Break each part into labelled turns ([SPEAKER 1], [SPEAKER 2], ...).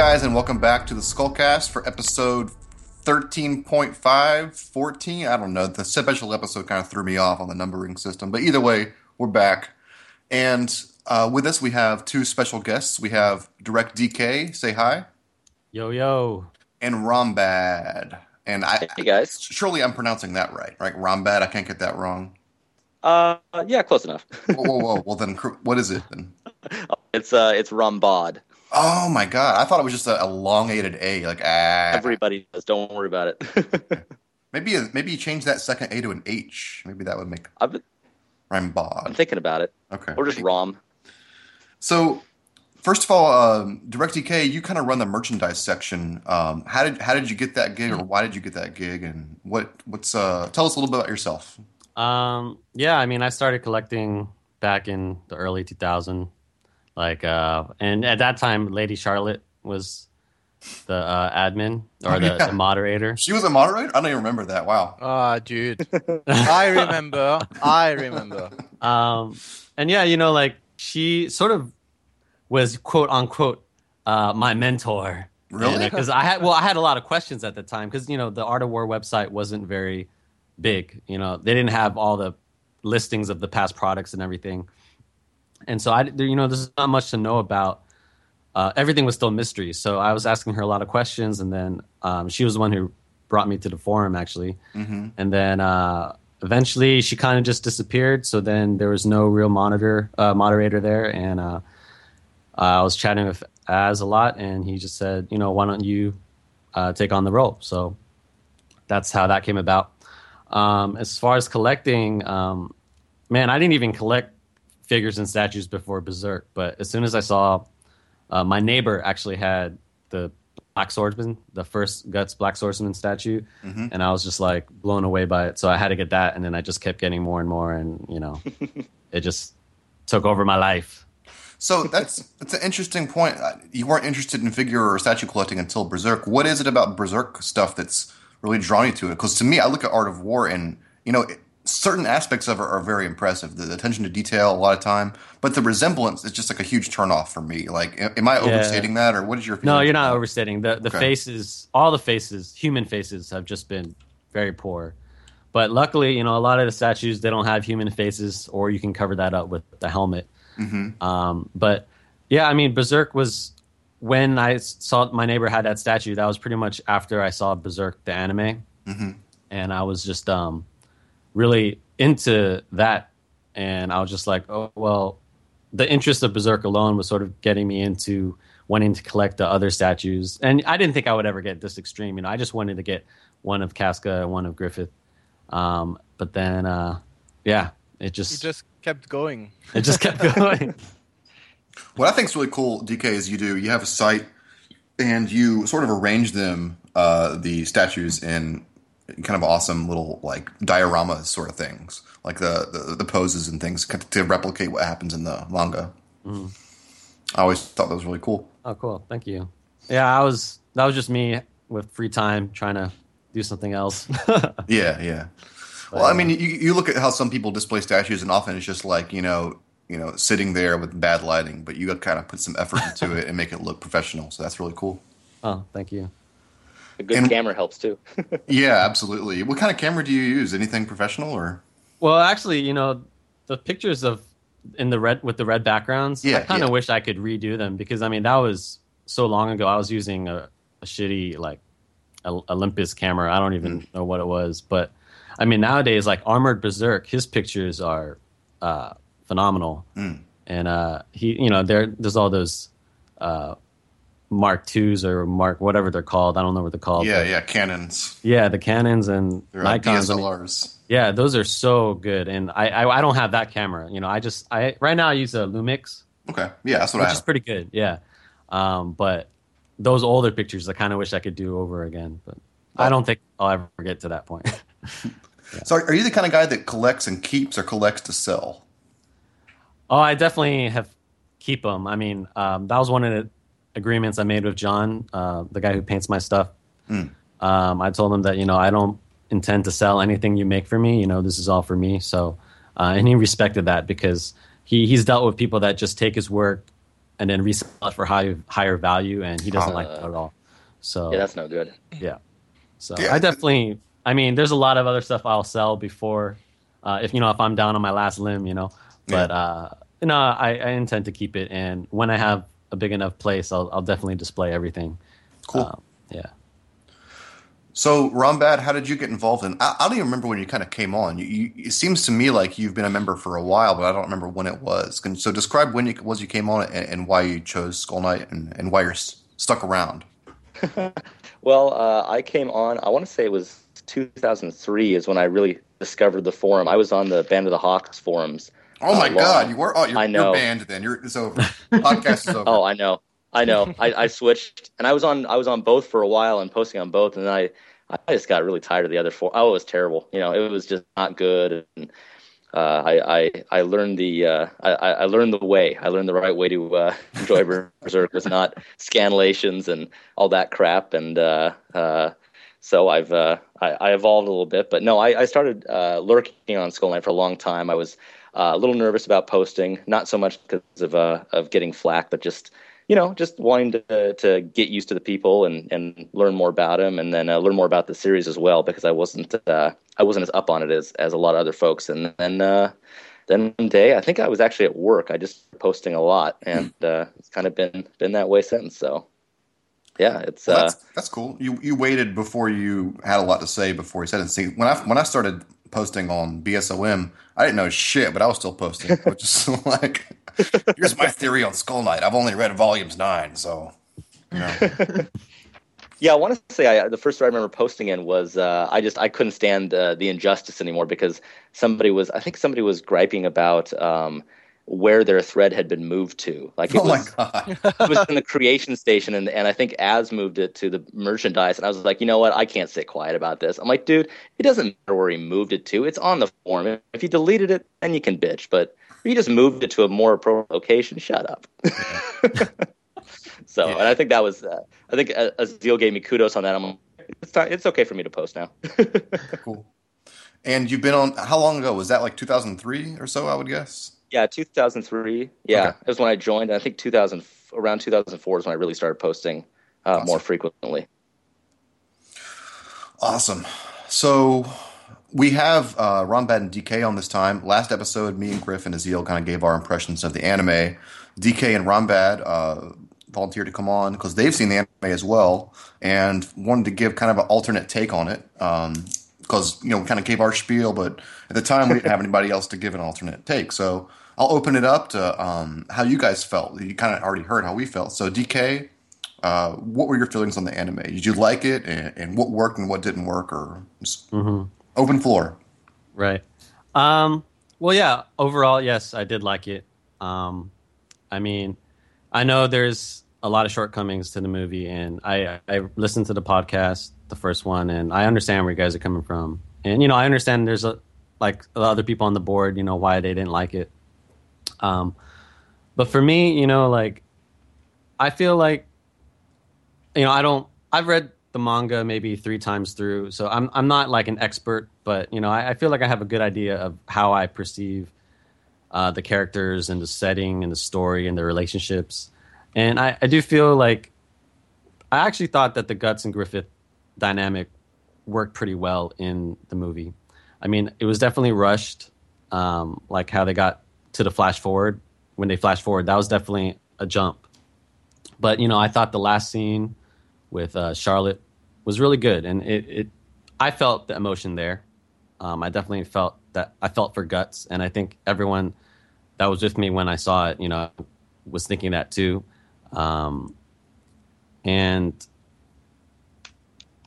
[SPEAKER 1] Hey guys, and welcome back to the Skullcast for episode 13.5, 14. I don't know. The special episode kind of threw me off on the numbering system, but either way, we're back. And uh, with us, we have two special guests. We have Direct DK, say hi,
[SPEAKER 2] Yo yo.
[SPEAKER 1] and Rombad. And I,
[SPEAKER 3] Hey guys.
[SPEAKER 1] surely I'm pronouncing that right, right? Rombad, I can't get that wrong.
[SPEAKER 3] Uh, yeah, close enough.
[SPEAKER 1] Whoa, whoa, whoa. well, then, what is it then?
[SPEAKER 3] it's uh, it's Rambod.
[SPEAKER 1] Oh my god, I thought it was just a elongated A, like ah.
[SPEAKER 3] Everybody does. Don't worry about it.
[SPEAKER 1] Maybe maybe you change that second A to an H. Maybe that would make
[SPEAKER 3] I've been, I'm
[SPEAKER 1] Rambod.
[SPEAKER 3] thinking about it,
[SPEAKER 1] Okay.
[SPEAKER 3] or just Rom.
[SPEAKER 1] So, first of all, um, DirectDK, you kind of run the merchandise section. Um, how did how did you get that gig, or why did you get that gig, and what what's uh, tell us a little bit about yourself.
[SPEAKER 2] Um, yeah, I mean, I started collecting back in the early 2000, like, uh, and at that time, Lady Charlotte was the uh, admin or the,
[SPEAKER 1] Yeah.
[SPEAKER 2] the moderator.
[SPEAKER 1] She was a moderator. I don't even remember that. Wow.
[SPEAKER 4] Ah, dude. I remember. I remember.
[SPEAKER 2] Um, and yeah, you know, like she sort of was quote unquote uh, my mentor.
[SPEAKER 1] Really?
[SPEAKER 2] Because I had well, I had a lot of questions at the time because you know the Art of War website wasn't very big. You know, they didn't have all the listings of the past products and everything, and so I, you know, there's not much to know about. Uh, everything was still mystery, so I was asking her a lot of questions, and then um, she was the one who brought me to the forum actually,
[SPEAKER 1] hmm
[SPEAKER 2] and then uh, eventually she kind of just disappeared. So then there was no real monitor uh, moderator there, and uh, I was chatting with Az a lot, and he just said, you know, why don't you uh, take on the role? So that's how that came about. Um, as far as collecting, um, man, I didn't even collect figures and statues before Berserk, but as soon as I saw uh, my neighbor actually had the Black Swordsman, the first Guts Black Swordsman statue,
[SPEAKER 1] hmm
[SPEAKER 2] and I was just like blown away by it. So I had to get that, and then I just kept getting more and more, and you know, it just took over my life.
[SPEAKER 1] So that's that's an interesting point. Uh, You weren't interested in figure or statue collecting until Berserk. What is it about Berserk stuff that's really drawn you to it? Because to me, I look at Art of War, and you know, it, certain aspects of it are very impressive. The, the attention to detail, a lot of time, but the resemblance is just like a huge turnoff for me. Like, am I
[SPEAKER 2] Yeah.
[SPEAKER 1] overstating that, or what is your?
[SPEAKER 2] No, you're not overstating. The the
[SPEAKER 1] Okay.
[SPEAKER 2] faces, all the faces, human faces, have just been very poor. But luckily, you know, a lot of the statues they don't have human faces, or you can cover that up with the helmet.
[SPEAKER 1] Mhm.
[SPEAKER 2] Um, but yeah, I mean, Berserk was when I saw my neighbor had that statue. That was pretty much after I saw Berserk the anime,
[SPEAKER 1] Mhm.
[SPEAKER 2] and I was just um, really into that. And I was just like, oh well, the interest of Berserk alone was sort of getting me into wanting to collect the other statues. And I didn't think I would ever get this extreme. You know, I just wanted to get one of Casca and one of Griffith. Um, but then, uh, yeah, it
[SPEAKER 4] You
[SPEAKER 2] just,
[SPEAKER 4] just kept going.
[SPEAKER 2] it just kept going.
[SPEAKER 1] What I think is really cool, DK, is you do you have a site and you sort of arrange them, uh, the statues in kind of awesome little like dioramas sort of things, like the the, the poses and things to replicate what happens in the manga.
[SPEAKER 2] Mhm.
[SPEAKER 1] I always thought that was really cool.
[SPEAKER 2] Oh, cool. Thank you. Yeah, I was. That was just me with free time trying to do something else.
[SPEAKER 1] Yeah, yeah. Well, I mean, you, you look at how some people display statues, and often it's just like you know, you know, sitting there with bad lighting, but you got kind of put some effort into it and make it look professional. So that's really cool.
[SPEAKER 2] oh, thank you.
[SPEAKER 3] A good
[SPEAKER 1] And-
[SPEAKER 3] camera helps too.
[SPEAKER 1] Yeah, absolutely. What kind of camera do you use? Anything professional or?
[SPEAKER 2] Well, actually, you know, the pictures of in the red with the red backgrounds.
[SPEAKER 1] Yeah,
[SPEAKER 2] I kind of
[SPEAKER 1] yeah.
[SPEAKER 2] wish I could redo them because I mean that was so long ago. I was using a, a shitty like Olympus camera. I don't even know what it was, but I mean nowadays like Armored Berserk, his pictures are uh, phenomenal,
[SPEAKER 1] Mm.
[SPEAKER 2] and uh, he you know there there's all those. Uh, Mark twos or Mark whatever they're called. I don't know what they're called.
[SPEAKER 1] Yeah, yeah, Canons.
[SPEAKER 2] yeah. The Canons and
[SPEAKER 1] They're uh,
[SPEAKER 2] Nikons. I mean,
[SPEAKER 1] DSLRs.
[SPEAKER 2] yeah, those are so good, and I, I I don't have that camera. You know, I just I right now I use a Lumix,
[SPEAKER 1] Okay, yeah, that's what
[SPEAKER 2] which
[SPEAKER 1] I
[SPEAKER 2] is pretty good. Yeah, um, but those older pictures, I kind of wish I could do over again, but I don't think I'll ever get to that point.
[SPEAKER 1] So, are you the kind of guy that collects and keeps, or collects to sell?
[SPEAKER 2] oh, I definitely have keep them. I mean, um, that was one of the agreements I made with John, uh, the guy who paints my stuff.
[SPEAKER 1] Mm.
[SPEAKER 2] Um, I told him that you know I don't intend to sell anything you make for me. You know, this is all for me. So, uh, and he respected that because he he's dealt with people that just take his work and then resell it for high, higher value, and he doesn't
[SPEAKER 1] Oh.
[SPEAKER 2] like that at all. So
[SPEAKER 3] Yeah, that's no good.
[SPEAKER 2] yeah. So
[SPEAKER 1] Yeah.
[SPEAKER 2] I definitely. I mean, there's a lot of other stuff I'll sell before, uh, if you know, if I'm down on my last limb, you know. But uh, you know, I, I intend to keep it, and when I have a big enough place, I'll, I'll definitely display everything.
[SPEAKER 1] Cool.
[SPEAKER 2] Um, yeah.
[SPEAKER 1] So, Rombad, how did you get involved in? I, I don't even remember when you kind of came on. You, you, it seems to me like you've been a member for a while, but I don't remember when it was. Can, so, describe when it was you came on and, and why you chose Skull Knight and, and why you're s- stuck around.
[SPEAKER 3] Well, uh, I came on. I want to say it was 2003 is when I really discovered the forum. I was on the Band of the Hawks forums.
[SPEAKER 1] Oh my
[SPEAKER 3] Uh,
[SPEAKER 1] God, you were. Oh, you're,
[SPEAKER 3] I know.
[SPEAKER 1] you're banned. Then you're. It's over. Podcast is over.
[SPEAKER 3] Oh, I know, I know. I, I switched, and I was on. I was on both for a while and posting on both, and then I, I just got really tired of the other four. Oh, it was terrible. You know, it was just not good. And uh, I, I, I learned the, uh, I, I I learned the way. I learned the right way to uh, enjoy Berserk was not scanlations and all that crap. And uh, uh, so I've, uh, I, I evolved a little bit. But no, I, I started uh, lurking on Skull Knight for a long time. I was uh, a little nervous about posting, not so much because of uh, of getting flack, but just you know, just wanting to to get used to the people and and learn more about them, and then uh, learn more about the series as well, because I wasn't uh, I wasn't as up on it as as a lot of other folks. And then then one day, I think I was actually at work. I just posting a lot, and it's kind of been been that way since. So yeah, it's
[SPEAKER 1] Well,
[SPEAKER 3] uh,
[SPEAKER 1] that's that's cool. You you waited before you had a lot to say before you said it. See, when I when I started posting on BSOM, I didn't know shit, but I was still posting, which is like, here's my theory on Skull Knight. I've only read volumes nine, so you know.
[SPEAKER 3] Yeah, I want to say I, the first story I remember posting in was uh, I just I couldn't stand uh, the injustice anymore because somebody was I think somebody was griping about um, where their thread had been moved to. Like it
[SPEAKER 1] oh my
[SPEAKER 3] was
[SPEAKER 1] god.
[SPEAKER 3] it was in the creation station and, and I think Az moved it to the merchandise and I was like, you know what, I can't sit quiet about this. I'm like, dude, it doesn't matter where he moved it to. It's on the forum. If you deleted it, then you can bitch. But if you just moved it to a more appropriate location, shut up. so,
[SPEAKER 1] Yeah.
[SPEAKER 3] and I think that was, uh, I think uh, Aazealh gave me kudos on that. I'm like, it's, time, it's okay for me to post now.
[SPEAKER 1] Cool. And you've been on how long ago? Was that like 2003 or so? I would guess.
[SPEAKER 3] Yeah, 2003. Yeah,
[SPEAKER 1] Okay.
[SPEAKER 3] it was when I joined. I think 2000, around 2004 is when I really started posting uh,
[SPEAKER 1] Awesome.
[SPEAKER 3] more frequently.
[SPEAKER 1] Awesome. So we have uh, Ron Bad and DK on this time. Last episode, me and Griff and Aazealh kind of gave our impressions of the anime. DK and Ron Bad uh, volunteered to come on because they've seen the anime as well and wanted to give kind of an alternate take on it. Because you know we kind of gave our spiel, but at the time we didn't have anybody else to give an alternate take. So I'll open it up to um, how you guys felt. You kind of already heard how we felt. So DK, uh, what were your feelings on the anime? Did you like it, and, and what worked and what didn't work, or just open floor?
[SPEAKER 2] Right. Um, well, yeah. Overall, yes, I did like it. Um, I mean, I know there's a lot of shortcomings to the movie, and I I listened to the podcast, the first one, and I understand where you guys are coming from, and you know I understand there's a like other people on the board, you know why they didn't like it. Um, but for me, you know, like I feel like you know I don't I've read the manga maybe three times through, so I'm I'm not like an expert, but you know I, I feel like I have a good idea of how I perceive uh, the characters and the setting and the story and the relationships, and I, I do feel like I actually thought that the Guts and Griffith dynamic worked pretty well in the movie. I mean, it was definitely rushed, um, like how they got to the flash forward when they flash forward. That was definitely a jump. But you know, I thought the last scene with uh, Charlotte was really good, and it, it I felt the emotion there. Um, I definitely felt that I felt for guts, and I think everyone that was with me when I saw it, you know, was thinking that too. Um, and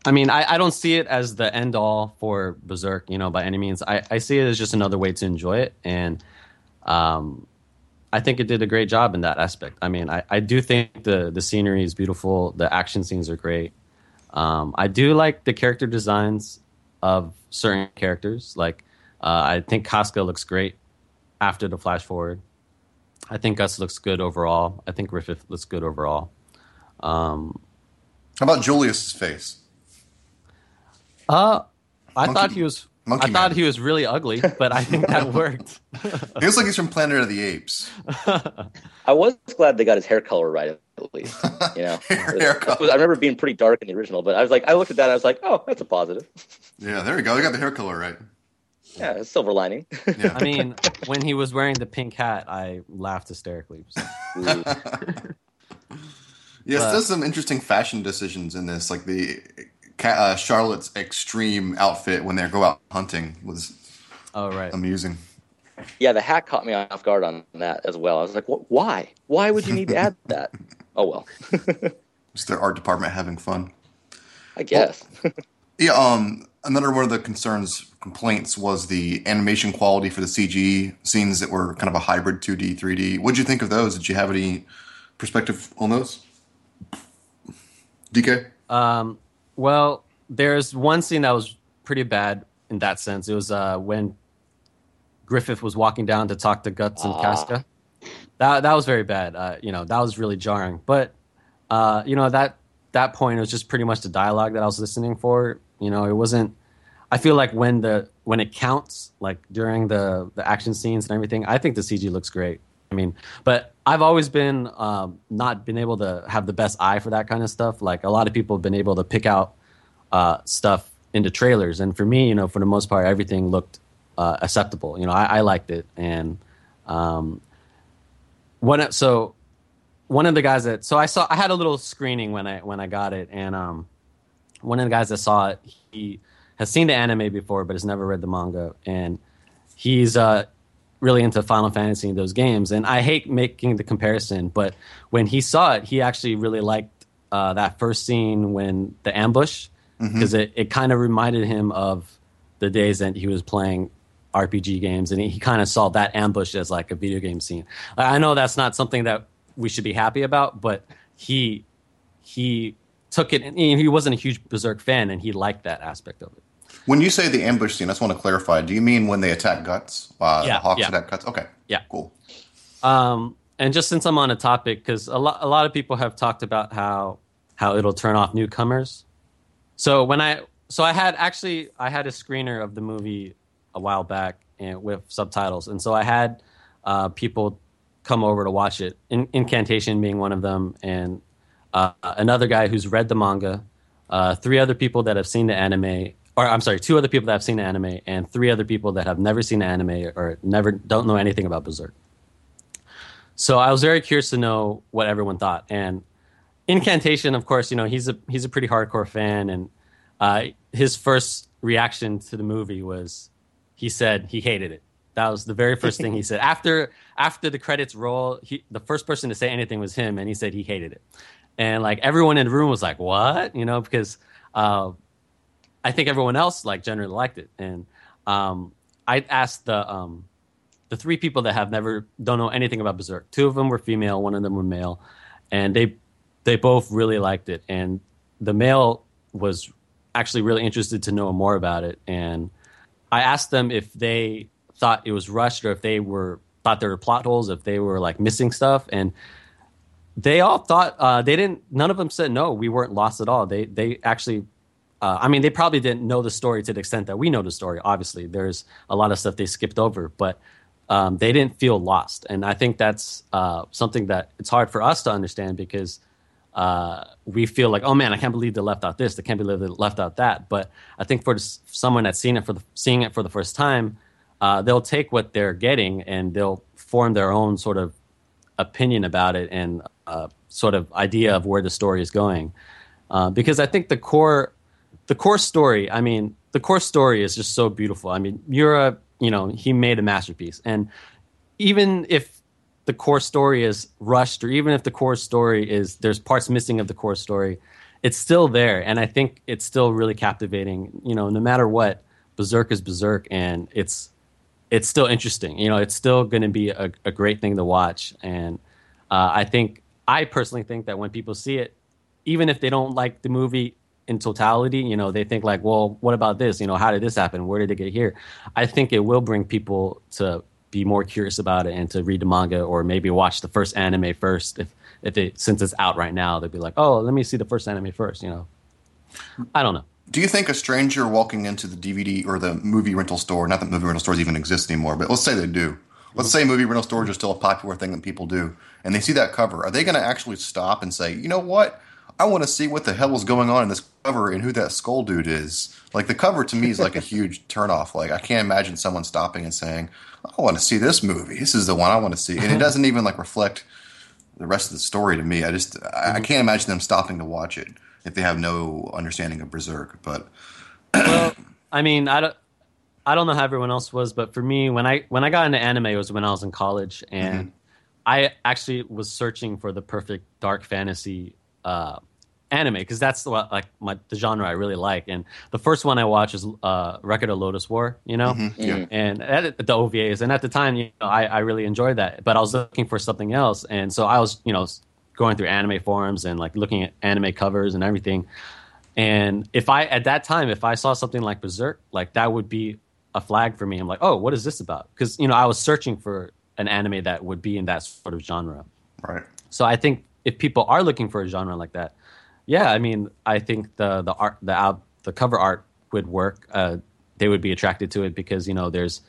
[SPEAKER 2] I mean, I, I don't see it as the end all for Berserk, you know, by any means. I, I see it as just another way to enjoy it, and um, I think it did a great job in that aspect. I mean, I, I do think the the scenery is beautiful. The action scenes are great. Um, I do like the character designs of certain characters. Like, uh, I think Casca looks great after the flash forward. I think Guts looks good overall. I think Griffith looks good overall. Um,
[SPEAKER 1] How about Julius's face?
[SPEAKER 2] uh, I
[SPEAKER 1] Monkey-
[SPEAKER 2] thought he was
[SPEAKER 1] Monkey
[SPEAKER 2] I thought he was really ugly, but I think that worked.
[SPEAKER 1] He looks like he's from Planet of the Apes.
[SPEAKER 3] I was glad they got his hair color right at least. You know,
[SPEAKER 1] Hair- hair color.
[SPEAKER 3] I remember being pretty dark in the original, but I was like, I looked at that, and I was like, oh, that's a positive.
[SPEAKER 1] Yeah, there we go. They got the hair color right.
[SPEAKER 3] Yeah, it's silver lining.
[SPEAKER 1] Yeah.
[SPEAKER 2] I mean, when he was wearing the pink hat, I laughed hysterically. So,
[SPEAKER 1] Yes,
[SPEAKER 2] But-
[SPEAKER 1] there's some interesting fashion decisions in this, like the Ca- uh, Charlotte's extreme outfit when they go out hunting was
[SPEAKER 2] oh right.
[SPEAKER 1] amusing.
[SPEAKER 3] yeah, the hat caught me off guard on that as well. I was like, why? Why would you need to add that? Oh well,
[SPEAKER 1] Just their art department having fun.
[SPEAKER 3] I guess.
[SPEAKER 1] Yeah, um, another one of the concerns, complaints was the animation quality for the CG scenes that were kind of a hybrid 2D, 3D. What'd you think of those? Did you have any perspective on those? DK?
[SPEAKER 2] Um, well, there's one scene that was pretty bad in that sense. It was uh, when Griffith was walking down to talk to Guts and
[SPEAKER 3] Ah.
[SPEAKER 2] Casca. That that was very bad. Uh, you know, that was really jarring. But uh, you know that that point it was just pretty much the dialogue that I was listening for. You know, it wasn't. I feel like when the when it counts, like during the the action scenes and everything, I think the CG looks great. I mean, but I've always been um, not been able to have the best eye for that kind of stuff. Like a lot of people have been able to pick out uh, stuff into trailers, and for me, you know, for the most part, everything looked uh, acceptable. You know, I, I liked it, and um, one so one of the guys that so I saw I had a little screening when I when I got it, and um, one of the guys that saw it, he has seen the anime before, but has never read the manga, and he's uh, really into Final Fantasy and those games. And I hate making the comparison, but when he saw it, he actually really liked uh, that first scene when the ambush, because it, it kind of reminded him of the days that he was playing RPG games, and he, he kind of saw that ambush as like a video game scene. I I know that's not something that we should be happy about, but he he took it. And he wasn't a huge Berserk fan, and he liked that aspect of it.
[SPEAKER 1] When you say the ambush scene, I just want to clarify. Do you mean when they attack Guts? Uh,
[SPEAKER 2] Yeah,
[SPEAKER 1] the Hawks
[SPEAKER 2] yeah.
[SPEAKER 1] attack Guts? Okay.
[SPEAKER 2] Yeah.
[SPEAKER 1] Cool.
[SPEAKER 2] Um, and just since I'm on a topic, because a lot a lot of people have talked about how how it'll turn off newcomers. So when I so I had actually I had a screener of the movie a while back and with subtitles, and so I had uh, people come over to watch it. In, Incantation being one of them, and uh, another guy who's read the manga, uh, three other people that have seen the anime, or I'm sorry, two other people that have seen anime, and three other people that have never seen anime or never don't know anything about Berserk. So I was very curious to know what everyone thought. And Incantation, of course, you know he's a he's a pretty hardcore fan, and uh, his first reaction to the movie was he said he hated it. That was the very first thing he said after after the credits roll. He, the first person to say anything was him, and he said he hated it. And like everyone in the room was like, "What?" You know, because uh, I think everyone else like generally liked it. And um, I asked the um, the three people that have never don't know anything about Berserk. Two of them were female, one of them were male, and they they both really liked it. And the male was actually really interested to know more about it. And I asked them if they thought it was rushed or if they were thought there were plot holes, if they were like missing stuff, and they all thought uh, they didn't. None of them said no. We weren't lost at all. They they actually. Uh, I mean, they probably didn't know the story to the extent that we know the story. Obviously, there's a lot of stuff they skipped over, but um, they didn't feel lost. And I think that's uh, something that it's hard for us to understand because uh, we feel like, oh man, I can't believe they left out this, they can't believe they left out that. But I think for someone that's seen it for the, seeing it for the first time, uh, they'll take what they're getting and they'll form their own sort of opinion about it and uh, sort of idea of where the story is going. Uh, because I think the core, the core story. I mean, the core story is just so beautiful. I mean, Miura, you know, he made a masterpiece, and even if the core story is rushed, or even if the core story is there's parts missing of the core story, it's still there, and I think it's still really captivating. You know, no matter what, Berserk is Berserk, and it's it's still interesting. You know, it's still going to be a, a great thing to watch, and uh, I think I personally think that when people see it, even if they don't like the movie in totality, you know, they think like, well, what about this? You know, how did this happen? Where did it get here? I think it will bring people to be more curious about it and to read the manga or maybe watch the first anime first. If if since it's out right now, they'd be like, oh, let me see the first anime first. You know, I don't know.
[SPEAKER 1] Do you think a stranger walking into the DVD or the movie rental store, not that movie rental stores even exist anymore, but let's say they do. Let's say movie rental stores are still a popular thing that people do, and they see that cover. Are they going to actually stop and say, you know what? I want to see what the hell is going on in this cover and who that skull dude is. Like the cover to me is like a huge turnoff. Like I can't imagine someone stopping and saying, I want to see this movie. This is the one I want to see. And it doesn't even like reflect the rest of the story to me. I just I, I can't imagine them stopping to watch it if they have no understanding of Berserk. But
[SPEAKER 2] well, I mean, I don't. I don't know how everyone else was, but for me, when I when I got into anime, it was when I was in college, and mm-hmm. I actually was searching for the perfect dark fantasy uh, anime because that's what like my the genre I really like. And the first one I watched is uh, Record of Lodoss War, you know,
[SPEAKER 1] mm-hmm. yeah.
[SPEAKER 2] and at, the OVAs. And at the time, you know, I, I really enjoyed that, but I was looking for something else, and so I was, you know, going through anime forums and like looking at anime covers and everything. And if I at that time, if I saw something like Berserk, like that would be a flag for me. I'm like, oh, what is this about? Because you know, I was searching for an anime that would be in that sort of genre.
[SPEAKER 1] Right.
[SPEAKER 2] So I think if people are looking for a genre like that, yeah, I mean, I think the the art, the out, the cover art would work. Uh, they would be attracted to it because you know, there's,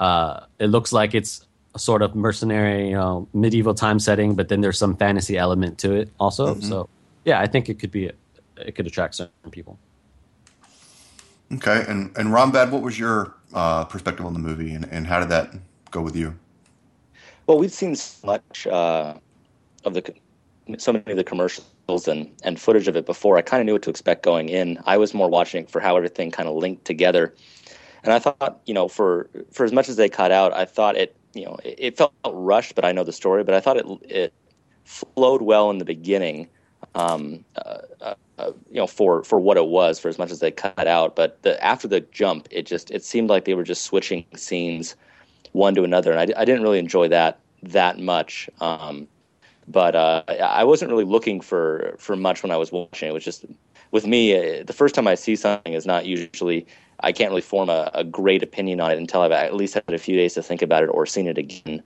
[SPEAKER 2] uh, it looks like it's a sort of mercenary, you know, medieval time setting, but then there's some fantasy element to it also. Mm-hmm. So yeah, I think it could be, it could attract certain people.
[SPEAKER 1] Okay, and and Rombad, what was your uh, perspective on the movie, and, and how did that go with you?
[SPEAKER 3] Well, we've seen so much uh, of the so many of the commercials and and footage of it before. I kind of knew what to expect going in. I was more watching for how everything kind of linked together, and I thought, you know, for for as much as they cut out, I thought it, you know, it, it felt rushed. But I know the story. But I thought it it flowed well in the beginning. Um, uh, uh, you know, for for what it was, for as much as they cut out. But the, after the jump, it just it seemed like they were just switching scenes one to another, and I, I didn't really enjoy that that much. Um, but uh, I wasn't really looking for for much when I was watching. It was just with me, uh, the first time I see something is not usually. I can't really form a, a great opinion on it until I've at least had a few days to think about it or seen it again.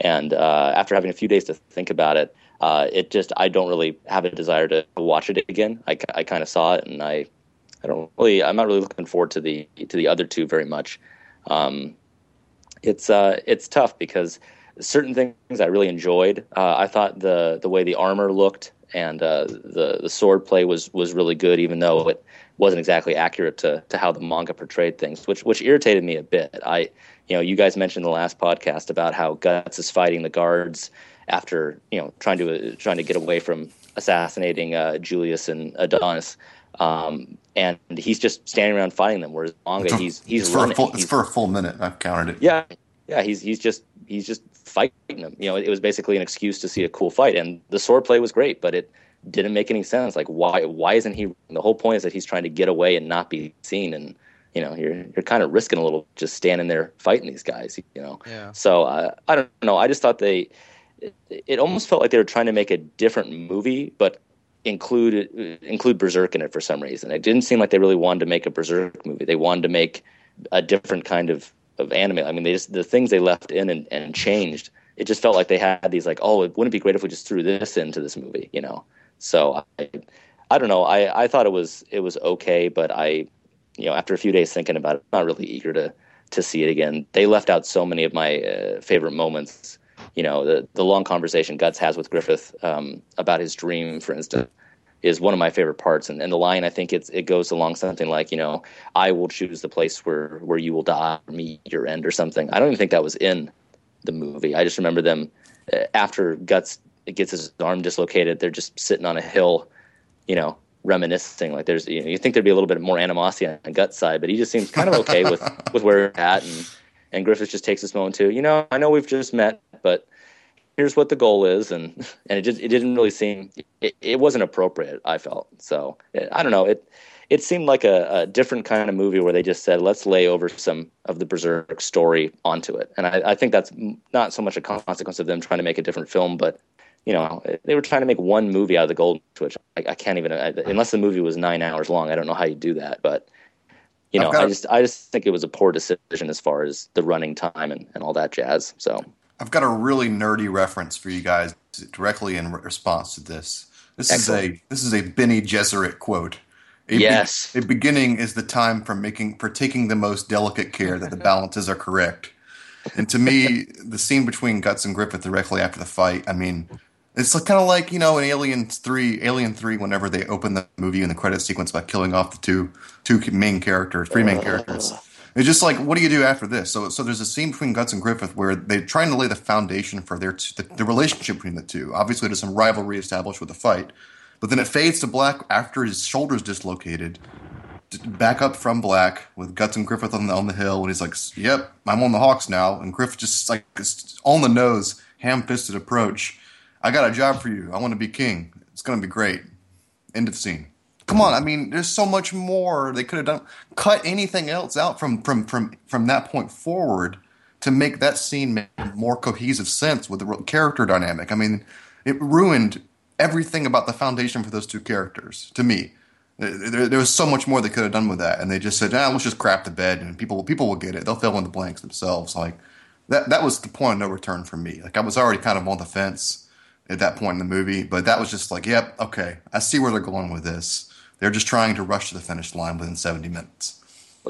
[SPEAKER 3] And uh, after having a few days to think about it, uh, it just I don't really have a desire to watch it again. I, I kind of saw it, and I I don't really I'm not really looking forward to the to the other two very much. Um, it's uh, it's tough because certain things I really enjoyed. Uh, I thought the the way the armor looked and uh, the the sword play was was really good, even though it wasn't exactly accurate to to how the manga portrayed things, which which irritated me a bit. I you know you guys mentioned in the last podcast about how Guts is fighting the guards after you know trying to uh, trying to get away from assassinating uh, Julius and Adonis. Um, and he's just standing around fighting them. Whereas manga, he's he's
[SPEAKER 1] it's
[SPEAKER 3] running.
[SPEAKER 1] For a full,
[SPEAKER 3] he's,
[SPEAKER 1] it's for a full minute. I've counted it.
[SPEAKER 3] Yeah, yeah. He's he's just he's just fighting them. You know, it was basically an excuse to see a cool fight, and the sword play was great, but it didn't make any sense. Like, why why isn't he? The whole point is that he's trying to get away and not be seen, and you know, you're you're kind of risking a little just standing there fighting these guys. You know,
[SPEAKER 4] yeah.
[SPEAKER 3] So uh, I don't know. I just thought they. It, it almost felt like they were trying to make a different movie, but include include Berserk in it for some reason. It didn't seem like they really wanted to make a Berserk movie. They wanted to make a different kind of of anime. I mean, they just the things they left in and, and changed. It just felt like they had these like, oh, it wouldn't be great if we just threw this into this movie, you know. So I, I don't know. I, I thought it was it was okay, but I, you know, after a few days thinking about it, I'm not really eager to to see it again. They left out so many of my uh, favorite moments. You know, the the long conversation Guts has with Griffith um, about his dream, for instance is one of my favorite parts. And, and the line, I think it's, it goes along something like, you know, I will choose the place where, where you will die, meet your end or something. I don't even think that was in the movie. I just remember them uh, after Guts gets his arm dislocated, they're just sitting on a hill, you know, reminiscing. Like there's, you know, you think there'd be a little bit more animosity on the Guts side, but he just seems kind of okay with, with where we're at. And, and Griffith just takes this moment to, you know, I know we've just met, but here's what the goal is and and it just it didn't really seem it, it wasn't appropriate i felt. So i don't know it it seemed like a, a, different kind of movie where they just said let's lay over some of the berserk story onto it. And I, I think that's not so much a consequence of them trying to make a different film but you know they were trying to make one movie out of the golden switch i, I can't even I, unless the movie was nine hours long i don't know how you do that but you know i just i just think it was a poor decision as far as the running time and, and all that jazz so
[SPEAKER 1] I've got a really nerdy reference for you guys directly in response to this. This Excellent. is a this is a Bene Gesserit quote, A be-
[SPEAKER 3] Yes.
[SPEAKER 1] a beginning is the time for making for taking the most delicate care that the balances are correct. And to me, the scene between Guts and Griffith directly after the fight, I mean, it's kind of like you know in Alien Three, Alien Three, whenever they open the movie in the credit sequence by killing off the two two main characters, three main oh. characters. It's just like, what do you do after this? So, so there's a scene between Guts and Griffith where they're trying to lay the foundation for their t- the, the relationship between the two. Obviously, there's some rivalry established with the fight, but then it fades to black after his shoulders dislocated. Back up from black with Guts and Griffith on the on the hill, and he's like, "Yep, I'm on the Hawks now." And Griffith just like on the nose, ham-fisted approach. I got a job for you. I want to be king. It's gonna be great. End of scene. Come on, I mean, there's so much more they could have done. Cut anything else out from from from from that point forward to make that scene make more cohesive sense with the character dynamic. I mean, it ruined everything about the foundation for those two characters to me. There, there was so much more they could have done with that, and they just said, "Ah, let's just crap the bed, and people people will get it. They'll fill in the blanks themselves." Like that that was the point of no return for me. Like I was already kind of on the fence at that point in the movie, but that was just like, "Yep, okay, I see where they're going with this." They're just trying to rush to the finish line within 70 minutes.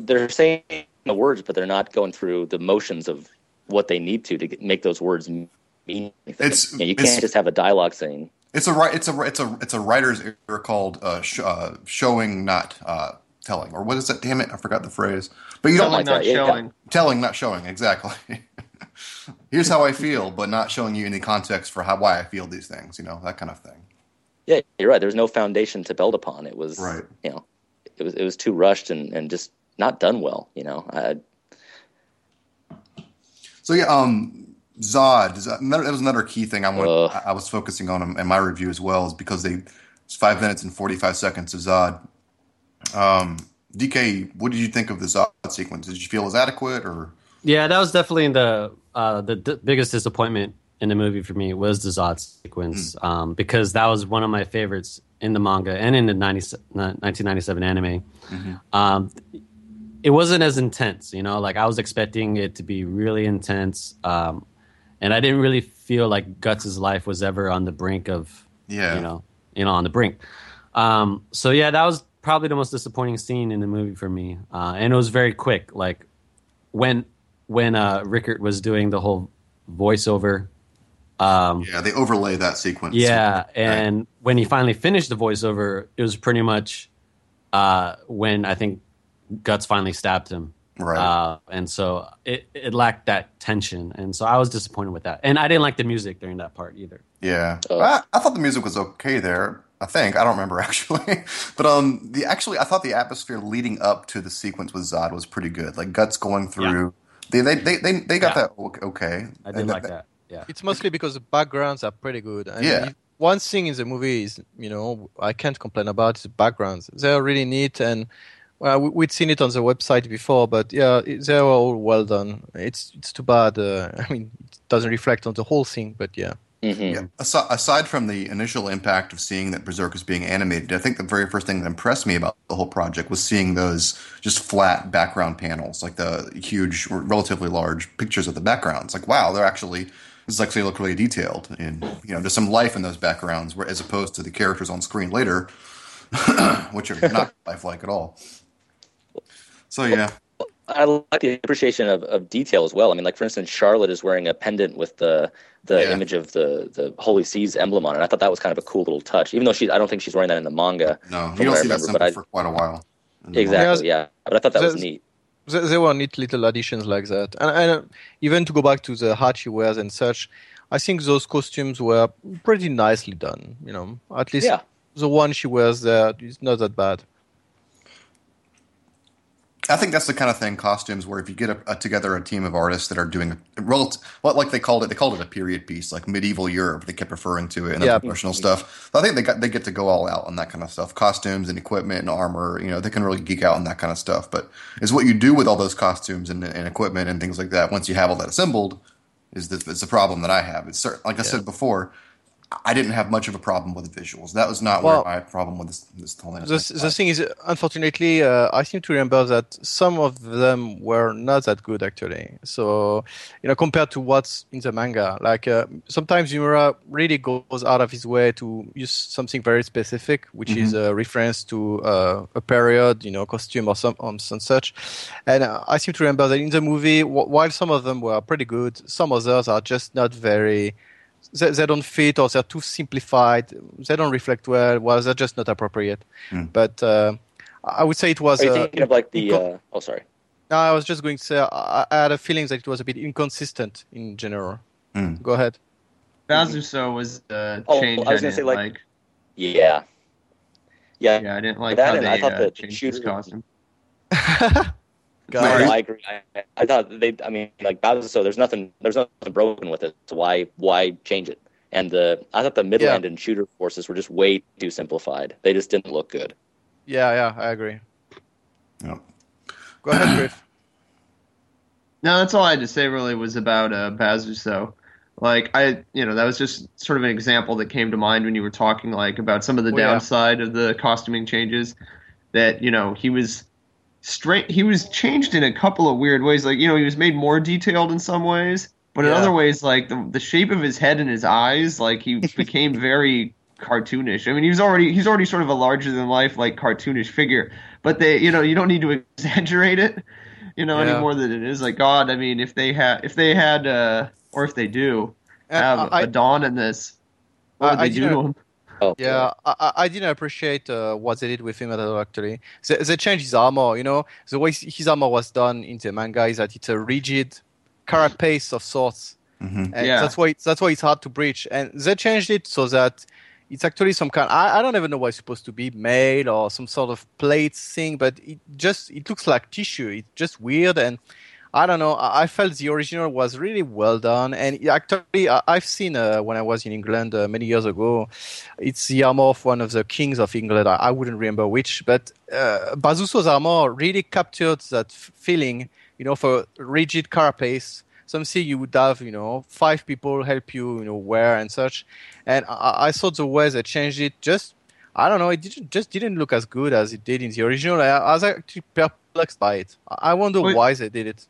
[SPEAKER 3] They're saying the words, but they're not going through the motions of what they need to to get, make those words mean anything.
[SPEAKER 1] It's-
[SPEAKER 3] You know, you
[SPEAKER 1] it's-
[SPEAKER 3] can't just have a dialogue saying,
[SPEAKER 1] It's a it's a it's a it's a writer's error called uh, sh- uh, showing not uh, telling or what is that? Damn it, I forgot the phrase. But you don't like
[SPEAKER 3] like
[SPEAKER 5] not
[SPEAKER 3] that, yeah.
[SPEAKER 5] showing.
[SPEAKER 1] telling, not showing. Exactly. Here's how I feel, but not showing you any context for how why I feel these things. You know that kind of thing.
[SPEAKER 3] Yeah, you're right. There was no foundation to build upon. It was,
[SPEAKER 1] Right.
[SPEAKER 3] you know, it was it was too rushed and, and just not done well. You know, I,
[SPEAKER 1] So yeah, um, Zod. Zod- That was another key thing I want.
[SPEAKER 3] Ugh.
[SPEAKER 1] I I was focusing on in- in my review as well, is because they it's five minutes and forty five seconds of Zod. Um, DK, what did you think of the Zod sequence? Did you feel it was adequate or?
[SPEAKER 2] Yeah, that was definitely the uh, the d- biggest disappointment in the movie for me was the Zod sequence um, because that was one of my favorites in the manga and in the 90, 1997 anime. Um, it wasn't as intense, you know. Like I was expecting it to be really intense, um, and I didn't really feel like Guts' life was ever on the brink of,
[SPEAKER 1] Yeah.
[SPEAKER 2] you know, you know, on the brink. Um, so yeah, that was probably the most disappointing scene in the movie for me, uh, and it was very quick. Like when when uh, Rickert was doing the whole voiceover. Um,
[SPEAKER 1] Yeah, they overlay that sequence.
[SPEAKER 2] yeah, and when he finally finished the voiceover, it was pretty much uh, when I think Guts finally stabbed him.
[SPEAKER 1] Right.
[SPEAKER 2] Uh, and so it, it lacked that tension, and so I was disappointed with that. And I didn't like the music during that part either.
[SPEAKER 1] Yeah,
[SPEAKER 3] Oh.
[SPEAKER 1] I, I thought the music was okay there. I think I don't remember actually, but um, the actually I thought the atmosphere leading up to the sequence with Zod was pretty good. Like guts going through. They, they they they they got
[SPEAKER 2] Yeah.
[SPEAKER 1] that okay.
[SPEAKER 2] I did
[SPEAKER 1] And
[SPEAKER 2] like that. Yeah.
[SPEAKER 4] It's mostly because the backgrounds are pretty good. I
[SPEAKER 1] Yeah.
[SPEAKER 4] if one thing in the movie is, you know, I can't complain about is the backgrounds. They're really neat, and well, we- we'd seen it on the website before, but yeah, they were all well done. It's it's too bad. Uh, I mean, it doesn't reflect on the whole thing, but yeah.
[SPEAKER 3] mhm.
[SPEAKER 1] Yeah. Aside, aside from the initial impact of seeing that Berserk is being animated, I think the very first thing that impressed me about the whole project was seeing those just flat background panels, like the huge, relatively large pictures of the backgrounds. Like, wow, they're actually this is actually look really detailed, and you know, there's some life in those backgrounds, where as opposed to the characters on screen later, which are not lifelike at all. So yeah,
[SPEAKER 3] I like the appreciation of, of detail as well. I mean, like for instance, Charlotte is wearing a pendant with the the
[SPEAKER 1] Yeah.
[SPEAKER 3] image of the the Holy See's emblem on it. I thought that was kind of a cool little touch, even though she I don't think she's wearing that in the manga.
[SPEAKER 1] no, you don't
[SPEAKER 3] what I
[SPEAKER 1] see that
[SPEAKER 3] remember,
[SPEAKER 1] symbol
[SPEAKER 3] I-
[SPEAKER 1] for quite a while. in the
[SPEAKER 3] Exactly, yeah. But I thought that was neat.
[SPEAKER 4] There, there were neat little additions like that, and, and even to go back to the hat she wears and such, I think those costumes were pretty nicely done. You know, at least
[SPEAKER 3] Yeah.
[SPEAKER 4] the one she wears there is not that bad.
[SPEAKER 1] I think that's the kind of thing costumes where if you get a, a, together a team of artists that are doing a rel- what like they called it they called it a period piece like medieval Europe they kept referring to it and
[SPEAKER 4] Yeah.
[SPEAKER 1] the promotional stuff. I think they got they get to go all out on that kind of stuff, costumes and equipment and armor. You know they can really geek out on that kind of stuff. But is what you do with all those costumes and, and equipment and things like that once you have all that assembled is the, is the problem that I have. It's certain, like I said before. I didn't have much of a problem with the visuals. That was not
[SPEAKER 4] Well-
[SPEAKER 1] where my problem with this this whole thing.
[SPEAKER 4] The, the thing is, unfortunately, uh, I seem to remember that some of them were not that good actually. So, you know, compared to what's in the manga, like uh, sometimes Miura really goes out of his way to use something very specific, which is a reference to uh, a period, you know, costume or some, um, some such. And uh, I seem to remember that in the movie, wh- while some of them were pretty good, some others are just not very they, they don't fit or they're too simplified. They don't reflect well. Well, they're just not appropriate.
[SPEAKER 1] Mm.
[SPEAKER 4] But uh, I would say it was.
[SPEAKER 3] Are you
[SPEAKER 4] uh,
[SPEAKER 3] thinking of like the?
[SPEAKER 4] inco-
[SPEAKER 3] Uh, oh, sorry.
[SPEAKER 4] no, I was just going to say I, I had a feeling that it was a bit inconsistent in general.
[SPEAKER 1] Mm.
[SPEAKER 4] Go ahead.
[SPEAKER 5] Bazuso was the
[SPEAKER 3] Oh,
[SPEAKER 5] change
[SPEAKER 3] I was gonna say, like-
[SPEAKER 5] like.
[SPEAKER 3] Yeah. Yeah.
[SPEAKER 5] Yeah, I didn't like
[SPEAKER 3] That
[SPEAKER 5] how
[SPEAKER 3] and
[SPEAKER 5] they
[SPEAKER 3] I thought
[SPEAKER 5] uh,
[SPEAKER 3] the
[SPEAKER 5] changed his costume.
[SPEAKER 3] No,
[SPEAKER 1] Sorry?
[SPEAKER 3] I agree. I, I thought they. I mean, like Bowser. So there's nothing. There's nothing broken with it. So why why change it? And the I thought the Midland and Tudor forces were just way too simplified. They just didn't look good.
[SPEAKER 4] Yeah, yeah, I agree.
[SPEAKER 1] Yep.
[SPEAKER 4] Go ahead, Griff.
[SPEAKER 5] No, that's all I had to say. Really, was about uh, So, Like I, you know, that was just sort of an example that came to mind when you were talking, like about some of the
[SPEAKER 4] yeah.
[SPEAKER 5] downside of the costuming changes. That you know he was straight. He was changed in a couple of weird ways. Like you know, he was made more detailed in some ways, but in other ways, like the the shape of his head and his eyes, like he became very cartoonish. I mean, he was already he's already sort of a larger than life like cartoonish figure, but they, you know, you don't need to exaggerate it, you know,
[SPEAKER 4] Yeah.
[SPEAKER 5] any more than it is. Like God, I mean, if they had if they had uh or if they do have
[SPEAKER 4] Uh, I-
[SPEAKER 5] a Dawn in this, what would
[SPEAKER 4] I- I
[SPEAKER 5] they do
[SPEAKER 4] didn't-
[SPEAKER 5] to him?
[SPEAKER 3] Oh
[SPEAKER 4] Yeah, I, I- I didn't appreciate uh, what they did with him at all. Actually, they, they changed his armor. You know, the way his armor was done in the manga is that it's a rigid carapace of sorts,
[SPEAKER 1] hmm
[SPEAKER 4] and
[SPEAKER 5] Yeah.
[SPEAKER 4] that's why that's why it's hard to breach. And they changed it so that it's actually some kind. I, I don't even know what it's supposed to be, mail or some sort of plate thing, but it just it looks like tissue. It's just weird and. I don't know. I felt the original was really well done, and actually, I've seen uh, when I was in England uh, many years ago. It's the armor of one of the kings of England. I, I wouldn't remember which, but uh, Bazuso's armor really captured that feeling. You know, for rigid carapace, something you would have, you know, five people help you, you know, wear and such. And I, I thought the way they changed it, just I don't know, it didn't, just didn't look as good as it did in the original. I, I was actually perplexed by it. I I wonder
[SPEAKER 5] Wait.
[SPEAKER 4] why they did it.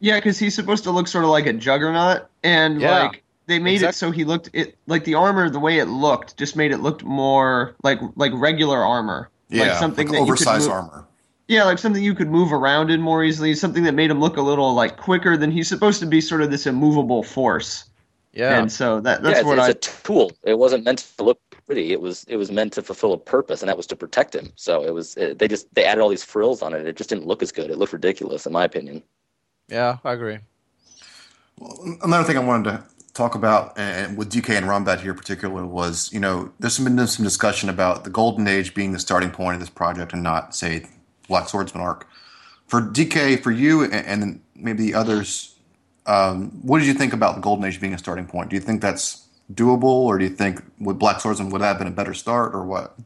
[SPEAKER 5] Yeah, because he's supposed to look sort of like a juggernaut, and
[SPEAKER 4] Yeah.
[SPEAKER 5] like they made it so he looked it like the armor, the way it looked, just made it look more like like regular armor,
[SPEAKER 1] Yeah,
[SPEAKER 5] like something
[SPEAKER 1] like
[SPEAKER 5] that you could
[SPEAKER 1] oversized
[SPEAKER 5] move-
[SPEAKER 1] armor.
[SPEAKER 5] Yeah, like something you could move around in more easily, something that made him look a little like quicker than he's supposed to be, sort of this immovable force.
[SPEAKER 4] Yeah.
[SPEAKER 5] And so that
[SPEAKER 3] yeah,
[SPEAKER 5] that's
[SPEAKER 3] it's,
[SPEAKER 5] what
[SPEAKER 3] it's
[SPEAKER 5] I
[SPEAKER 3] a tool. It wasn't meant to look pretty. It was it was meant to fulfill a purpose, and that was to protect him. So it was it, they just they added all these frills on it. It just didn't look as good. It looked ridiculous, in my opinion.
[SPEAKER 4] Yeah, I agree.
[SPEAKER 1] Well, another thing I wanted to talk about, and with DK and Rombat here particularly, was you know there's been some discussion about the Golden Age being the starting point of this project, and not say Black Swordsman arc. For DK, for you, and, and then maybe the others, um, what did you think about the Golden Age being a starting point? Do you think that's doable, or do you think with Black Swordsman would that have been a better start, or what?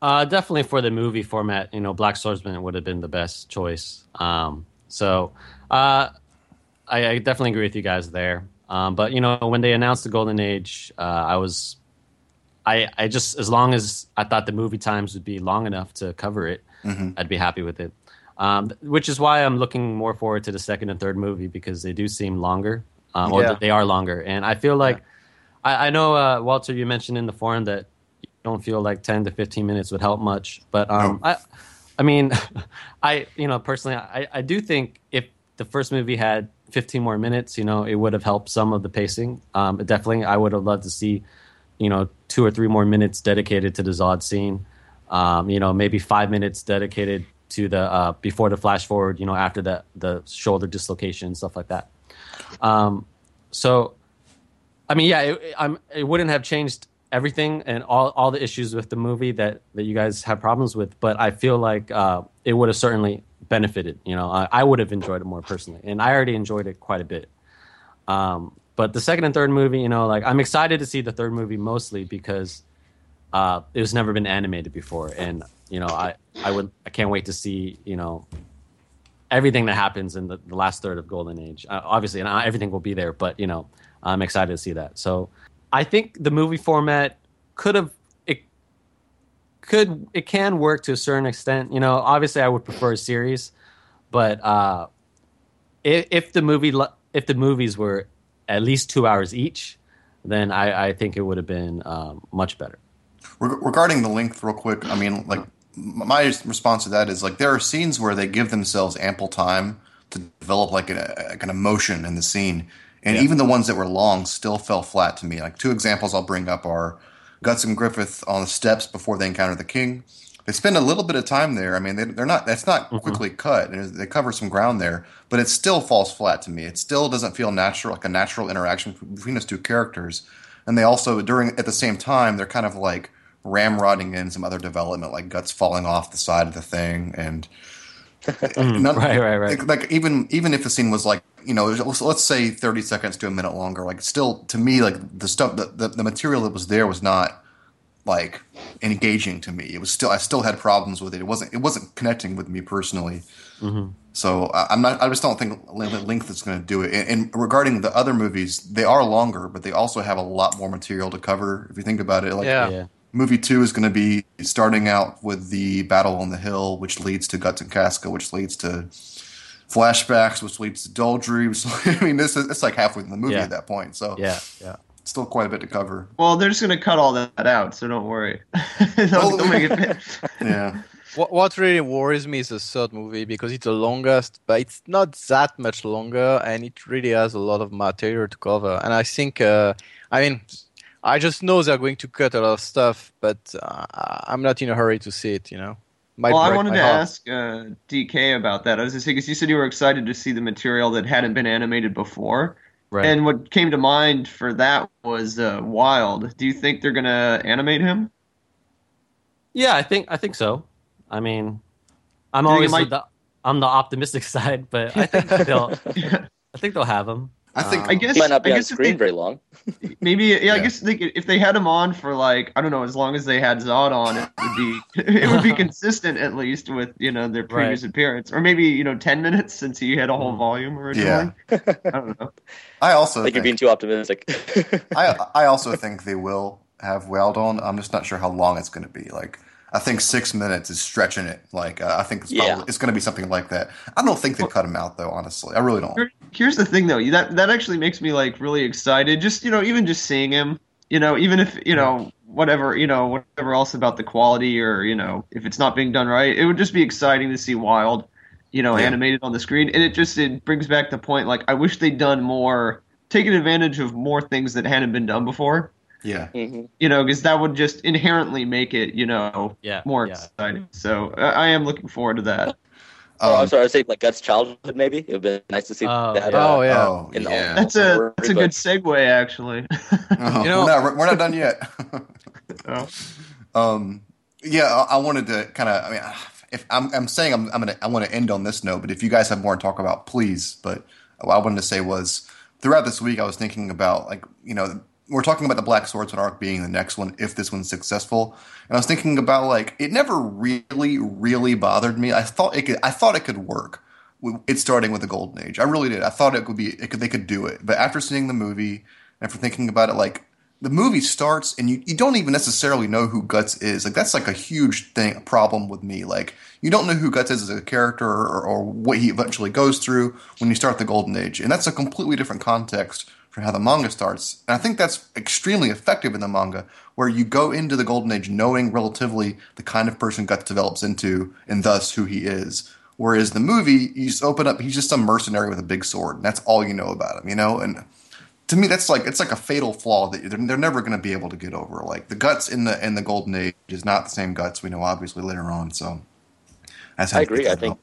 [SPEAKER 2] Uh, definitely for the movie format, you know, Black Swordsman would have been the best choice. Um, so uh, I, I definitely agree with you guys there. Um, but you know, when they announced the Golden Age, uh, I was, I, I just as long as I thought the movie times would be long enough to cover it, I'd be happy with it. Um, which is why I'm looking more forward to the second and third movie because they do seem longer, um, or
[SPEAKER 4] Yeah.
[SPEAKER 2] they are longer, and I feel like I, I know uh, Walter, you mentioned in the forum that you don't feel like 10 to 15 minutes would help much, but um, I, I mean, I you know personally, I, I do think if the first movie had 15 more minutes, you know, it would have helped some of the pacing. Um, definitely, I would have loved to see, you know, two or three more minutes dedicated to the Zod scene. Um, you know, maybe five minutes dedicated to the uh, before the flash forward. You know, after the the shoulder dislocation stuff like that. Um, so I mean, yeah, it, I'm, it wouldn't have changed everything and all, all the issues with the movie that, that you guys have problems with, but I feel like uh, it would have certainly benefited. You know, I, I would have enjoyed it more personally, and I already enjoyed it quite a bit. Um, but the second and third movie, you know, like I'm excited to see the third movie mostly because uh, it was never been animated before, and you know, I, I would I can't wait to see you know everything that happens in the, the last third of Golden Age. Uh, obviously, and everything will be there, but you know, I'm excited to see that. So I think the movie format could have it could it can work to a certain extent. You know, obviously I would prefer a series, but uh, if, if the movie if the movies were at least two hours each, then I, I think it would have been um, much better.
[SPEAKER 1] Reg- regarding the length, real quick, I mean, like my response to that is like there are scenes where they give themselves ample time to develop like, an like an emotion in the scene, and
[SPEAKER 2] Yeah.
[SPEAKER 1] even the ones that were long still fell flat to me. Like two examples I'll bring up are Guts and Griffith on the steps before they encounter the king. They spend a little bit of time there. I mean, they, they're not. That's not mm-hmm. quickly cut. They cover some ground there, but it still falls flat to me. It still doesn't feel natural, like a natural interaction between those two characters. And they also, during at the same time, they're kind of like ramrodding in some other development, like guts falling off the side of the thing, and Mm, none-
[SPEAKER 2] right, right, right.
[SPEAKER 1] Like, like even even if the scene was like you know let's, let's say thirty seconds to a minute longer, like still to me like the stuff the, the the material that was there was not like engaging to me. It was still I still had problems with it. It wasn't it wasn't connecting with me personally. Mm-hmm. So I, I'm not. I just don't think length length is going to do it. And, and regarding the other movies, they are longer, but they also have a lot more material to cover. If you think about it, like
[SPEAKER 4] Yeah.
[SPEAKER 2] yeah.
[SPEAKER 1] Movie two is going to be starting out with the battle on the hill, which leads to Guts and Casca, which leads to flashbacks, which leads to Doldrey. Which, I mean, this is it's like halfway in the movie
[SPEAKER 2] Yeah.
[SPEAKER 1] at that point. So
[SPEAKER 2] Yeah, yeah.
[SPEAKER 1] still quite a bit to cover.
[SPEAKER 5] Well, they're just gonna cut all that out, so don't worry. they'll, they'll make it.
[SPEAKER 1] Yeah.
[SPEAKER 4] What, what really worries me is the third movie because it's the longest, but it's not that much longer, and it really has a lot of material to cover. And I think, uh, I mean, I just know they're going to cut a lot of stuff, but uh, I'm not in a hurry to see it. You know. Might
[SPEAKER 5] well, I wanted to
[SPEAKER 4] heart.
[SPEAKER 5] ask uh, DK about that. I was just because you said you were excited to see the material that hadn't been animated before,
[SPEAKER 2] Right.
[SPEAKER 5] and what came to mind for that was uh, Wyald. Do you think they're gonna animate him?
[SPEAKER 2] Yeah, I think I think so. I mean, I'm
[SPEAKER 5] Do
[SPEAKER 2] always
[SPEAKER 5] might-
[SPEAKER 2] the on the optimistic side, but I think they'll I think they'll have him.
[SPEAKER 1] I think
[SPEAKER 2] Um,
[SPEAKER 5] I guess
[SPEAKER 3] He might not be
[SPEAKER 5] I
[SPEAKER 3] on
[SPEAKER 5] guess if
[SPEAKER 3] screen
[SPEAKER 5] they-
[SPEAKER 3] very long.
[SPEAKER 5] Maybe, yeah, I guess they if they had him on for like I don't know, as long as they had Zodd on, it would be it would be consistent at least with you know their previous appearance, or maybe you know ten minutes since he had a whole volume originally. I don't know.
[SPEAKER 1] I also
[SPEAKER 3] Like you're being too optimistic.
[SPEAKER 1] I I also think they will have Weld on. I'm just not sure how long it's going to be. Like I think six minutes is stretching it. Like uh, I think it's probably,
[SPEAKER 3] Yeah.
[SPEAKER 1] it's going to be something like that. I don't think they cut him out though. Honestly, I really don't.
[SPEAKER 5] Here's the thing though, that that actually makes me like really excited. Just you know, even just seeing him, you know, even if you know whatever you know whatever else about the quality or you know if it's not being done right, it would just be exciting to see Wyald, you know,
[SPEAKER 1] Yeah.
[SPEAKER 5] animated on the screen. And it just it brings back the point like I wish they'd done more, taken advantage of more things that hadn't been done before.
[SPEAKER 1] Yeah.
[SPEAKER 3] Mhm.
[SPEAKER 5] You know, because that would just inherently make it you know
[SPEAKER 2] Yeah,
[SPEAKER 5] more
[SPEAKER 2] yeah.
[SPEAKER 5] exciting. So I, I am looking forward to that.
[SPEAKER 3] oh, I'm
[SPEAKER 1] Um,
[SPEAKER 3] sorry. I say like Guts' childhood. Maybe it would be nice to see
[SPEAKER 2] Oh,
[SPEAKER 3] that.
[SPEAKER 2] yeah.
[SPEAKER 3] uh,
[SPEAKER 4] Oh yeah.
[SPEAKER 1] Oh
[SPEAKER 3] in the-
[SPEAKER 1] yeah.
[SPEAKER 5] That's a
[SPEAKER 3] Don't
[SPEAKER 5] that's a good
[SPEAKER 3] but-
[SPEAKER 5] segue actually.
[SPEAKER 1] Oh,
[SPEAKER 4] You know-
[SPEAKER 1] we're not we're not done yet.
[SPEAKER 5] Oh.
[SPEAKER 1] Um, yeah, I, I wanted to kind of. I mean, if I'm, I'm saying I'm, I'm gonna, I want to end on this note, but if you guys have more to talk about, please. But what I wanted to say was, throughout this week, I was thinking about like, you know, we're talking about the Black Swordsman arc being the next one if this one's successful, and I was thinking about like, it never really, really bothered me. I thought it could, I thought it could work. It's starting with the Golden Age, I really did. I thought it could be, it could, they could do it. But after seeing the movie, and after thinking about it, like the movie starts and you, you don't even necessarily know who Guts is. Like that's like a huge thing problem with me. Like you don't know who Guts is as a character or, or what he eventually goes through when you start the Golden Age. And that's a completely different context from how the manga starts. And I think that's extremely effective in the manga, where you go into the Golden Age knowing relatively the kind of person Guts develops into and thus who he is. Whereas the movie, you just open up, he's just some mercenary with a big sword, and that's all you know about him, you know? And to me that's like it's like a fatal flaw that they're, they're never going to be able to get over like the guts in the in the golden age is not the same guts we know obviously later on so that's how
[SPEAKER 3] I agree. I think.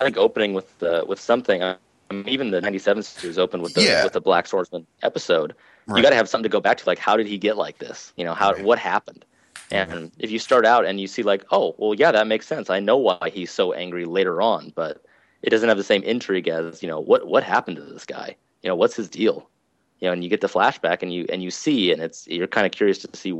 [SPEAKER 3] I think opening with uh, with something. I mean, even the '97 series opened with the
[SPEAKER 1] Yeah.
[SPEAKER 3] with the Black Swordsman episode.
[SPEAKER 1] Right.
[SPEAKER 3] You got to have something to go back to. Like, how did he get like this? You know, how
[SPEAKER 1] Right.
[SPEAKER 3] what happened? And if you start out and you see like, oh, well, yeah, that makes sense. I know why he's so angry later on, but it doesn't have the same intrigue as you know what what happened to this guy. You know, what's his deal? You know, and you get the flashback and you and you see, and it's you're kind of curious to see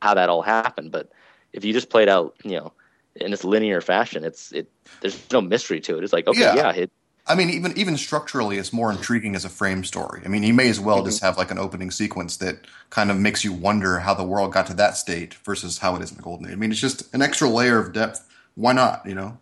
[SPEAKER 3] how that all happened. But if you just play it out, you know, in this linear fashion, it's it there's no mystery to it. It's like, okay,
[SPEAKER 1] Yeah.
[SPEAKER 3] yeah, it,
[SPEAKER 1] I mean, even even structurally, it's more intriguing as a frame story. I mean, you may as well just mm-hmm. have like an opening sequence that kind of makes you wonder how the world got to that state versus how it is in the Golden Age. I mean, it's just an extra layer of depth. Why not? You know?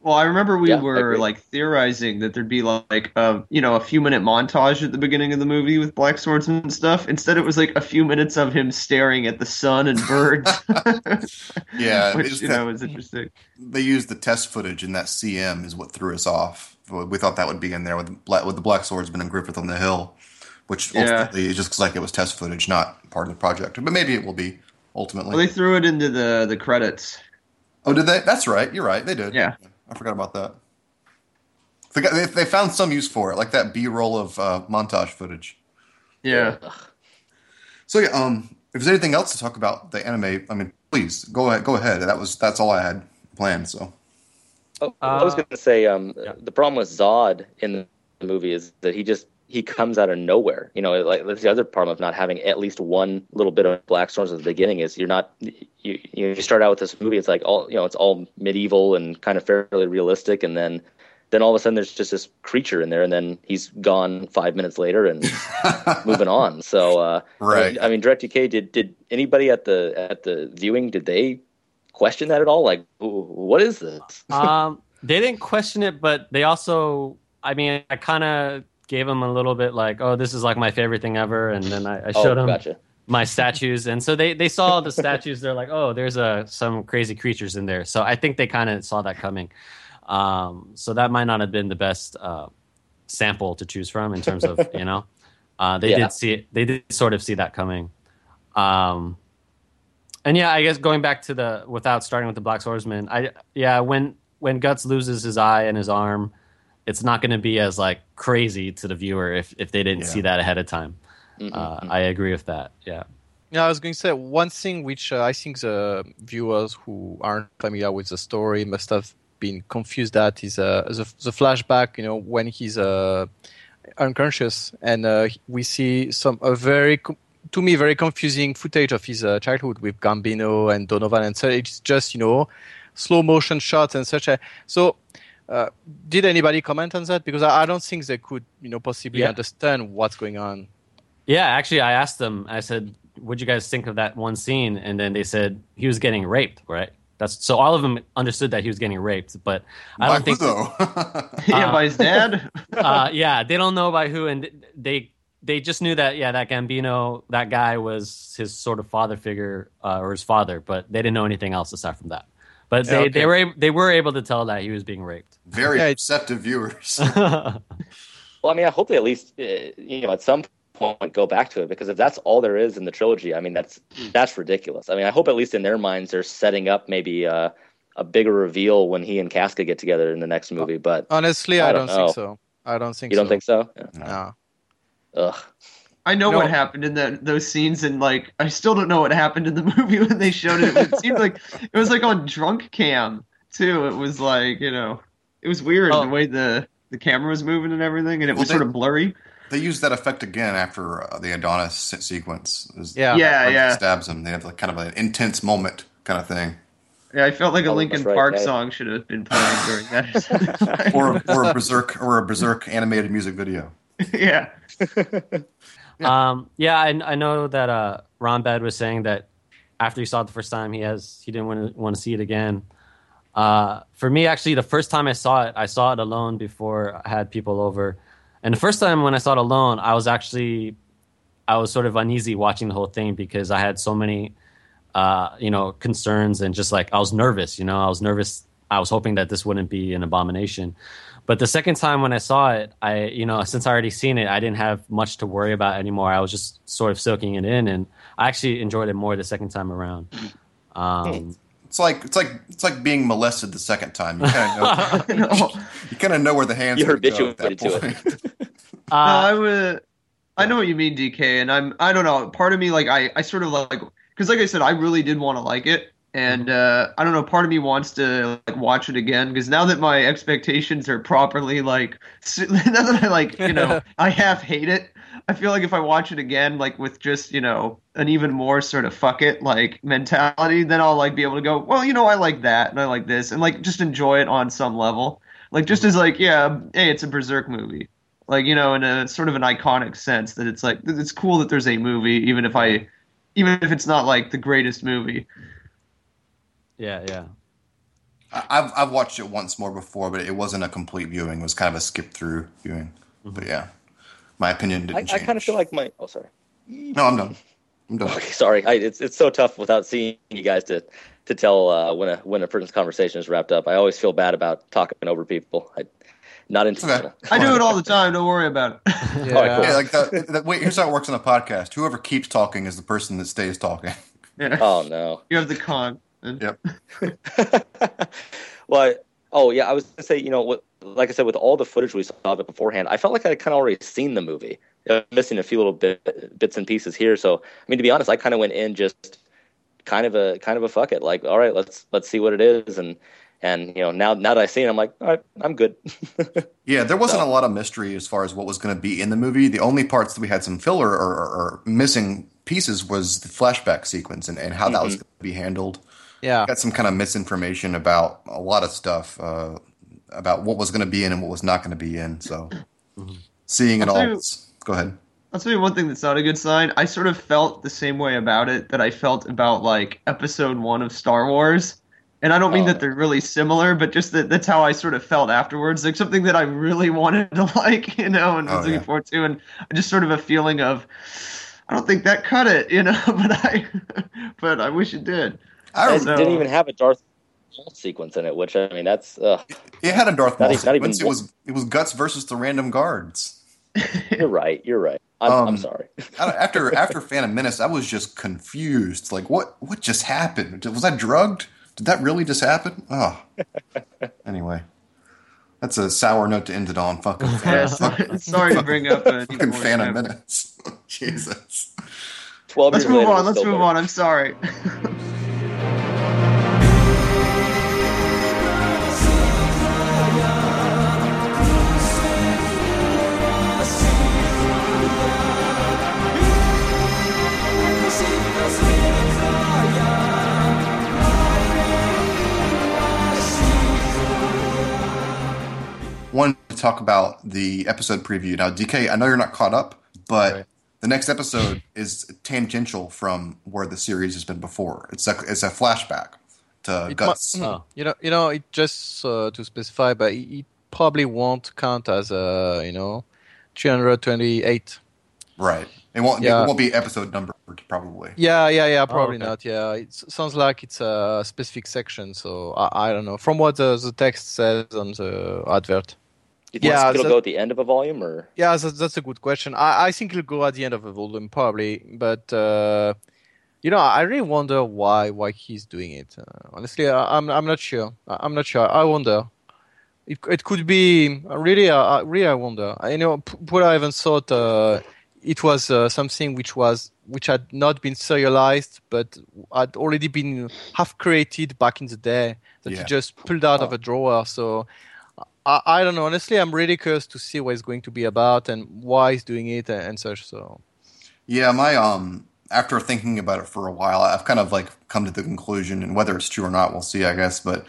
[SPEAKER 5] Well, I remember we
[SPEAKER 3] Yeah,
[SPEAKER 5] were like theorizing that there'd be like a you know a few minute montage at the beginning of the movie with black swords and stuff. Instead, it was like a few minutes of him staring at the sun and birds.
[SPEAKER 1] Yeah,
[SPEAKER 5] which
[SPEAKER 1] it's
[SPEAKER 5] you
[SPEAKER 1] that-
[SPEAKER 5] know was interesting.
[SPEAKER 1] They used the test footage, and that CM is what threw us off. We thought that would be in there with with the Black Swordsman and Griffith on the Hill, which
[SPEAKER 5] Yeah.
[SPEAKER 1] ultimately is just like it was test footage, not part of the project. But maybe it will be ultimately.
[SPEAKER 5] Well, they threw it into the the credits.
[SPEAKER 1] Oh, did they? That's right. You're right. They did.
[SPEAKER 5] Yeah.
[SPEAKER 1] I forgot about that. They, got, they, they found some use for it, like that B-roll of uh, montage footage.
[SPEAKER 5] Yeah.
[SPEAKER 1] So yeah, um, if there's anything else to talk about the anime, I mean, please go ahead. Go ahead. That was that's all I had planned. So
[SPEAKER 3] Oh, I was
[SPEAKER 2] Uh,
[SPEAKER 3] going to say um,
[SPEAKER 2] yeah.
[SPEAKER 3] the problem with Zodd in the movie is that he just he comes out of nowhere. You know, like that's the other problem of not having at least one little bit of black storms at the beginning is you're not you you start out with this movie. It's like all you know, it's all medieval and kind of fairly realistic, and then then all of a sudden there's just this creature in there, and then he's gone five minutes later and moving on. So uh,
[SPEAKER 1] Right.
[SPEAKER 3] I mean, DirectUK did did anybody at the at the viewing did they question that at all? Like, what is this?
[SPEAKER 2] um, they didn't question it, but they also, I mean, I kind of gave them a little bit like, oh, this is like my favorite thing ever, and then I, I
[SPEAKER 3] oh,
[SPEAKER 2] showed them
[SPEAKER 3] gotcha.
[SPEAKER 2] my statues, and so they they saw the statues. They're like, oh, there's a some crazy creatures in there. So I think they kind of saw that coming. Um, so that might not have been the best uh, sample to choose from in terms of you know, uh, they
[SPEAKER 3] Yeah.
[SPEAKER 2] did see it. They did sort of see that coming. Um, and yeah, I guess going back to the without starting with the Black Swordsman, I yeah when when Guts loses his eye and his arm, it's not going to be as like crazy to the viewer if if they didn't
[SPEAKER 1] Yeah.
[SPEAKER 2] see that ahead of time.
[SPEAKER 3] Mhm.
[SPEAKER 2] Uh, I agree with that. Yeah.
[SPEAKER 4] Yeah, I was going to say one thing which uh, I think the viewers who aren't familiar with the story must have been confused at is uh, the, the flashback. You know, when he's uh, unconscious, and uh, we see some a very co- to me very confusing footage of his uh, childhood with Gambino and Donovan, and so it's just you know slow motion shots and such. A, so. Uh, did anybody comment on that? Because I, I don't think they could, you know, possibly
[SPEAKER 2] Yeah.
[SPEAKER 4] understand what's going on.
[SPEAKER 2] Yeah, actually, I asked them. I said, "What'd you guys think of that one scene?" And then they said he was getting raped. Right. That's so all of them understood that he was getting raped, but I
[SPEAKER 1] By
[SPEAKER 2] don't think.
[SPEAKER 1] who, though?
[SPEAKER 5] yeah,
[SPEAKER 2] Uh,
[SPEAKER 5] by his dad.
[SPEAKER 2] uh, yeah, they don't know by who, and they they just knew that yeah, that Gambino, that guy was his sort of father figure uh, or his father, but they didn't know anything else aside from that. But they,
[SPEAKER 4] okay.
[SPEAKER 2] they were ab- they were able to tell that he was being raped.
[SPEAKER 1] Very
[SPEAKER 4] Yeah, it's-
[SPEAKER 1] perceptive viewers.
[SPEAKER 3] Well, I mean, I hope they at least, uh, you know, at some point go back to it because if that's all there is in the trilogy, I mean, that's that's ridiculous. I mean, I hope at least in their minds they're setting up maybe uh, a bigger reveal when he and Casca get together in the next movie. But
[SPEAKER 4] Honestly,
[SPEAKER 3] I
[SPEAKER 4] I
[SPEAKER 3] don't
[SPEAKER 4] don't,
[SPEAKER 3] know.
[SPEAKER 4] think so. I don't think
[SPEAKER 3] you don't
[SPEAKER 4] so.
[SPEAKER 3] think so? Yeah.
[SPEAKER 4] No.
[SPEAKER 3] Ugh.
[SPEAKER 5] I know
[SPEAKER 2] No.
[SPEAKER 5] what happened in that those scenes, and like I still don't know what happened in the movie when they showed it. It seemed like it was like on drunk cam too. It was like you know, it was weird
[SPEAKER 2] Oh.
[SPEAKER 5] the way the the camera was moving and everything, and it
[SPEAKER 1] Well,
[SPEAKER 5] was
[SPEAKER 1] they-
[SPEAKER 5] sort of blurry.
[SPEAKER 1] they used that effect again after uh, the Adonis sequence. Is-
[SPEAKER 4] Yeah.
[SPEAKER 5] Yeah, yeah,
[SPEAKER 1] Stabs him. They have like kind of an intense moment kind of thing,
[SPEAKER 5] yeah. I felt like a
[SPEAKER 3] Oh,
[SPEAKER 5] Linkin
[SPEAKER 3] right,
[SPEAKER 5] Park
[SPEAKER 3] yeah.
[SPEAKER 5] song should have been playing during that.
[SPEAKER 1] or or a berserk or a berserk animated music video.
[SPEAKER 5] yeah,
[SPEAKER 2] Um, yeah, I, I know that uh, Ron Bed was saying that after he saw it the first time, he has he didn't want to want to see it again. Uh, for me, actually, the first time I saw it, I saw it alone before I had people over, and the first time when I saw it alone, I was actually I was sort of uneasy watching the whole thing because I had so many uh, you know concerns and just like I was nervous. You know, I was nervous. I was hoping that this wouldn't be an abomination. But the second time when I saw it, I you know since I already seen it, I didn't have much to worry about anymore. I was just sort of soaking it in, and I actually enjoyed it more the second time around. Um,
[SPEAKER 1] It's like it's like it's like being molested the second time. You kind of know you kind of know where the hands
[SPEAKER 3] You're
[SPEAKER 1] are gonna go at that
[SPEAKER 3] habituated to
[SPEAKER 1] point.
[SPEAKER 5] no,
[SPEAKER 2] uh,
[SPEAKER 5] I would. I know what you mean, DK, and I'm. I don't know. Part of me, like, I, I sort of like, because, like I said, I really did want to like it, and uh, I don't know. Part of me wants to like watch it again because now that my expectations are properly like, now that I like, you know, I half hate it. I feel like if I watch it again, like with just you know an even more sort of fuck it like mentality, then I'll like be able to go, well, you know, I like that and I like this, and like just enjoy it on some level. Like just as like yeah, hey, it's a Berserk movie. Like you know, in a sort of an iconic sense that it's like it's cool that there's a movie, even if I, even if it's not like the greatest movie.
[SPEAKER 2] Yeah, yeah.
[SPEAKER 1] I- I've I've watched it once more before, but it wasn't a complete viewing. It was kind of a skip through viewing. But yeah, my opinion didn't
[SPEAKER 3] I
[SPEAKER 1] change.
[SPEAKER 3] kind of feel like my. Oh, sorry.
[SPEAKER 1] no, I'm done. I'm done.
[SPEAKER 3] Okay, sorry. I, it's it's so tough without seeing you guys to to tell uh, when a when a person's conversation is wrapped up. I always feel bad about talking over people. I not into.
[SPEAKER 1] Okay.
[SPEAKER 5] I do it all the time. Don't worry about it.
[SPEAKER 4] Yeah.
[SPEAKER 3] All right, cool.
[SPEAKER 1] Yeah, like the, the, wait. Here's how it works on a podcast. Whoever keeps talking is the person that stays talking.
[SPEAKER 5] Yeah.
[SPEAKER 3] Oh no.
[SPEAKER 5] You have the con. And-
[SPEAKER 1] Yep.
[SPEAKER 3] well, oh yeah, I was gonna say, you know, what, like I said, with all the footage we saw of it beforehand, I felt like I kind of already seen the movie. I was missing a few little bit, bits and pieces here. So, I mean, to be honest, I kind of went in just kind of a kind of a fuck it, like, all right, let's let's see what it is, and and you know, now now that I seen it, I'm like, all right, I'm good.
[SPEAKER 1] Yeah, there wasn't a lot of mystery as far as what was going to be in the movie. The only parts that we had some filler or, or, or missing pieces was the flashback sequence and, and how that was mm-hmm. going to be handled.
[SPEAKER 4] Yeah.
[SPEAKER 1] Got some kind of misinformation about a lot of stuff uh, about what was going to be in and what was not going to be in. So seeing it
[SPEAKER 5] I'll
[SPEAKER 1] all.
[SPEAKER 5] you-
[SPEAKER 1] Go ahead.
[SPEAKER 5] I'll tell you one thing that's not a good sign. I sort of felt the same way about it that I felt about like episode one of Star Wars. And I don't mean
[SPEAKER 3] Oh.
[SPEAKER 5] that they're really similar, but just that that's how I sort of felt afterwards. Like something that I really wanted to like, you know, and was
[SPEAKER 1] Oh,
[SPEAKER 5] looking
[SPEAKER 1] yeah.
[SPEAKER 5] forward to. And just sort of a feeling of, I don't think that cut it, you know, but I, but I wish it did.
[SPEAKER 1] I
[SPEAKER 3] it
[SPEAKER 1] remember,
[SPEAKER 3] didn't even have a Darth Maul sequence in it, which I mean, that's uh,
[SPEAKER 1] it had a Darth
[SPEAKER 3] Not
[SPEAKER 1] Maul
[SPEAKER 3] even- not even
[SPEAKER 1] sequence. It was it was guts versus the random guards.
[SPEAKER 3] you're right. You're right. I'm,
[SPEAKER 1] Um,
[SPEAKER 3] I'm sorry.
[SPEAKER 1] After after Phantom Menace, I was just confused. Like, what what just happened? Was I drugged? Did that really just happen? Oh. anyway, that's a sour note to end it on. Fucking
[SPEAKER 5] Yeah,
[SPEAKER 1] Phantom,
[SPEAKER 5] sorry, sorry to bring up a
[SPEAKER 1] fucking Phantom Menace. Jesus.
[SPEAKER 3] Twelve
[SPEAKER 5] Let's move
[SPEAKER 3] later,
[SPEAKER 5] on. Let's move
[SPEAKER 3] better.
[SPEAKER 5] on. I'm sorry.
[SPEAKER 1] Wanted to talk about the episode preview. Now, DK, I know you're not caught up, but
[SPEAKER 4] Right.
[SPEAKER 1] the next episode is tangential from where the series has been before. It's a it's a flashback to
[SPEAKER 4] It
[SPEAKER 1] Guts.
[SPEAKER 4] mu-
[SPEAKER 2] Oh.
[SPEAKER 4] You know, you know, it just uh, to specify, but it, it probably won't count as a you know, 328.
[SPEAKER 1] right. It won't
[SPEAKER 4] Yeah.
[SPEAKER 1] it won't be episode numbered probably.
[SPEAKER 4] Yeah, yeah, yeah, probably
[SPEAKER 2] okay.
[SPEAKER 4] not. Yeah, it sounds like it's a specific section, so I, I don't know. From what the, the text says on the advert.
[SPEAKER 3] You think
[SPEAKER 4] Yeah,
[SPEAKER 3] it'll
[SPEAKER 4] so-
[SPEAKER 3] go at the end of a volume, or
[SPEAKER 4] Yeah, that's, that's a good question. I, I think it'll go at the end of a volume, probably. But uh, you know, I really wonder why why he's doing it. Uh, honestly, I, I'm I'm not sure. I- I'm not sure. I wonder. It it could be really. Uh, I- really, I wonder. I you know. P- What I even thought uh, it was uh, something which was which had not been serialized, but had already been half created back in the day that
[SPEAKER 1] Yeah.
[SPEAKER 4] he just pulled out of a drawer. So. I, I don't know. Honestly, I'm really curious to see what it's going to be about and why he's doing it and, and such. So,
[SPEAKER 1] Yeah, my um after thinking about it for a while, I've kind of like come to the conclusion, and whether it's true or not, we'll see, I guess. But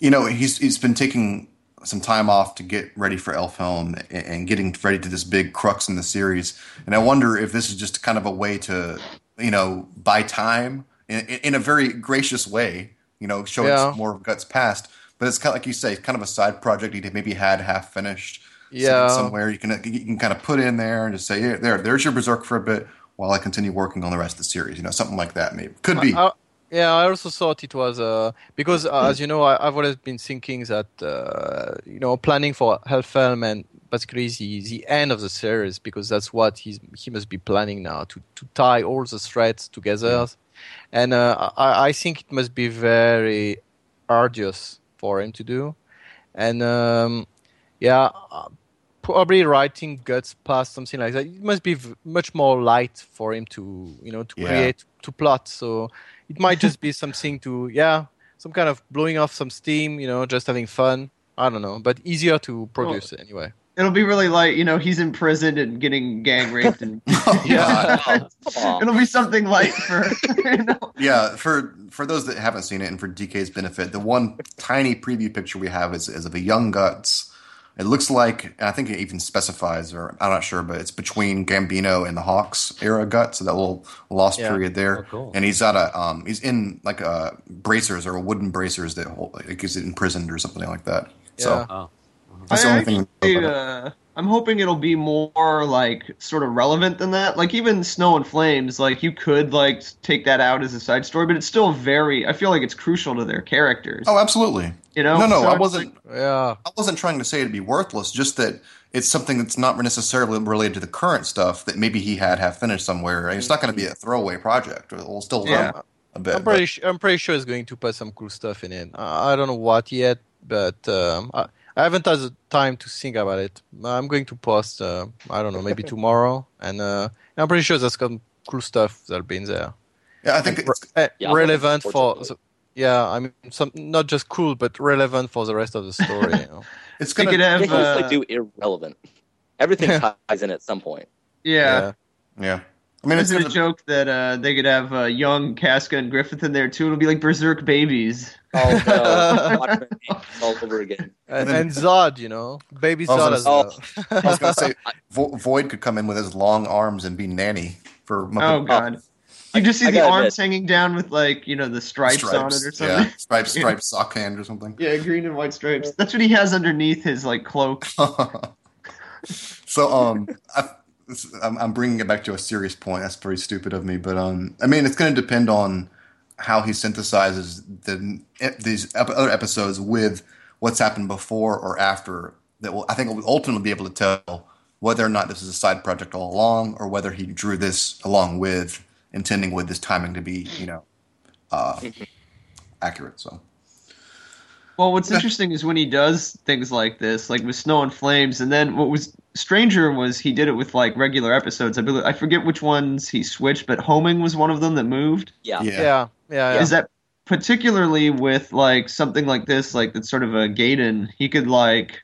[SPEAKER 1] you know, he's he's been taking some time off to get ready for Elfhelm and, and getting ready to this big crux in the series. And I wonder if this is just kind of a way to, you know, buy time in, in a very gracious way. You know, showing
[SPEAKER 4] Yeah.
[SPEAKER 1] more of Guts' past. But it's kind of like you say, kind of a side project he maybe had half finished.
[SPEAKER 4] Yeah.
[SPEAKER 1] somewhere you can you can kind of put in there and just say, "Here, there, there's your Berserk for a bit while I continue working on the rest of the series. You know, something like that. Maybe could be.
[SPEAKER 4] I, I- yeah, I also thought it was uh, because, uh, as you know, I, I've always been thinking that uh, you know planning for Elfhelm and basically the, the end of the series because that's what he's he must be planning now to to tie all the threads together, and uh, I, I think it must be very arduous for him to do, and um, yeah. uh, Probably writing guts past something like that. It must be v- much more light for him to, you know, to
[SPEAKER 1] Yeah.
[SPEAKER 4] create, to plot. So it might just be something to yeah some kind of blowing off some steam you know just having fun i don't know but easier to produce anyway
[SPEAKER 5] It'll be really like you know he's in prison and getting gang raped and
[SPEAKER 1] yeah.
[SPEAKER 5] It'll be something light for you know.
[SPEAKER 1] Yeah, for for those that haven't seen it, and for DK's benefit, the one tiny preview picture we have is, is of a young Guts. It looks like, I think it even specifies, or I'm not sure, but it's between Gambino and the Hawks era Guts, so that little lost
[SPEAKER 4] Yeah.
[SPEAKER 1] period there.
[SPEAKER 2] Oh, cool.
[SPEAKER 1] And he's at a, um, he's in like a bracers or wooden bracers that hold, like he's imprisoned or something like that. So
[SPEAKER 2] Oh.
[SPEAKER 1] That's the
[SPEAKER 5] I
[SPEAKER 1] only thing.
[SPEAKER 5] actually,
[SPEAKER 1] about it.
[SPEAKER 5] uh, I'm hoping it'll be more like sort of relevant than that. Like even Snow and Flames, like you could like take that out as a side story, but it's still very. I feel like it's crucial to their characters.
[SPEAKER 1] Oh, absolutely.
[SPEAKER 5] you know?
[SPEAKER 1] No, no,
[SPEAKER 5] So
[SPEAKER 1] I wasn't.
[SPEAKER 4] Yeah.
[SPEAKER 1] I wasn't trying to say it'd be worthless. Just that it's something that's not necessarily related to the current stuff that maybe he had have finished somewhere. It's not going to be a throwaway project. It will still
[SPEAKER 5] Yeah.
[SPEAKER 1] run a bit.
[SPEAKER 4] I'm pretty. Su- I'm pretty sure it's going to put some cool stuff in it. I I don't know what yet, but um, I, I haven't had the time to think about it. I'm going to post. Uh, I don't know, maybe tomorrow, and uh, I'm pretty sure there's some cool stuff that'll be in there.
[SPEAKER 1] yeah, I think it's,
[SPEAKER 4] Uh,
[SPEAKER 3] Yeah,
[SPEAKER 4] relevant for.
[SPEAKER 3] forward to it.
[SPEAKER 4] the- yeah, I mean, some not just cool, but relevant for the rest of the story. You know?
[SPEAKER 1] it's gonna
[SPEAKER 5] have,
[SPEAKER 3] They like
[SPEAKER 5] uh,
[SPEAKER 3] do irrelevant. Everything ties in at some point.
[SPEAKER 5] yeah.
[SPEAKER 1] Yeah, I mean, it's
[SPEAKER 5] There's a joke that uh, they could have uh, young Casca and Griffith in there too. It'll be like Berserk babies.
[SPEAKER 3] Oh no! All over again.
[SPEAKER 4] And,
[SPEAKER 1] then-
[SPEAKER 4] and Zodd, you know, baby
[SPEAKER 1] Zodd
[SPEAKER 4] as well.
[SPEAKER 1] I was going to say Vo- Void could come in with his long arms and be nanny for
[SPEAKER 5] Oh
[SPEAKER 1] Muppet
[SPEAKER 5] god. You just see
[SPEAKER 3] I
[SPEAKER 5] the
[SPEAKER 3] gotta
[SPEAKER 5] arms
[SPEAKER 3] admit-
[SPEAKER 5] hanging down with like you know the stripes, on it or something.
[SPEAKER 1] Yeah, stripes, stripes, sock hand or something.
[SPEAKER 5] Yeah, green and white stripes. That's what he has underneath his like cloak.
[SPEAKER 1] so um I, I'm I'm bringing it back to a serious point that's very stupid of me but um i mean it's going to depend on how he synthesizes the these ep- other episodes with what's happened before or after that will i think will ultimately be able to tell whether or not this is a side project all along or whether he drew this along with intending with this timing to be you know uh accurate so
[SPEAKER 5] Well, what's interesting is when he does things like this, like with Snow and Flames, and then what was stranger was he did it with like regular episodes. I believe I forget which ones he switched, but Homing was one of them that moved.
[SPEAKER 3] Yeah.
[SPEAKER 1] yeah,
[SPEAKER 4] yeah, yeah, yeah.
[SPEAKER 5] Is that particularly with like something like this, like that's sort of a Gaiden? He could like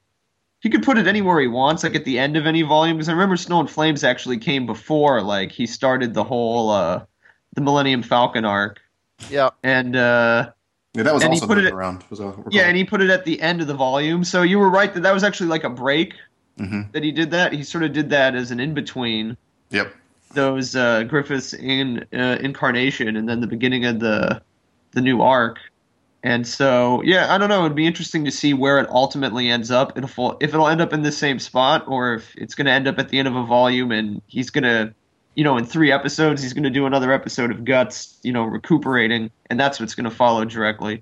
[SPEAKER 5] he could put it anywhere he wants, like at the end of any volume. Because I remember Snow and Flames actually came before, like he started the whole uh the Millennium Falcon arc,
[SPEAKER 4] yeah.
[SPEAKER 5] and uh
[SPEAKER 1] yeah that was
[SPEAKER 5] And he
[SPEAKER 1] also
[SPEAKER 5] put it
[SPEAKER 1] around was a-
[SPEAKER 5] yeah, and he put it at the end of the volume. So you were right that that was actually like a break
[SPEAKER 1] Mhm.
[SPEAKER 5] that he did that. He sort of did that as an in between
[SPEAKER 1] yep
[SPEAKER 5] those uh, Griffiths in uh, incarnation and then the beginning of the the new arc. And so, yeah, I don't know. It'd be interesting to see where it ultimately ends up. If it'll, if it'll end up in the same spot, or if it's going to end up at the end of a volume, and he's going to, you know, in three episodes, he's going to do another episode of Guts, you know, recuperating, and that's what's going to follow directly.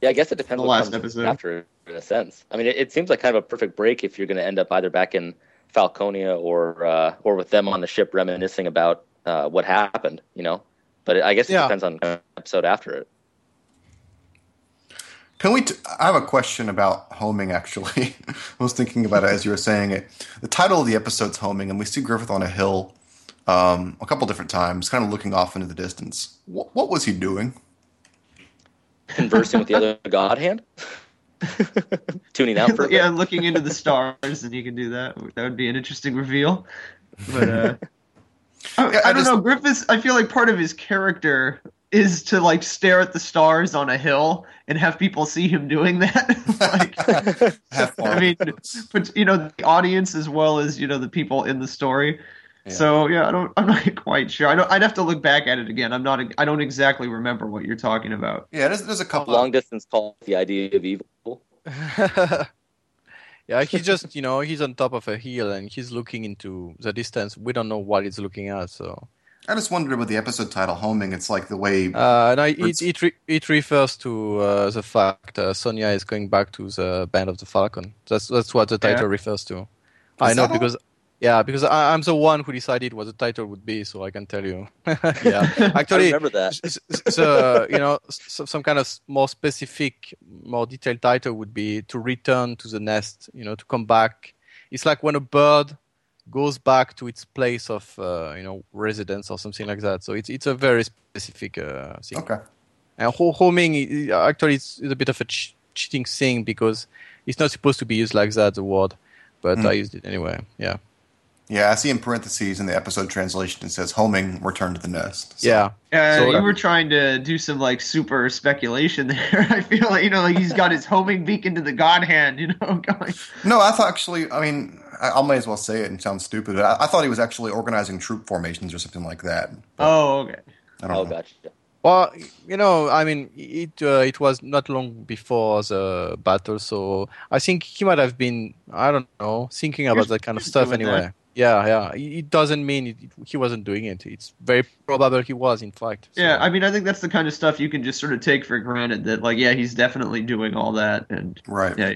[SPEAKER 3] Yeah, I guess it depends
[SPEAKER 5] on
[SPEAKER 3] The
[SPEAKER 5] last episode.
[SPEAKER 3] after, in a sense. I mean, it, it seems like kind of a perfect break if you're going to end up either back in Falconia or uh, or with them on the ship reminiscing about uh, what happened, you know. But I guess it
[SPEAKER 4] Yeah.
[SPEAKER 3] depends on the episode after it.
[SPEAKER 1] Can we? T- I have a question about homing. Actually, I was thinking about it as you were saying it. The title of the episode's homing, and we see Griffith on a hill um, a couple different times, kind of looking off into the distance. What, what was he doing?
[SPEAKER 3] Conversing with the other God hand, tuning out for a bit.
[SPEAKER 5] yeah, looking into the stars, and you can do that. That would be an interesting reveal. But uh, I,
[SPEAKER 1] I
[SPEAKER 5] I don't
[SPEAKER 1] just-
[SPEAKER 5] know. Griffiths. I feel like part of his character is to like stare at the stars on a hill and have people see him doing that. like, I mean, but you know, the audience as well as you know the people in the story.
[SPEAKER 1] Yeah.
[SPEAKER 5] So yeah, I don't. I'm not quite sure. I don't. I'd have to look back at it again. I'm not. I don't exactly remember what you're talking about.
[SPEAKER 1] yeah, there's, there's a couple.
[SPEAKER 3] Long
[SPEAKER 1] Of,
[SPEAKER 3] distance call the idea of evil.
[SPEAKER 4] yeah, he's just you know he's on top of a hill and he's looking into the distance. We don't know what he's looking at, so
[SPEAKER 1] I just wondered with the episode title "Homing." It's like the way.
[SPEAKER 4] uh, and I, it it, re- it refers to uh, the fact uh, Sonia is going back to the band of the Falcon. That's that's what the title
[SPEAKER 5] Yeah.
[SPEAKER 4] refers to. I know
[SPEAKER 1] that all?
[SPEAKER 4] because yeah, because I, I'm the one who decided what the title would be, so I can tell you. yeah,
[SPEAKER 3] I
[SPEAKER 4] actually,
[SPEAKER 3] remember that.
[SPEAKER 4] so you know s- some kind of more specific more detailed title would be to return to the nest you know to come back it's like when a bird goes back to its place of uh, you know residence or something like that so it's it's a very specific uh, thing
[SPEAKER 1] okay.
[SPEAKER 4] and ho- homing actually it's, a bit of a ch- cheating thing because it's not supposed to be used like that the word but
[SPEAKER 1] Hmm.
[SPEAKER 4] I used it anyway. Yeah,
[SPEAKER 1] Yeah, I see in parentheses in the episode translation it says homing, return to the nest. So-
[SPEAKER 4] yeah.
[SPEAKER 5] Uh,
[SPEAKER 4] So-
[SPEAKER 5] you were trying to do some like super speculation there. I feel like you know, like he's got his homing beacon to the god hand. You know, going.
[SPEAKER 1] No, I thought actually. I mean, I, I might as well say it and sound stupid. I, I thought he was actually organizing troop formations or something like that.
[SPEAKER 5] Oh, okay.
[SPEAKER 1] I don't
[SPEAKER 3] Oh,
[SPEAKER 1] know.
[SPEAKER 3] gotcha.
[SPEAKER 4] Well, you know, I mean, it uh, it was not long before the battle, so I think he might have been, I don't know, thinking about
[SPEAKER 5] was-
[SPEAKER 4] that kind of stuff anyway.
[SPEAKER 5] that.
[SPEAKER 4] Yeah, yeah. It it doesn't mean it, he wasn't doing it. It's very probable he was, in fact. So-
[SPEAKER 5] Yeah, I mean, I think that's the kind of stuff you can just sort of take for granted. That like, yeah, he's definitely doing all that, and
[SPEAKER 1] Right.
[SPEAKER 5] yeah,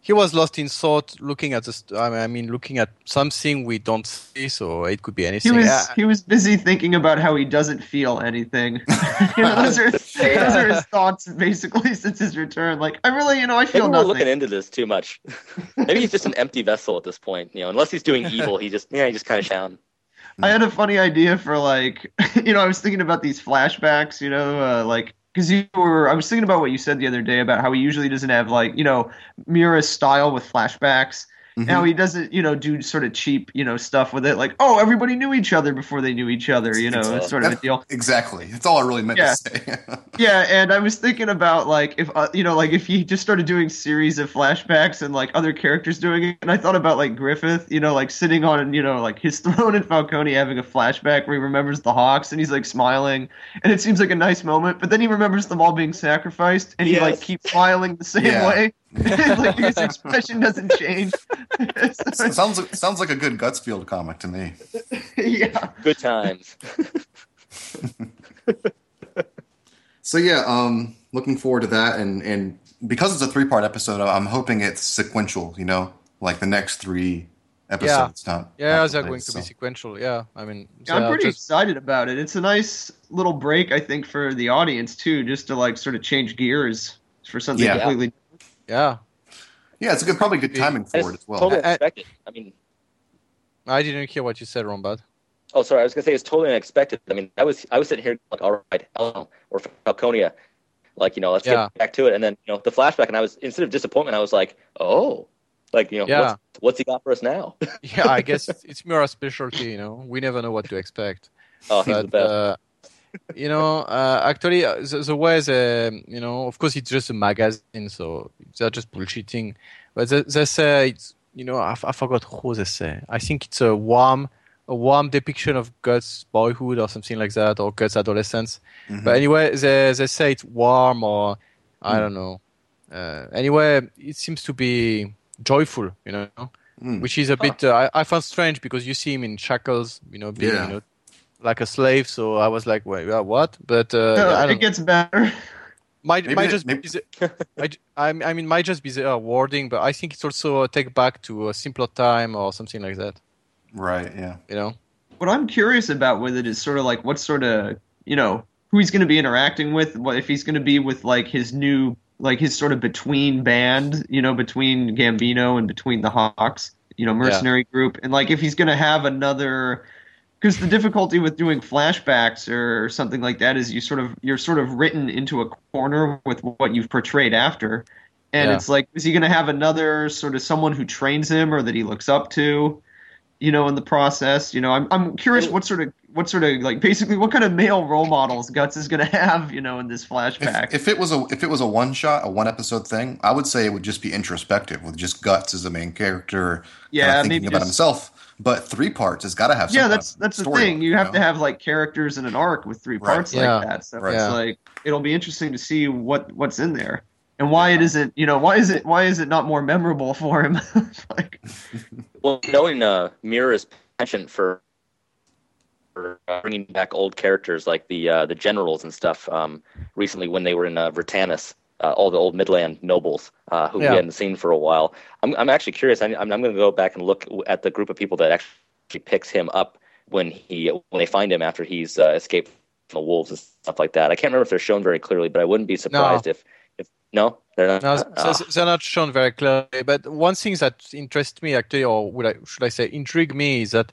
[SPEAKER 4] he was lost in thought, looking at the. I mean, looking at something we don't see, so it could be anything.
[SPEAKER 5] he
[SPEAKER 4] anything.
[SPEAKER 5] was
[SPEAKER 4] Yeah,
[SPEAKER 5] he was busy thinking about how he doesn't feel anything. you know, those are those are his thoughts basically since his return. Like, I really, you know, I
[SPEAKER 3] Maybe
[SPEAKER 5] feel
[SPEAKER 3] we're looking into this too much. Maybe he's just an empty vessel at this point. You know, unless he's doing evil, he just yeah, he just kind of down.
[SPEAKER 5] I had a funny idea for like, you know, I was thinking about these flashbacks, you know, uh, like because you were, I was thinking about what you said the other day about how he usually doesn't have like, you know, Miura's style with flashbacks. And how he doesn't, you know, do sort of cheap, you know, stuff with it, like, oh, everybody knew each other before they knew each other, you know,
[SPEAKER 3] It's, uh,
[SPEAKER 5] it's sort of a deal.
[SPEAKER 1] Exactly. That's all I really meant
[SPEAKER 5] Yeah.
[SPEAKER 1] to say.
[SPEAKER 5] Yeah, and I was thinking about like if uh, you know like if he just started doing series of flashbacks and like other characters doing it, and I thought about like Griffith, you know, like sitting on you know like his throne in Falconia having a flashback where he remembers the Hawks and he's like smiling, and it seems like a nice moment, but then he remembers them all being sacrificed, and he like keeps smiling the same
[SPEAKER 1] Yeah.
[SPEAKER 5] way, like his expression doesn't change. So,
[SPEAKER 1] sounds like, sounds like a good Gutsfield comic to me.
[SPEAKER 5] yeah,
[SPEAKER 3] Good times.
[SPEAKER 1] So yeah, um, looking forward to that, and and because it's a three part episode, I'm hoping it's sequential. You know, like the next three episodes. Not
[SPEAKER 4] yeah,
[SPEAKER 1] not
[SPEAKER 4] they're
[SPEAKER 1] related,
[SPEAKER 4] going to be sequential. Yeah, I mean,
[SPEAKER 5] Yeah, I'm pretty
[SPEAKER 4] just-
[SPEAKER 5] excited about it. It's a nice little break, I think, for the audience too, just to like sort of change gears for something
[SPEAKER 1] Yeah.
[SPEAKER 5] completely.
[SPEAKER 4] Yeah.
[SPEAKER 1] Yeah, it's a good, probably good timing for it as well.
[SPEAKER 3] totally unexpected. I mean,
[SPEAKER 4] I didn't hear what you said, Rombad.
[SPEAKER 3] oh, sorry, I was gonna say it's totally unexpected. I mean, I was I was sitting here like, all right, Elmo or Falconia, like you know, let's
[SPEAKER 4] Yeah.
[SPEAKER 3] get back to it. And then you know, the flashback, and I was instead of disappointment, I was like, oh, like you know,
[SPEAKER 4] Yeah.
[SPEAKER 3] what's, what's he got for us now?
[SPEAKER 4] Yeah, I guess it's, it's Miura's specialty. You know, we never know what to expect.
[SPEAKER 3] oh, he's the
[SPEAKER 4] but
[SPEAKER 3] best.
[SPEAKER 4] uh, you know, uh, actually, uh, the, the way the you know, of course, it's just a magazine, so they're just bullshitting. But they, they say it's you know, I, f- I forgot who they say. I think it's a warm, a warm depiction of Guts' boyhood or something like that, or Guts' adolescence.
[SPEAKER 1] Mhm.
[SPEAKER 4] But anyway, they they say it's warm or I
[SPEAKER 1] Mm.
[SPEAKER 4] don't know. Uh, anyway, it seems to be joyful, you know
[SPEAKER 1] Mm.
[SPEAKER 4] which is a bit uh, I, I found strange because you see him in shackles, you know, being
[SPEAKER 1] Yeah.
[SPEAKER 4] you know, like a slave. So I was like, wait, yeah, what? But uh,
[SPEAKER 5] No, it
[SPEAKER 4] don't,
[SPEAKER 5] gets better.
[SPEAKER 4] might
[SPEAKER 1] Maybe
[SPEAKER 4] might
[SPEAKER 1] they-
[SPEAKER 4] just
[SPEAKER 1] maybe-
[SPEAKER 4] be the, I, I I mean might just be the uh, wording, but I think it's also a take back to a simpler time or something like that.
[SPEAKER 1] Right. Yeah.
[SPEAKER 4] You know?
[SPEAKER 5] What I'm curious about with it is sort of like what sort of you know who he's going to be interacting with. What if he's going to be with like his new like his sort of between band, you know, between Gambino and between the Hawks, you know, mercenary group, and like if he's going to have another. Because the difficulty with doing flashbacks or something like that is you sort of you're sort of written into a corner with what you've portrayed after, and
[SPEAKER 4] Yeah.
[SPEAKER 5] it's like is he going to have another sort of someone who trains him or that he looks up to? you know, in the process. You know, I'm I'm curious what sort of what sort of like basically what kind of male role models Guts is going to have, you know, in this flashback.
[SPEAKER 1] If, if it was a if it was a one shot, a one episode thing, I would say it would just be introspective with just Guts as the main character,
[SPEAKER 5] Yeah,
[SPEAKER 1] kinda thinking about
[SPEAKER 5] just-
[SPEAKER 1] himself. But three parts has got to have. Some
[SPEAKER 5] yeah,
[SPEAKER 1] kind
[SPEAKER 5] that's
[SPEAKER 1] of
[SPEAKER 5] that's the thing.
[SPEAKER 1] arc,
[SPEAKER 5] You have
[SPEAKER 1] know?
[SPEAKER 5] to have like characters in an arc with three
[SPEAKER 1] Right.
[SPEAKER 5] parts
[SPEAKER 4] Yeah.
[SPEAKER 5] like that. So
[SPEAKER 1] Right.
[SPEAKER 5] it's
[SPEAKER 4] Yeah.
[SPEAKER 5] like it'll be interesting to see what what's in there and why it isn't. You know, why is it why is it not more memorable for him? like,
[SPEAKER 3] Well, knowing uh, Miura's penchant for, for uh, bringing back old characters like the uh, the generals and stuff, um, recently when they were in uh, Vritannis, uh, all the old Midland nobles uh, who
[SPEAKER 4] Yeah.
[SPEAKER 3] we hadn't seen for a while. I'm I'm actually curious. I'm I'm going to go back and look at the group of people that actually picks him up when he when they find him after he's uh, escaped from the wolves and stuff like that. I can't remember if they're shown very clearly, but I wouldn't be surprised if if no, they're not.
[SPEAKER 4] No,
[SPEAKER 3] Ah.
[SPEAKER 4] so they're not shown very clearly. But one thing that interests me actually, or would I, should I say, intrigue me, is that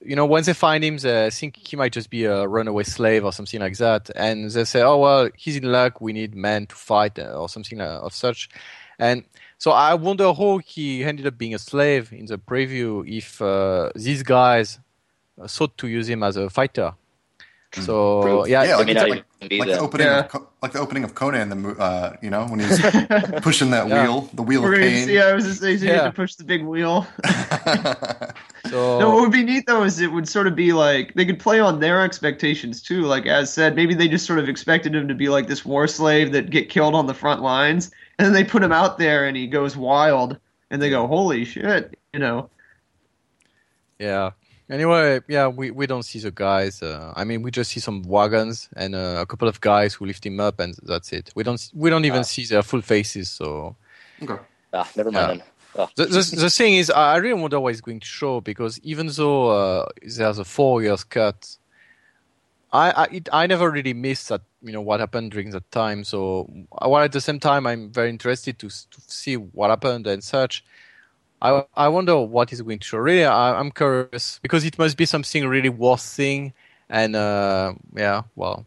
[SPEAKER 4] you know when they find him, they think he might just be a runaway slave or something like that, and they say, "Oh well, he's in luck. We need men to fight uh, or something uh, of such." And So I wonder how he ended up being a slave in the preview if uh, these guys thought to use him as a fighter. So
[SPEAKER 3] Proof.
[SPEAKER 4] yeah,
[SPEAKER 1] Yeah,
[SPEAKER 3] I
[SPEAKER 1] like
[SPEAKER 3] mean,
[SPEAKER 1] it's like- Like the opening,
[SPEAKER 5] Yeah.
[SPEAKER 1] of, like the opening of Conan, the mo- uh, you know, when he's pushing that
[SPEAKER 4] Yeah.
[SPEAKER 1] wheel, the wheel
[SPEAKER 5] We're
[SPEAKER 1] of pain.
[SPEAKER 5] see. Yeah, I was just saying, so you
[SPEAKER 4] Yeah.
[SPEAKER 5] to push the big wheel.
[SPEAKER 4] so
[SPEAKER 5] No, what would be neat though is it would sort of be like they could play on their expectations too. Like as said, maybe they just sort of expected him to be like this war slave that get killed on the front lines, and then they put him out there and he goes wild, and they go, "Holy shit!" You know.
[SPEAKER 4] Yeah. Anyway, yeah, we, we don't see the guys. Uh, I mean, we just see some wagons and uh, a couple of guys who lift him up, and that's it. We don't we don't even
[SPEAKER 3] Ah.
[SPEAKER 4] see their full faces. So
[SPEAKER 1] okay.
[SPEAKER 3] Ah, never
[SPEAKER 4] Yeah.
[SPEAKER 3] mind then. Oh,
[SPEAKER 4] the, the the thing is, I I really wonder what it's going to show because even though uh, there's a four years cut, I I, it, I never really missed that you know what happened during that time. So while at the same time I'm very interested to, to see what happened and such. I I wonder what is going to show. Really, I, I'm curious because it must be something really worth seeing. And uh, yeah, well,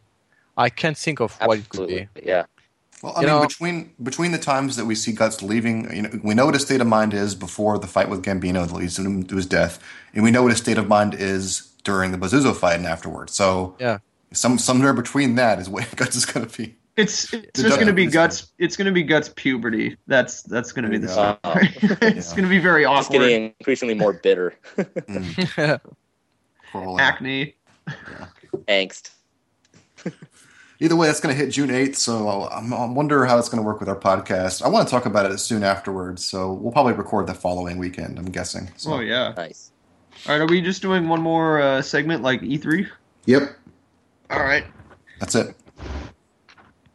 [SPEAKER 4] I can't think of what it could be.
[SPEAKER 3] Yeah.
[SPEAKER 1] Well, I
[SPEAKER 4] You
[SPEAKER 1] mean,
[SPEAKER 4] know-
[SPEAKER 1] between between the times that we see Guts leaving, you know, we know what his state of mind is before the fight with Gambino that leads him to his death, and we know what his state of mind is during the Bazuso fight and afterwards. So,
[SPEAKER 4] Yeah.
[SPEAKER 1] some somewhere between that is what Guts is going to be.
[SPEAKER 5] It's it's
[SPEAKER 1] The
[SPEAKER 5] just going to be
[SPEAKER 1] Duck-
[SPEAKER 5] guts. It's going to be guts puberty. That's that's going to be the
[SPEAKER 1] Yeah.
[SPEAKER 5] story. it's
[SPEAKER 1] Yeah.
[SPEAKER 5] going to be very
[SPEAKER 3] Just
[SPEAKER 5] awkward.
[SPEAKER 3] getting increasingly more bitter.
[SPEAKER 1] Mm, poor old-
[SPEAKER 5] Acne.
[SPEAKER 3] Angst.
[SPEAKER 1] Either way, that's going to hit June 8th, so I'm, I wonder how it's going to work with our podcast. I want to talk about it soon afterwards, so we'll probably record the following weekend, I'm guessing. So.
[SPEAKER 5] Oh yeah.
[SPEAKER 3] Nice.
[SPEAKER 5] All right. Are we just doing one more uh, segment like E3?
[SPEAKER 1] Yep,
[SPEAKER 5] All right.
[SPEAKER 1] that's it.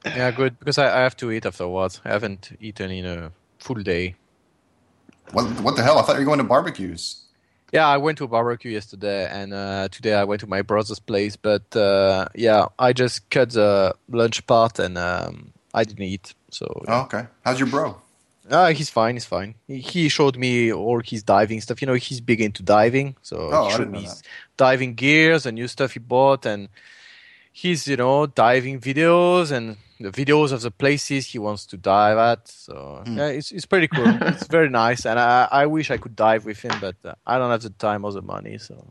[SPEAKER 4] Yeah, good because I, I have to eat afterwards. I haven't eaten in a full day.
[SPEAKER 1] What, what the hell? I thought you were going to barbecues.
[SPEAKER 4] Yeah, I went to a barbecue yesterday, and uh, today I went to my brother's place. But uh, yeah, I just cut the lunch part, and um, I didn't eat. So
[SPEAKER 1] Oh, okay. How's your bro?
[SPEAKER 4] uh, he's fine. He's fine. He, he showed me all his diving stuff. You know, he's big into diving, so
[SPEAKER 1] Oh,
[SPEAKER 4] he showed me his diving gears and new stuff he bought, and his you know diving videos and the videos of the places he wants to dive at. So
[SPEAKER 1] Hmm.
[SPEAKER 4] yeah, it's it's pretty cool. it's very nice, and I I wish I could dive with him, but uh, I don't have the time or the money. So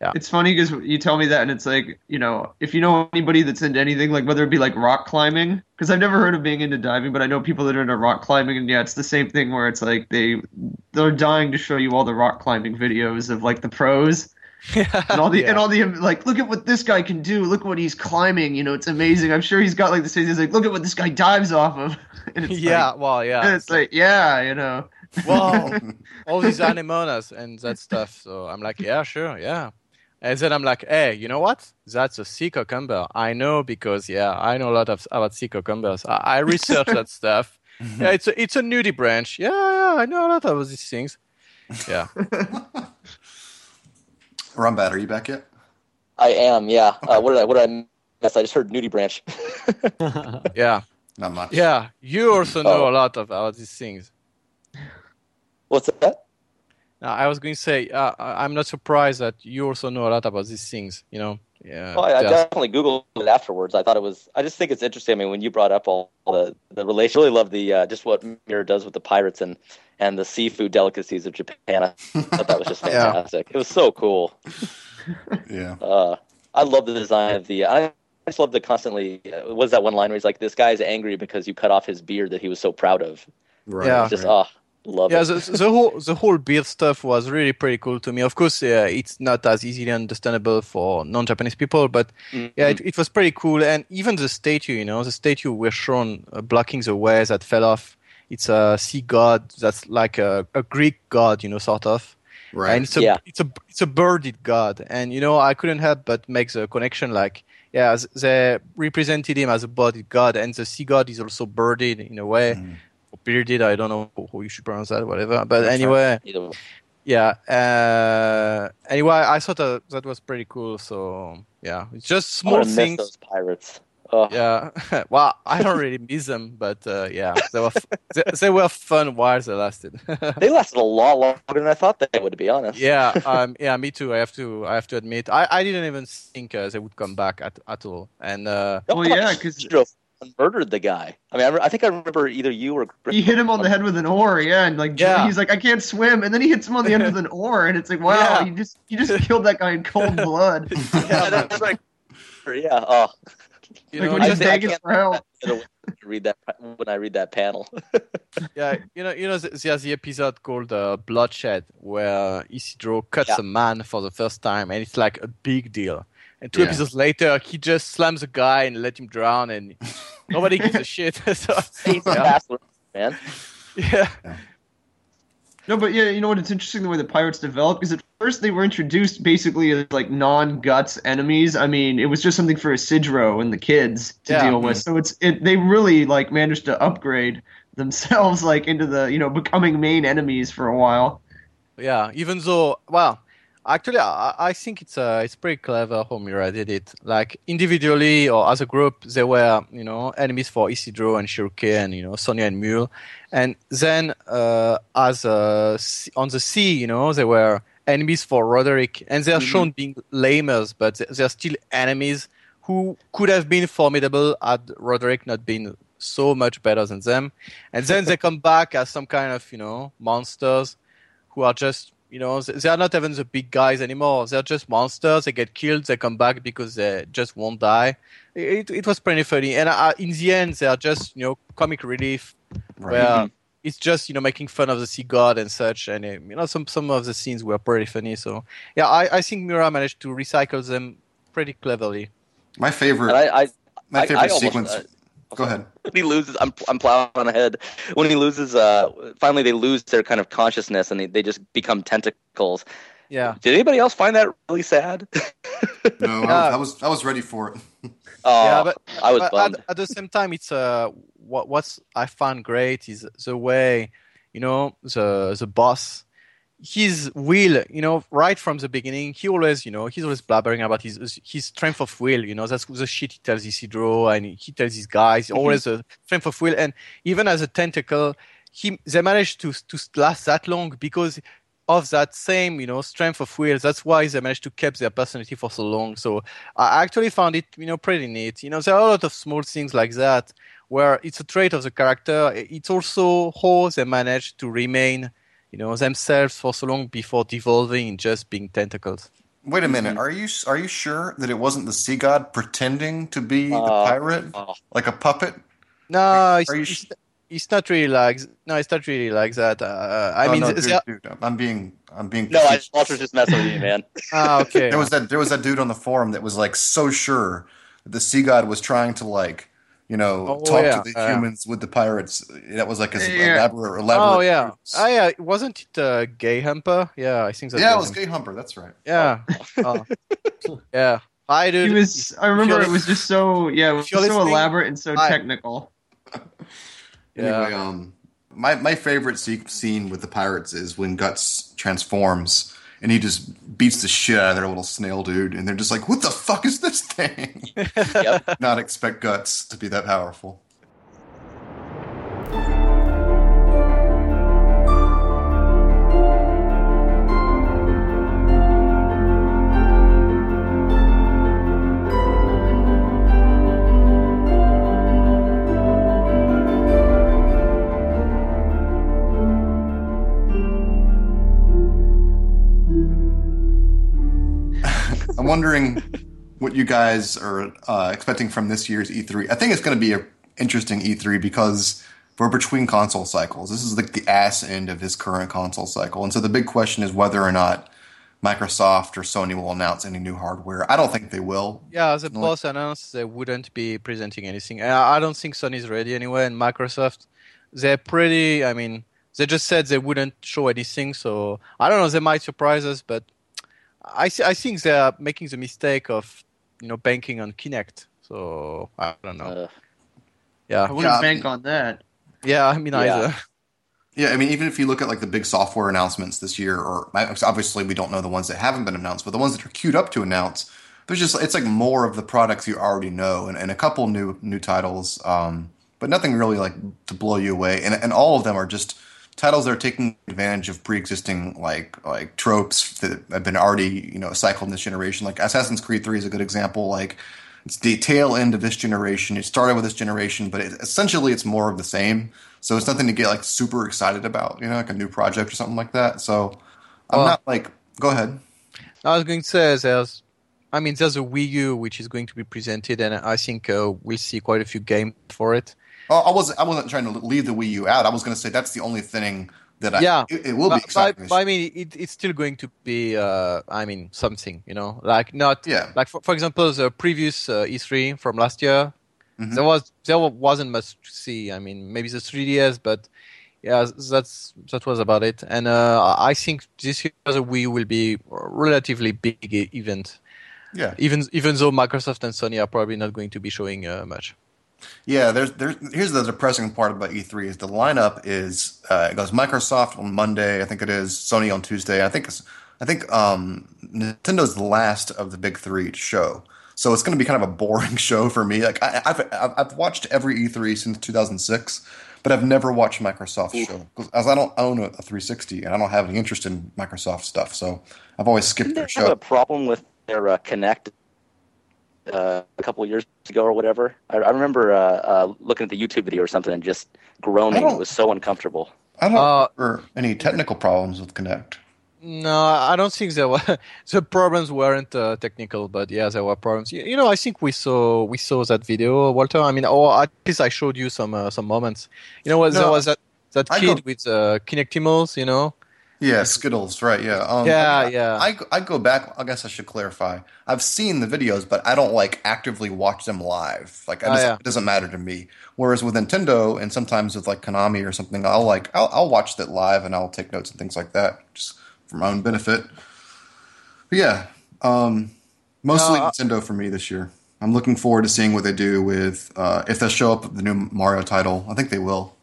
[SPEAKER 4] yeah,
[SPEAKER 5] It's funny because you tell me that, and it's like, you know, if you know anybody that's into anything, like whether it be like rock climbing, because I've never heard of being into diving, but I know people that are into rock climbing, and yeah, it's the same thing where it's like they they're dying to show you all the rock climbing videos of like the pros and all the
[SPEAKER 4] Yeah.
[SPEAKER 5] and all the like, look at what this guy can do, look what he's climbing, you know, it's amazing. I'm sure he's got like the this. He's like, look at what this guy dives off of, and it's
[SPEAKER 4] yeah,
[SPEAKER 5] like,
[SPEAKER 4] well, yeah.
[SPEAKER 5] and it's like, yeah, you know,
[SPEAKER 4] wow, all these anemonas and that stuff. So I'm like, yeah, sure, yeah. And then I'm like, hey, you know what? That's a sea cucumber. I know because yeah, I know a lot of about sea cucumbers. I, I research that stuff. Mm-hmm. Yeah, it's a it's a nudibranch. Yeah, yeah, I know a lot of these things. Yeah,
[SPEAKER 1] Rumbat, are you back yet?
[SPEAKER 3] I am. Yeah. Uh, what did I? What did I miss? I just heard nudibranch.
[SPEAKER 4] yeah,
[SPEAKER 1] Not much.
[SPEAKER 4] yeah. You also know
[SPEAKER 3] Oh.
[SPEAKER 4] a lot of about these things.
[SPEAKER 3] What's that?
[SPEAKER 4] Now, I was going to say, uh, I- I'm not surprised that you also know a lot about these things. You know, yeah.
[SPEAKER 3] Oh, I, I definitely googled it afterwards. I thought it was. I just think it's interesting. I mean, when you brought up all, all the the relation, really love the uh, just what Miura does with the pirates and and the seafood delicacies of Japan. I thought that was just
[SPEAKER 4] Yeah.
[SPEAKER 3] fantastic. It was so cool.
[SPEAKER 1] Yeah.
[SPEAKER 3] Uh, I love the design of the. I just love the constantly. Uh, what is that one line where he's like, "This guy's angry because you cut off his beard that he was so proud of."
[SPEAKER 1] Right.
[SPEAKER 4] Yeah.
[SPEAKER 3] It's just ah, love
[SPEAKER 4] yeah,
[SPEAKER 3] it.
[SPEAKER 4] the, the whole the whole beard stuff was really pretty cool to me. Of course, yeah, it's not as easily understandable for non-Japanese people, but
[SPEAKER 3] Mhm.
[SPEAKER 4] yeah, it, it was pretty cool. And even the statue, you know, the statue we're shown uh, blocking the way that fell off. It's a sea god that's like a, a Greek god, you know, sort of.
[SPEAKER 1] Right.
[SPEAKER 4] And it's a
[SPEAKER 3] Yeah.
[SPEAKER 4] it's a it's a birded god, and you know I couldn't help but make the connection. Like, yeah, they represented him as a birded god, and the sea god is also birded in a way,
[SPEAKER 1] Mhm.
[SPEAKER 4] Or bearded. I don't know how you should pronounce that, whatever. But
[SPEAKER 1] That's
[SPEAKER 4] anyway,
[SPEAKER 3] Either way.
[SPEAKER 4] yeah. Uh, anyway, I thought that that was pretty cool. So yeah, it's just
[SPEAKER 3] I'm
[SPEAKER 4] small
[SPEAKER 3] gonna miss
[SPEAKER 4] things.
[SPEAKER 3] those pirates. Oh,
[SPEAKER 4] Yeah. well, I don't really miss them, but uh, yeah, they were f- they, they were fun while they lasted.
[SPEAKER 3] They lasted a lot longer than I thought they would. To be honest.
[SPEAKER 4] yeah, um, yeah, me too. I have to, I have to admit, I, I didn't even think uh, they would come back at, at all. And uh,
[SPEAKER 5] Well, yeah,
[SPEAKER 3] I
[SPEAKER 5] 'cause-
[SPEAKER 3] drove murdered the guy. I mean, I, re- I think I remember either you or Chris
[SPEAKER 5] He hit him on the head with an oar, yeah, and like
[SPEAKER 4] Yeah.
[SPEAKER 5] he's like, I can't swim, and then he hits him on the end with an oar, and it's like, wow,
[SPEAKER 4] Yeah.
[SPEAKER 5] you just you just killed that guy in cold blood.
[SPEAKER 3] Yeah, that's right. Yeah. Oh,
[SPEAKER 4] You
[SPEAKER 5] like
[SPEAKER 4] know,
[SPEAKER 5] when
[SPEAKER 3] I
[SPEAKER 5] he's
[SPEAKER 3] think I can't- when I read that when I read that panel.
[SPEAKER 4] yeah, you know, you know, th- there's the episode called uh, Bloodshed where Isidro cuts
[SPEAKER 3] Yeah.
[SPEAKER 4] a man for the first time, and it's like a big deal. And two
[SPEAKER 1] Yeah.
[SPEAKER 4] episodes later, he just slams a guy and let him drown, and nobody gives a shit. so,
[SPEAKER 3] He's a
[SPEAKER 4] yeah,
[SPEAKER 3] bastard, man.
[SPEAKER 4] yeah,
[SPEAKER 5] No, but yeah, you know what? It's interesting the way the pirates developed because at first they were introduced basically as like non-guts enemies. I mean, it was just something for Isidro and the kids to
[SPEAKER 4] Yeah.
[SPEAKER 5] deal with. So it's it they really like managed to upgrade themselves like into the you know becoming main enemies for a while.
[SPEAKER 4] yeah. Even though, well, actually, I, I think it's uh, it's pretty clever how Miura did it. Like individually or as a group, they were you know enemies for Isidro and Schierke and you know Sonia and Mule, and then uh, as uh, on the sea, you know, they were enemies for Roderick, and they're shown being lamers, but they- they're still enemies who could have been formidable had Roderick not been so much better than them. And then they come back as some kind of you know monsters who are just you know they they are not even the big guys anymore. They're just monsters. They get killed. They come back because they just won't die. It it was pretty funny. And uh, in the end, they are just you know comic relief where it's just you know making fun of the sea god and such. And uh, you know some some of the scenes were pretty funny. So yeah, I I think Miura managed to recycle them pretty cleverly.
[SPEAKER 1] My favorite,
[SPEAKER 3] I, I
[SPEAKER 1] my favorite
[SPEAKER 3] I almost,
[SPEAKER 1] sequence.
[SPEAKER 3] uh,
[SPEAKER 1] Go ahead.
[SPEAKER 3] when he loses, I'm I'm plowing on ahead. When he loses, uh, finally they lose their kind of consciousness and they, they just become tentacles.
[SPEAKER 4] Yeah.
[SPEAKER 3] Did anybody else find that really sad?
[SPEAKER 1] No, I, was, I was I was ready for it.
[SPEAKER 3] oh,
[SPEAKER 4] yeah, but
[SPEAKER 3] I was
[SPEAKER 4] but at, at the same time, it's uh, what what's I found great is the way you know the the boss, his will, you know, right from the beginning, he always, you know, he's always blabbering about his his strength of will. You know, that's the shit he tells Isidro and he tells his guys. Mm-hmm. Always a strength of will, and even as a tentacle, he they managed to to last that long because of that same, you know, strength of will. That's why they managed to keep their personality for so long. So I actually found it, you know, pretty neat. You know, there are a lot of small things like that where it's a trait of the character. It's also how they managed to remain, you know, themselves for so long before devolving in just being tentacles.
[SPEAKER 1] Wait a minute. Are you are you sure that it wasn't the sea god pretending to be the
[SPEAKER 3] Uh,
[SPEAKER 1] pirate,
[SPEAKER 3] oh.
[SPEAKER 1] like a puppet?
[SPEAKER 4] No, it's,
[SPEAKER 1] are you
[SPEAKER 4] it's,
[SPEAKER 1] sh-
[SPEAKER 4] it's not really like no, it's not really like that. Uh, I
[SPEAKER 1] Oh,
[SPEAKER 4] mean,
[SPEAKER 1] no, dude, dude, I'm being I'm being.
[SPEAKER 3] No, I,
[SPEAKER 1] facetious.
[SPEAKER 3] Walter's just messing with you, man.
[SPEAKER 4] ah, okay.
[SPEAKER 1] There was that there was that dude on the forum that was like so sure that the sea god was trying to like you know
[SPEAKER 4] Oh,
[SPEAKER 1] talk
[SPEAKER 4] yeah,
[SPEAKER 1] to the
[SPEAKER 4] yeah.
[SPEAKER 1] humans with the pirates. That was like his
[SPEAKER 5] Yeah.
[SPEAKER 1] elaborate elaborate.
[SPEAKER 4] oh yeah,
[SPEAKER 1] ruse.
[SPEAKER 4] ah, yeah. Wasn't it uh, Gay Humper? Yeah, I think that.
[SPEAKER 1] yeah, it
[SPEAKER 4] was
[SPEAKER 1] was
[SPEAKER 4] him.
[SPEAKER 1] Gay Humper. That's right.
[SPEAKER 4] Yeah. Oh. yeah. Hi, dude.
[SPEAKER 5] He was. I remember it was just so yeah, it was so
[SPEAKER 4] listening,
[SPEAKER 5] elaborate and so
[SPEAKER 4] hi.
[SPEAKER 5] technical.
[SPEAKER 1] Anyway,
[SPEAKER 4] Yeah.
[SPEAKER 1] um, my my favorite scene with the pirates is when Guts transforms and he just beats the shit out of their little snail dude, and they're just like, "What the fuck is this thing?"
[SPEAKER 3] Yep.
[SPEAKER 1] Not expect Guts to be that powerful. Wondering what you guys are uh, expecting from this year's E3. I think it's going to be an interesting E3 because we're between console cycles. This is like the ass end of his current console cycle, and so the big question is whether or not Microsoft or Sony will announce any new hardware. I don't think they will.
[SPEAKER 4] Yeah, the boss announced they wouldn't be presenting anything. I I don't think Sony's ready anyway, and Microsoft, they're pretty. I mean, they just said they wouldn't show anything, so I don't know. They might surprise us, but I thi- I think they are making the mistake of you know banking on Kinect. So I don't know.
[SPEAKER 3] Uh,
[SPEAKER 4] yeah,
[SPEAKER 5] I wouldn't
[SPEAKER 1] Yeah, I
[SPEAKER 5] bank
[SPEAKER 1] mean-
[SPEAKER 5] on that.
[SPEAKER 4] yeah. I mean,
[SPEAKER 3] Yeah.
[SPEAKER 4] either.
[SPEAKER 1] Yeah, I mean, even if you look at like the big software announcements this year, or obviously we don't know the ones that haven't been announced, but the ones that are queued up to announce, there's just it's like more of the products you already know, and, and a couple new new titles, um, but nothing really like to blow you away, and and all of them are just titles that are taking advantage of pre-existing like like tropes that have been already you know cycled in this generation. Like Assassin's Creed Three is a good example. Like it's the tail end of this generation. It started with this generation, but it, essentially it's more of the same. So it's nothing to get like super excited about, you know, like a new project or something like that. So I'm
[SPEAKER 4] Well-
[SPEAKER 1] not like, go ahead.
[SPEAKER 4] I was going to say there's, I mean, there's a Wii U which is going to be presented, and I think uh, we'll see quite a few games for it.
[SPEAKER 1] Oh, I wasn't. I wasn't trying to leave the Wii U out. I was going to say that's the only thing that I.
[SPEAKER 4] Yeah.
[SPEAKER 1] it, it will be
[SPEAKER 4] But, but,
[SPEAKER 1] exciting. this
[SPEAKER 4] but I mean, it, it's still going to be, uh, I mean, something, you know, like not
[SPEAKER 1] Yeah.
[SPEAKER 4] like for, for example, the previous uh, E3 from last year,
[SPEAKER 1] Mhm.
[SPEAKER 4] there was there wasn't much to see. I mean, maybe the 3DS, but yeah, that's that was about it. And uh, I think this year the Wii will be a relatively big event,
[SPEAKER 1] yeah,
[SPEAKER 4] even even though Microsoft and Sony are probably not going to be showing uh, much.
[SPEAKER 1] Yeah. There's, there's. Here's the depressing part about E3 is the lineup is uh, it goes Microsoft on Monday. I think it is Sony on Tuesday. I think it's. I think um, Nintendo's the last of the big three to show. So it's going to be kind of a boring show for me. Like I, I've I've watched every E3 since 2006, but I've never watched Microsoft show because as I don't own a 360 and I don't have any interest in Microsoft stuff. So I've always skipped their
[SPEAKER 3] Didn't they have a problem with their uh, Kinect uh, a couple of years ago or whatever. I, I remember uh, uh, looking at the YouTube video or something and just groaning. It was so uncomfortable.
[SPEAKER 1] I don't
[SPEAKER 4] Uh,
[SPEAKER 1] remember any technical problems with Kinect.
[SPEAKER 4] No, I don't think there were the problems weren't uh, technical, but yeah, there were problems. You, you know, I think we saw we saw that video, Walter. I mean, or at least I showed you some uh, some moments. You know, what there was that that kid
[SPEAKER 1] go-
[SPEAKER 4] with uh, Kinectimals. You know,
[SPEAKER 1] Yeah, Skittles, right? Yeah, um,
[SPEAKER 4] Yeah,
[SPEAKER 1] I,
[SPEAKER 4] yeah.
[SPEAKER 1] I, I go back. I guess I should clarify. I've seen the videos, but I don't like actively watch them live. Like, I
[SPEAKER 4] Oh, yeah.
[SPEAKER 1] it doesn't matter to me. Whereas with Nintendo and sometimes with like Konami or something, I'll like I'll, I'll watch that live and I'll take notes and things like that, just for my own benefit. But yeah, um, mostly
[SPEAKER 4] I-
[SPEAKER 1] Nintendo for me this year. I'm looking forward to seeing what they do with uh, if they show up with the new Mario title. I think they will.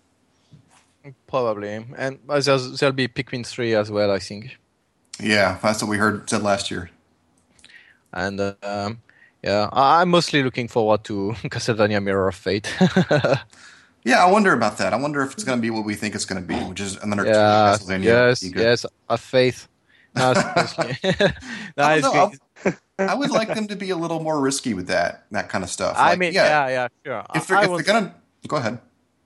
[SPEAKER 4] Probably, and there's, there'll be Pikmin three as well, I think.
[SPEAKER 1] Yeah, that's what we heard said last year.
[SPEAKER 4] And uh, um, yeah, I'm mostly looking forward to Castlevania Mirror of Fate.
[SPEAKER 1] Yeah, I wonder about that. I wonder if it's going to be what we think it's going to be, which is another
[SPEAKER 4] yeah,
[SPEAKER 1] Castlevania.
[SPEAKER 4] yes, yes, a faith. No, no,
[SPEAKER 1] I, know. I- I would like them to be a little more risky with that that kind of stuff.
[SPEAKER 4] I mean, yeah, yeah, yeah sure.
[SPEAKER 1] If they're, if they're gonna go ahead,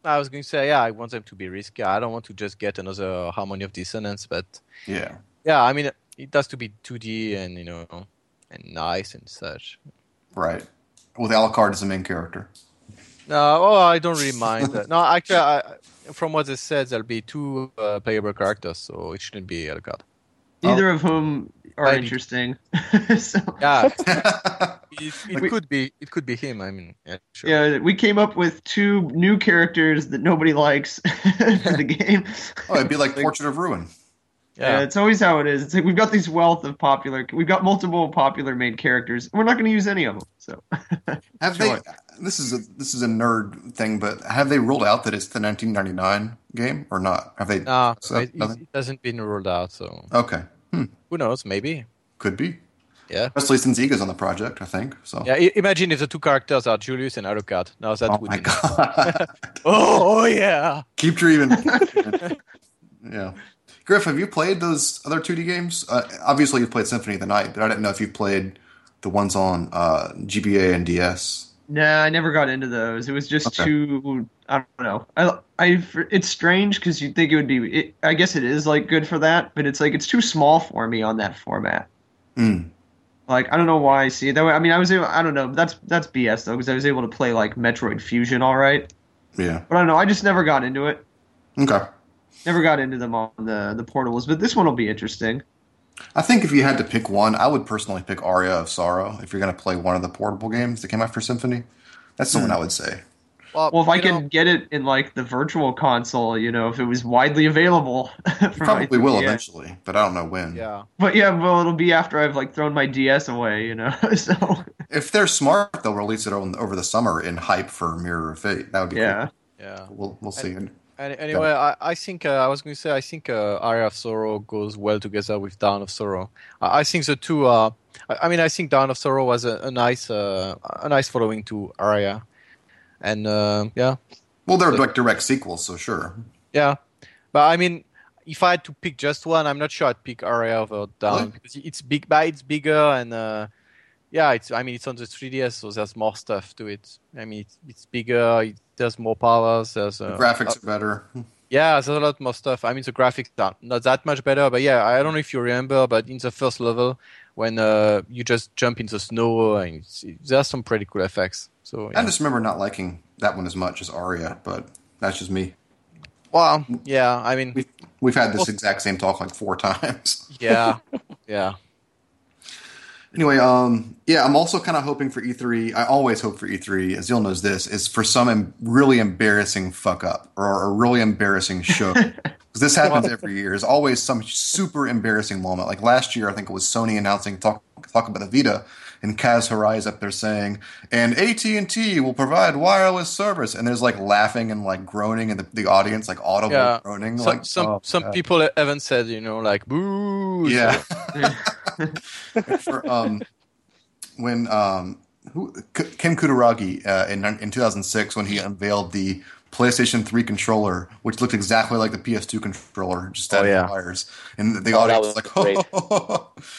[SPEAKER 4] I was going to say, yeah, I want them to be risky. I don't want to just get another Harmony of Dissonance, but
[SPEAKER 1] yeah,
[SPEAKER 4] yeah, I mean, it has to be 2D and you know, and nice and such.
[SPEAKER 1] right. With Alucard as the main character.
[SPEAKER 4] No, oh, I don't really mind that. No, actually, I, from what they said, there'll be two uh, playable characters, so it shouldn't be Alucard.
[SPEAKER 5] Neither of whom are
[SPEAKER 4] Maybe.
[SPEAKER 5] interesting. so,
[SPEAKER 4] Yeah, it, it could be, it could be him. I mean, yeah, sure.
[SPEAKER 5] yeah, we came up with two new characters that nobody likes for the game.
[SPEAKER 1] oh, it'd be like Portrait of Ruin.
[SPEAKER 5] Yeah.
[SPEAKER 4] yeah.
[SPEAKER 5] it's always how it is. It's like we've got this wealth of popular. We've got multiple popular main characters. We're not going to use any of them. So
[SPEAKER 1] Have
[SPEAKER 5] Sure.
[SPEAKER 1] they? This is a this is a nerd thing, but have they ruled out that it's the 1999 game or not? Have they?
[SPEAKER 4] No,
[SPEAKER 1] So,
[SPEAKER 4] it, it hasn't been ruled out, so
[SPEAKER 1] Okay, hmm.
[SPEAKER 4] who knows? Maybe.
[SPEAKER 1] could be.
[SPEAKER 4] Yeah.
[SPEAKER 1] Especially since Iga's on the project, I think. So.
[SPEAKER 4] Yeah, i- imagine if the two characters are Julius and Alucard. Now that
[SPEAKER 1] Oh
[SPEAKER 4] would
[SPEAKER 1] my
[SPEAKER 4] be
[SPEAKER 1] god.
[SPEAKER 4] Oh, oh yeah.
[SPEAKER 1] Keep dreaming. yeah. Griff, have you played those other 2D games? Uh, obviously, you've played Symphony of the Night, but I didn't know if you've played the ones on uh, GBA and DS.
[SPEAKER 5] nah, I never got into those. It was just
[SPEAKER 1] Okay.
[SPEAKER 5] too. I don't know. I, I it's strange because you'd think it would be. It, I guess it is like good for that, but it's like it's too small for me on that format.
[SPEAKER 1] Mm.
[SPEAKER 5] Like I don't know why I see it that way. I mean, I was able. I don't know. That's that's BS though because I was able to play like Metroid Fusion all right.
[SPEAKER 1] Yeah.
[SPEAKER 5] But I don't know. I just never got into it.
[SPEAKER 1] Okay.
[SPEAKER 5] Never got into them on the the portables. But this one will be interesting.
[SPEAKER 1] I think if you had to pick one, I would personally pick Aria of Sorrow if you're going to play one of the portable games that came out for Symphony. That's the one I would say.
[SPEAKER 4] Well,
[SPEAKER 5] Well, if I
[SPEAKER 4] you
[SPEAKER 5] could
[SPEAKER 4] know,
[SPEAKER 5] get it in like the virtual console, you know, if it was widely available, for my
[SPEAKER 1] Probably will eventually, but I don't know when.
[SPEAKER 4] yeah.
[SPEAKER 5] But yeah, well, it'll be after I've like thrown my DS away, you know. so
[SPEAKER 1] If they're smart, they'll release it on, over the summer in hype for Mirror of Fate. That would be
[SPEAKER 5] yeah,
[SPEAKER 4] Yeah.
[SPEAKER 1] We'll, we'll see.
[SPEAKER 4] Any, anyway, I, I think uh, I was going to say I think uh, Aria of Sorrow goes well together with Dawn of Sorrow. I, I think the two are. I, I mean, I think Dawn of Sorrow was a, a nice, uh, a nice following to Aria, and uh, yeah,
[SPEAKER 1] Well, they're like direct sequels, so sure.
[SPEAKER 4] yeah. But I mean, if I had to pick just one, I'm not sure I'd pick Aria over Dawn
[SPEAKER 1] Really?
[SPEAKER 4] because it's big, but it's bigger and uh, yeah, it's I mean it's on the 3DS, so there's more stuff to it. I mean it's, it's bigger, it, there's more powers, there's
[SPEAKER 1] The
[SPEAKER 4] uh,
[SPEAKER 1] graphics are better.
[SPEAKER 4] yeah, there's a lot more stuff. I mean the graphics are not that much better, but yeah, I don't know if you remember, but in the first level when uh, you just jump in the snow, and it's, there's some pretty cool effects. So
[SPEAKER 1] I just remember not liking that one as much as Aria, but that's just me.
[SPEAKER 4] well, yeah, I mean,
[SPEAKER 1] We've, we've had this
[SPEAKER 4] Well-
[SPEAKER 1] exact same talk like four times.
[SPEAKER 4] yeah, yeah.
[SPEAKER 1] Anyway, um, yeah, I'm also kind of hoping for E3. I always hope for E3, as Neil knows this, is for some em- really embarrassing fuck up or a really embarrassing show. Because this happens every year. There's always some super embarrassing moment. Like last year, I think it was Sony announcing talk talk about the Vita, and Kaz Hirai is up there saying, "And AT and T will provide wireless service." And there's like laughing and like groaning in the, the audience, like audible
[SPEAKER 4] Yeah.
[SPEAKER 1] groaning.
[SPEAKER 4] Some
[SPEAKER 1] like
[SPEAKER 4] some
[SPEAKER 1] oh,
[SPEAKER 4] some
[SPEAKER 1] God.
[SPEAKER 4] people haven't said, you know, like boo.
[SPEAKER 1] Yeah. For, um, when um, who, K- Ken Kutaragi uh, in in 2006 when he unveiled the PlayStation 3 controller, which looked exactly like the PS2 controller, just
[SPEAKER 4] Oh,
[SPEAKER 1] had
[SPEAKER 4] yeah.
[SPEAKER 1] wires, and the
[SPEAKER 3] Oh,
[SPEAKER 1] audience was
[SPEAKER 3] was
[SPEAKER 1] like,
[SPEAKER 3] great.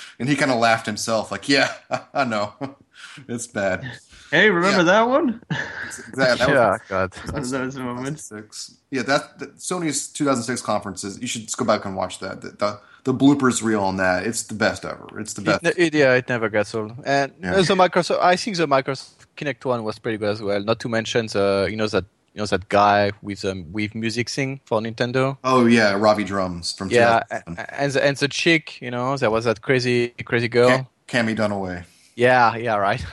[SPEAKER 1] and he kind of laughed himself, like, "Yeah, I know, it's bad."
[SPEAKER 5] Hey, remember
[SPEAKER 1] Yeah.
[SPEAKER 5] that one?
[SPEAKER 1] Exactly. That was-
[SPEAKER 4] yeah, God.
[SPEAKER 5] One of those moments.
[SPEAKER 1] 2006. Yeah, that, that Sony's 2006 conferences. You should just go back and watch that. The, the, the bloopers reel on that. It's the best ever. It's the best.
[SPEAKER 4] It, it, yeah, it never gets old. And
[SPEAKER 1] Yeah.
[SPEAKER 4] the Microsoft, I think the Microsoft Kinect one was pretty good as well. Not to mention the, you know that you know that guy with um, with music thing for Nintendo.
[SPEAKER 1] Oh yeah, Robbie Drums from
[SPEAKER 4] Yeah,
[SPEAKER 1] 2007.
[SPEAKER 4] and the, and the chick, you know, there was that crazy crazy girl.
[SPEAKER 1] Cam- Cammy Dunaway,
[SPEAKER 4] Yeah, yeah, right.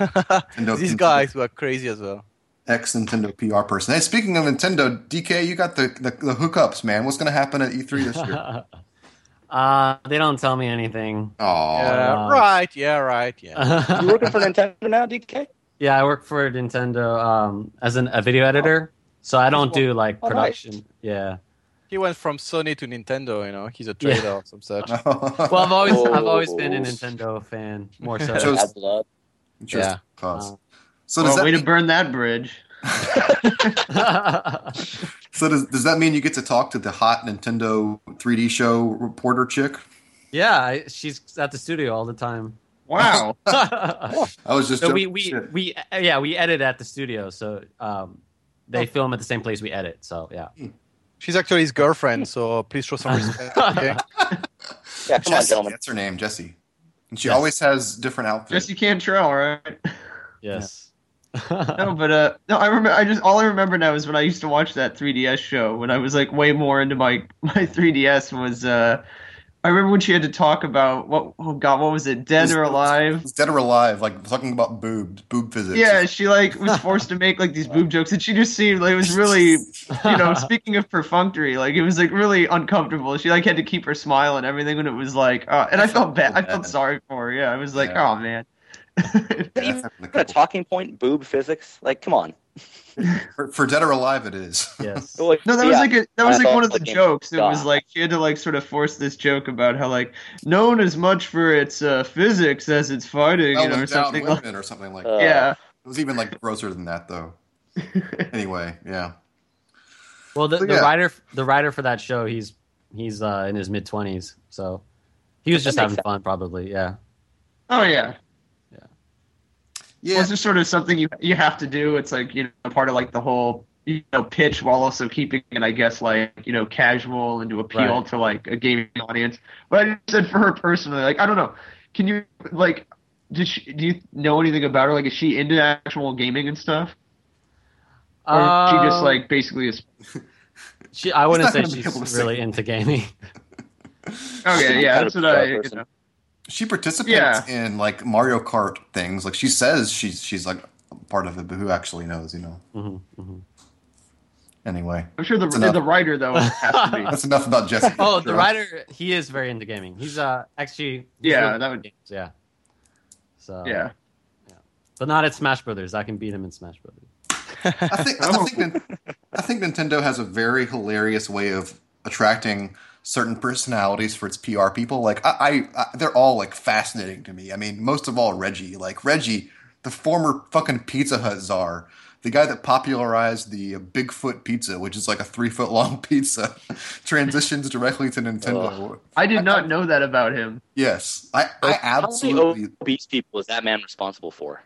[SPEAKER 1] Nintendo-
[SPEAKER 4] These guys were crazy as well.
[SPEAKER 1] ex Nintendo PR person. Hey, speaking of Nintendo, DK, you got the, the, the hookups, man. What's going to happen at E3 this year?
[SPEAKER 2] uh, they don't tell me anything.
[SPEAKER 1] Aw.
[SPEAKER 4] Yeah,
[SPEAKER 2] wow.
[SPEAKER 4] right. Yeah, right. Yeah.
[SPEAKER 3] You working for Nintendo now, DK?
[SPEAKER 2] yeah, I work for Nintendo um, as an, a video editor, so I don't do like
[SPEAKER 3] Oh, nice.
[SPEAKER 2] production. Yeah.
[SPEAKER 4] he went from Sony to Nintendo. You know, he's a trader or some such.
[SPEAKER 2] Well, I've always I've always
[SPEAKER 3] Oh.
[SPEAKER 2] been a Nintendo fan more so.
[SPEAKER 1] Just- Just
[SPEAKER 4] Yeah.
[SPEAKER 1] cause.
[SPEAKER 2] Uh,
[SPEAKER 1] So does
[SPEAKER 5] well,
[SPEAKER 1] that
[SPEAKER 5] way
[SPEAKER 1] mean,
[SPEAKER 5] to burn that bridge.
[SPEAKER 1] so does, does that mean you get to talk to the hot Nintendo 3D show reporter chick?
[SPEAKER 2] yeah, I, she's at the studio all the time.
[SPEAKER 5] Wow.
[SPEAKER 1] I was just
[SPEAKER 2] so we
[SPEAKER 1] joking.
[SPEAKER 2] we
[SPEAKER 1] Shit.
[SPEAKER 2] we yeah we edit at the studio, so um, they film at the same place we edit. So yeah.
[SPEAKER 4] She's actually his girlfriend, so please show some respect. Okay.
[SPEAKER 3] Yeah, come on,
[SPEAKER 1] Jessie,
[SPEAKER 3] gentlemen.
[SPEAKER 1] that's her name, Jessie. And she
[SPEAKER 2] Yes.
[SPEAKER 1] always has different outfits.
[SPEAKER 5] Jesse Cantrell, right?
[SPEAKER 2] Yes.
[SPEAKER 5] No, but uh, no, I remember. I just all I remember now is when I used to watch that 3DS show when I was like way more into my my 3DS was. uh I remember when she had to talk about what? Oh God, what was it? Dead or alive?
[SPEAKER 1] It's dead or alive, like talking about boobs, boob physics.
[SPEAKER 5] Yeah, she like was forced to make like these boob jokes, and she just seemed like it was really, you know, speaking of perfunctory, like it was like really uncomfortable. She like had to keep her smile and everything when it was like, uh, and I felt bad. I felt sorry for her. Yeah, I was like,
[SPEAKER 1] Yeah.
[SPEAKER 5] oh man.
[SPEAKER 1] Yeah, that's a
[SPEAKER 3] Even a talking point, boob physics. Like, come on.
[SPEAKER 1] for, for dead or alive, it is.
[SPEAKER 2] yes.
[SPEAKER 5] No, that was
[SPEAKER 3] yeah.
[SPEAKER 5] like a, that was like one of the
[SPEAKER 3] like,
[SPEAKER 5] jokes. It was like she had to like sort of force this joke about how like known as much for its uh, physics as its fighting, you know, or something. Like,
[SPEAKER 1] or something like
[SPEAKER 3] Uh,
[SPEAKER 5] yeah.
[SPEAKER 1] It was even like grosser than that, though. anyway, yeah.
[SPEAKER 2] Well, the,
[SPEAKER 1] So,
[SPEAKER 2] the
[SPEAKER 1] yeah.
[SPEAKER 2] writer the writer for that show, he's he's uh, in his mid twenties, so he was
[SPEAKER 3] That
[SPEAKER 2] just having
[SPEAKER 3] sense.
[SPEAKER 2] fun, probably. Yeah.
[SPEAKER 5] Oh yeah.
[SPEAKER 1] Yeah,
[SPEAKER 5] Well, it's just sort of something you you have to do. It's like you know part of like the whole you know pitch while also keeping it, I guess, like you know casual and to appeal
[SPEAKER 2] Right.
[SPEAKER 5] to like a gaming audience. But I just said for her personally, like I don't know, can you like did she, do you know anything about her? Like, is she into actual gaming and stuff, or is she just
[SPEAKER 2] Um,
[SPEAKER 5] like basically a
[SPEAKER 2] she, I wouldn't say
[SPEAKER 1] gonna be able to
[SPEAKER 2] she's
[SPEAKER 1] say.
[SPEAKER 2] really into gaming.
[SPEAKER 5] Okay, yeah, that's what I.
[SPEAKER 3] bizarre
[SPEAKER 5] You know.
[SPEAKER 1] She participates in like Mario Kart things. Like she says she's she's like part of it, but who actually knows? You know.
[SPEAKER 2] hmm hmm
[SPEAKER 1] Anyway,
[SPEAKER 5] I'm sure the the writer though has to be.
[SPEAKER 1] that's enough about Jesse.
[SPEAKER 2] Oh, the writer, he is very into gaming. He's uh actually he's
[SPEAKER 5] Yeah,
[SPEAKER 2] really
[SPEAKER 5] that would-
[SPEAKER 2] games, yeah. So
[SPEAKER 5] Yeah.
[SPEAKER 2] Yeah, but not at Smash Brothers. I can beat him in Smash Brothers.
[SPEAKER 1] I think, I, think I think Nintendo has a very hilarious way of attracting certain personalities for its PR people. Like I, I, I, they're all like fascinating to me. I mean, most of all Reggie. Like Reggie, the former fucking Pizza Hut czar, the guy that popularized the Bigfoot pizza, which is like a three foot long pizza, transitions directly to Nintendo.
[SPEAKER 5] I did not know that about him.
[SPEAKER 1] Yes, I, I
[SPEAKER 3] How
[SPEAKER 1] absolutely.
[SPEAKER 3] many obese people is that man responsible for?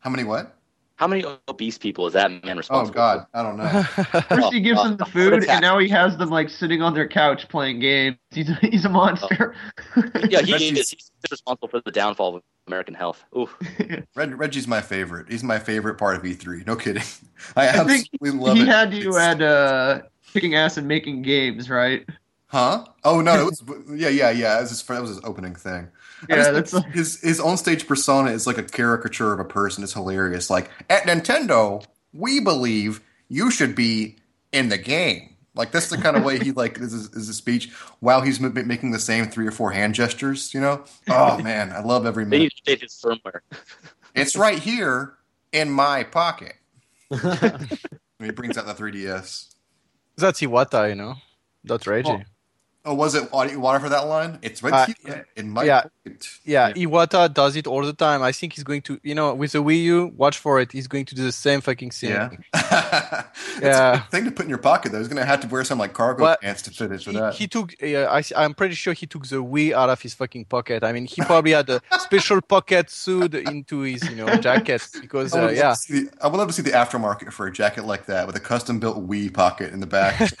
[SPEAKER 1] How many what?
[SPEAKER 3] How many obese people is that man responsible?
[SPEAKER 1] Oh
[SPEAKER 3] responsible
[SPEAKER 1] God, I don't know.
[SPEAKER 5] First he gives
[SPEAKER 3] Oh,
[SPEAKER 5] them the food, and now he has them like sitting on their couch playing games. He's a, he's a monster.
[SPEAKER 3] Yeah, he,
[SPEAKER 1] Reggie's-
[SPEAKER 3] he's responsible for the downfall of American health. Ooh.
[SPEAKER 1] Reg, Reggie's my favorite. He's my favorite part of E3. No kidding. I
[SPEAKER 5] I think
[SPEAKER 1] absolutely love
[SPEAKER 5] he
[SPEAKER 1] it.
[SPEAKER 5] had you
[SPEAKER 1] It's-
[SPEAKER 5] at uh, kicking ass and making games, right?
[SPEAKER 1] Huh? Oh no, it was yeah, yeah, yeah. It was his, that was his opening thing. I
[SPEAKER 5] Yeah,
[SPEAKER 1] just
[SPEAKER 5] that's
[SPEAKER 1] think his his on stage persona is like a caricature of a person. It's hilarious. Like at Nintendo, we believe you should be in the game. Like that's the kind of way he like is his, is his speech while he's m- making the same three or four hand gestures. You know? Oh man, I love every
[SPEAKER 3] They need
[SPEAKER 1] minute.
[SPEAKER 3] to update his firmware.
[SPEAKER 1] It's right here in my pocket. He brings out the 3DS.
[SPEAKER 4] That's Iwata, you know. That's Reggie.
[SPEAKER 1] Oh. Oh, was it water water for that line? It's right
[SPEAKER 4] Uh,
[SPEAKER 1] here in my
[SPEAKER 4] yeah.
[SPEAKER 1] pocket.
[SPEAKER 4] Yeah, Iwata does it all the time. I think he's going to, you know, with the Wii U, watch for it. He's going to do the same fucking thing.
[SPEAKER 1] Yeah. it's
[SPEAKER 4] Yeah.
[SPEAKER 1] a good thing to put in your pocket though. He's gonna have to wear some like cargo
[SPEAKER 4] Well,
[SPEAKER 1] pants to fit it for
[SPEAKER 4] He,
[SPEAKER 1] that.
[SPEAKER 4] he took. Uh, I, I'm pretty sure he took the Wii out of his fucking pocket. I mean, he probably had a special pocket sewed into his, you know, jacket because, uh,
[SPEAKER 1] love
[SPEAKER 4] yeah.
[SPEAKER 1] the, I would love to see the aftermarket for a jacket like that with a custom built Wii pocket in the back.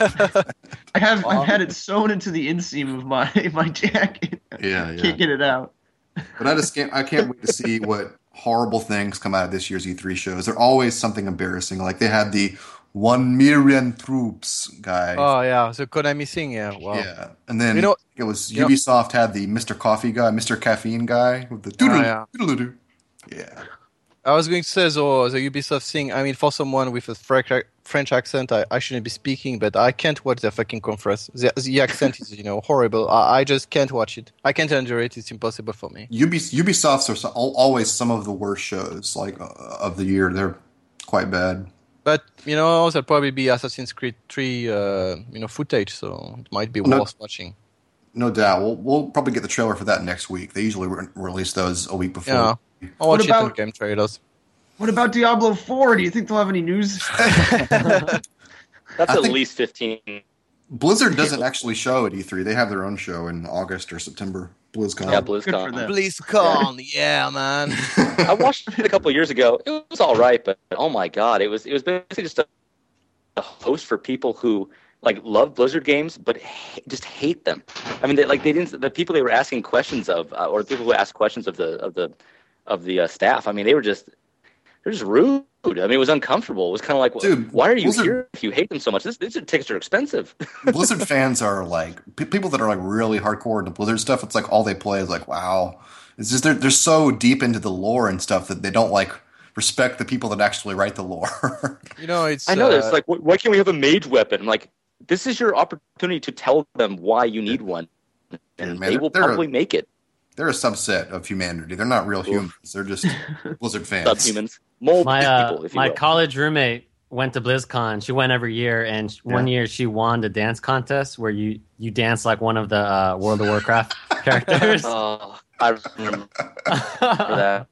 [SPEAKER 5] I have
[SPEAKER 4] Wow.
[SPEAKER 5] I've had it sewn into the inseam of my my jacket.
[SPEAKER 1] yeah,
[SPEAKER 5] Can't get it out.
[SPEAKER 1] But I just can't. I can't wait to see what horrible things come out of this year's E3 shows. They're always something embarrassing. Like they had the one million troops guy.
[SPEAKER 4] Oh yeah, so Konami thing. Yeah, wow.
[SPEAKER 1] Yeah, and then
[SPEAKER 4] You know-
[SPEAKER 1] it was
[SPEAKER 4] you know-
[SPEAKER 1] Ubisoft had the Mr. Coffee guy, Mr. Caffeine guy with the
[SPEAKER 4] Oh,
[SPEAKER 1] doodle
[SPEAKER 4] yeah.
[SPEAKER 1] doodle doo. Yeah,
[SPEAKER 4] I was going to say though the Ubisoft thing. I mean, for someone with a French French accent, I, I shouldn't be speaking, but I can't watch the fucking conference. The, the accent is you know horrible. I, I just can't watch it. I can't endure it. It's impossible for me.
[SPEAKER 1] Ubis, Ubisofts are so, always some of the worst shows like uh, of the year. They're quite bad.
[SPEAKER 4] But you know, there'll probably be Assassin's Creed 3, uh, you know, footage, so it might be
[SPEAKER 1] No.
[SPEAKER 4] worth watching.
[SPEAKER 1] No doubt. We'll we'll probably get the trailer for that next week. They usually re- release those a week before.
[SPEAKER 4] Yeah. I'll
[SPEAKER 5] What
[SPEAKER 4] watch it on
[SPEAKER 5] about-
[SPEAKER 4] game trailers.
[SPEAKER 5] What about Diablo 4? Do you think they'll have any news?
[SPEAKER 3] That's
[SPEAKER 1] I
[SPEAKER 3] at least 15.
[SPEAKER 1] Blizzard doesn't actually show at E3. They have their own show in August or September. BlizzCon.
[SPEAKER 3] Yeah,
[SPEAKER 5] Good
[SPEAKER 3] BlizzCon.
[SPEAKER 4] BlizzCon, yeah, man.
[SPEAKER 3] I watched it a couple of years ago. It was all right, but oh my god, it was it was basically just a, a host for people who like love Blizzard games but ha- just hate them. I mean, they, like they didn't the people they were asking questions of, uh, or the people who asked questions of the of the of the uh, staff. I mean, they were just they're just rude. I mean, it was uncomfortable. It was kind of like,
[SPEAKER 1] Dude,
[SPEAKER 3] why are you
[SPEAKER 1] Blizzard-
[SPEAKER 3] here if you hate them so much? This, these tickets are expensive.
[SPEAKER 1] Blizzard fans are like pe- people that are like really hardcore into Blizzard stuff. It's like all they play is like wow. It's just they're they're so deep into the lore and stuff that they don't like respect the people that actually write the lore.
[SPEAKER 4] You know, it's.
[SPEAKER 3] I know
[SPEAKER 4] uh,
[SPEAKER 3] it's like, wh- why can't we have a mage weapon? I'm like, this is your opportunity to tell them why you need one, and
[SPEAKER 1] man,
[SPEAKER 3] they will
[SPEAKER 1] they're a-
[SPEAKER 3] probably make it.
[SPEAKER 1] They're a subset of humanity. They're not real humans. They're just Blizzard fans.
[SPEAKER 3] Subhumans, mold
[SPEAKER 2] my uh,
[SPEAKER 3] people, if you
[SPEAKER 2] my
[SPEAKER 3] will.
[SPEAKER 2] college roommate went to BlizzCon. She went every year, and sh- one year she won the dance contest where you you dance like one of the uh, World of Warcraft characters.
[SPEAKER 3] Oh, I remember that.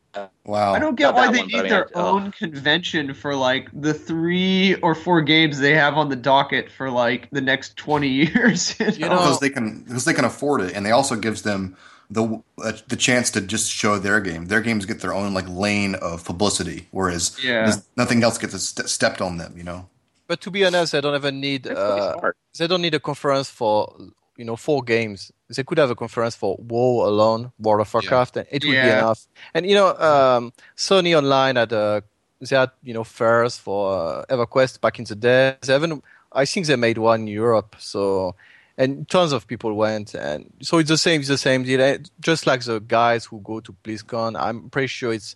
[SPEAKER 1] Wow.
[SPEAKER 5] I don't get
[SPEAKER 3] Not
[SPEAKER 5] why they
[SPEAKER 3] one, but
[SPEAKER 5] need
[SPEAKER 3] I mean,
[SPEAKER 5] their
[SPEAKER 3] oh.
[SPEAKER 5] own convention for like the three or four games they have on the docket for like the next 20 years.
[SPEAKER 4] You know-
[SPEAKER 1] because they can because they can afford it, and they also gives them the uh, the chance to just show their game. Their games get their own like lane of publicity, whereas
[SPEAKER 5] Yeah.
[SPEAKER 1] nothing else gets st- stepped on them. You know.
[SPEAKER 4] But to be honest, they don't even need. Uh,
[SPEAKER 3] smart.
[SPEAKER 4] they don't need a conference for you know four games. They could have a conference for WoW alone, World of Warcraft, and it would be enough. And you know, um, Sony Online had uh, they had you know fairs for uh, EverQuest back in the day. They even, I think they made one in Europe. So. And tons of people went, and so it's the same. It's the same deal. Eh, Just like the guys who go to BlizzCon, I'm pretty sure it's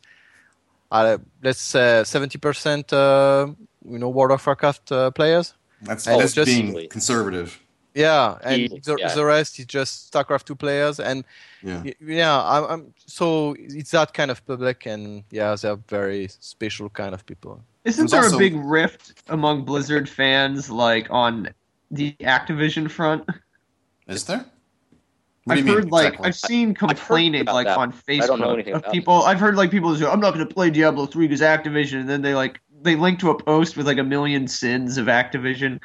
[SPEAKER 4] uh, let's say seventy percent, uh, you know, World of Warcraft uh, players.
[SPEAKER 1] That's
[SPEAKER 4] Oh,
[SPEAKER 1] that's
[SPEAKER 4] just-
[SPEAKER 1] being conservative.
[SPEAKER 4] Yeah, and
[SPEAKER 3] Easily,
[SPEAKER 4] the,
[SPEAKER 3] yeah.
[SPEAKER 4] the rest is just StarCraft two players, and
[SPEAKER 1] Yeah.
[SPEAKER 4] yeah, I'm, I'm so it's that kind of public, and yeah, they're very special kind of people.
[SPEAKER 5] Isn't
[SPEAKER 1] There's
[SPEAKER 5] there
[SPEAKER 1] also-
[SPEAKER 5] a big rift among Blizzard fans like on the Activision front?
[SPEAKER 1] Is there? What
[SPEAKER 5] I've heard
[SPEAKER 1] mean,
[SPEAKER 5] like
[SPEAKER 1] exactly?
[SPEAKER 5] I've seen complaining
[SPEAKER 3] about
[SPEAKER 5] like
[SPEAKER 3] that.
[SPEAKER 5] on
[SPEAKER 3] I don't know
[SPEAKER 5] Facebook
[SPEAKER 3] anything
[SPEAKER 5] of
[SPEAKER 3] about
[SPEAKER 5] people. I've heard like people say, "I'm not going to play Diablo three because Activision," and then they like they link to a post with like a million sins of Activision.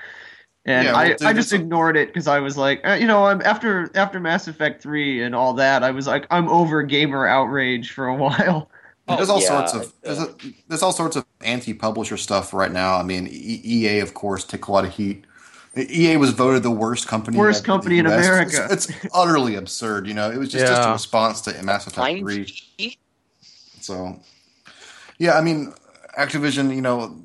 [SPEAKER 5] And
[SPEAKER 1] Yeah, well,
[SPEAKER 5] I,
[SPEAKER 1] dude,
[SPEAKER 5] I just
[SPEAKER 1] it's a-
[SPEAKER 5] ignored it because I was like, uh, you know, I'm after after Mass Effect three and all that. I was like, I'm over gamer outrage for a while.
[SPEAKER 1] there's
[SPEAKER 3] Oh,
[SPEAKER 1] all
[SPEAKER 3] yeah,
[SPEAKER 1] sorts of there's, a, there's all sorts of anti-publisher stuff right now. I mean, e- EA of course take a lot of heat. EA was voted the worst company.
[SPEAKER 5] Worst
[SPEAKER 1] the
[SPEAKER 5] company in
[SPEAKER 1] US.
[SPEAKER 5] America.
[SPEAKER 1] It's, it's utterly absurd. You know, it was just, just a response to Mass Effect three. So, yeah, I mean, Activision, you know,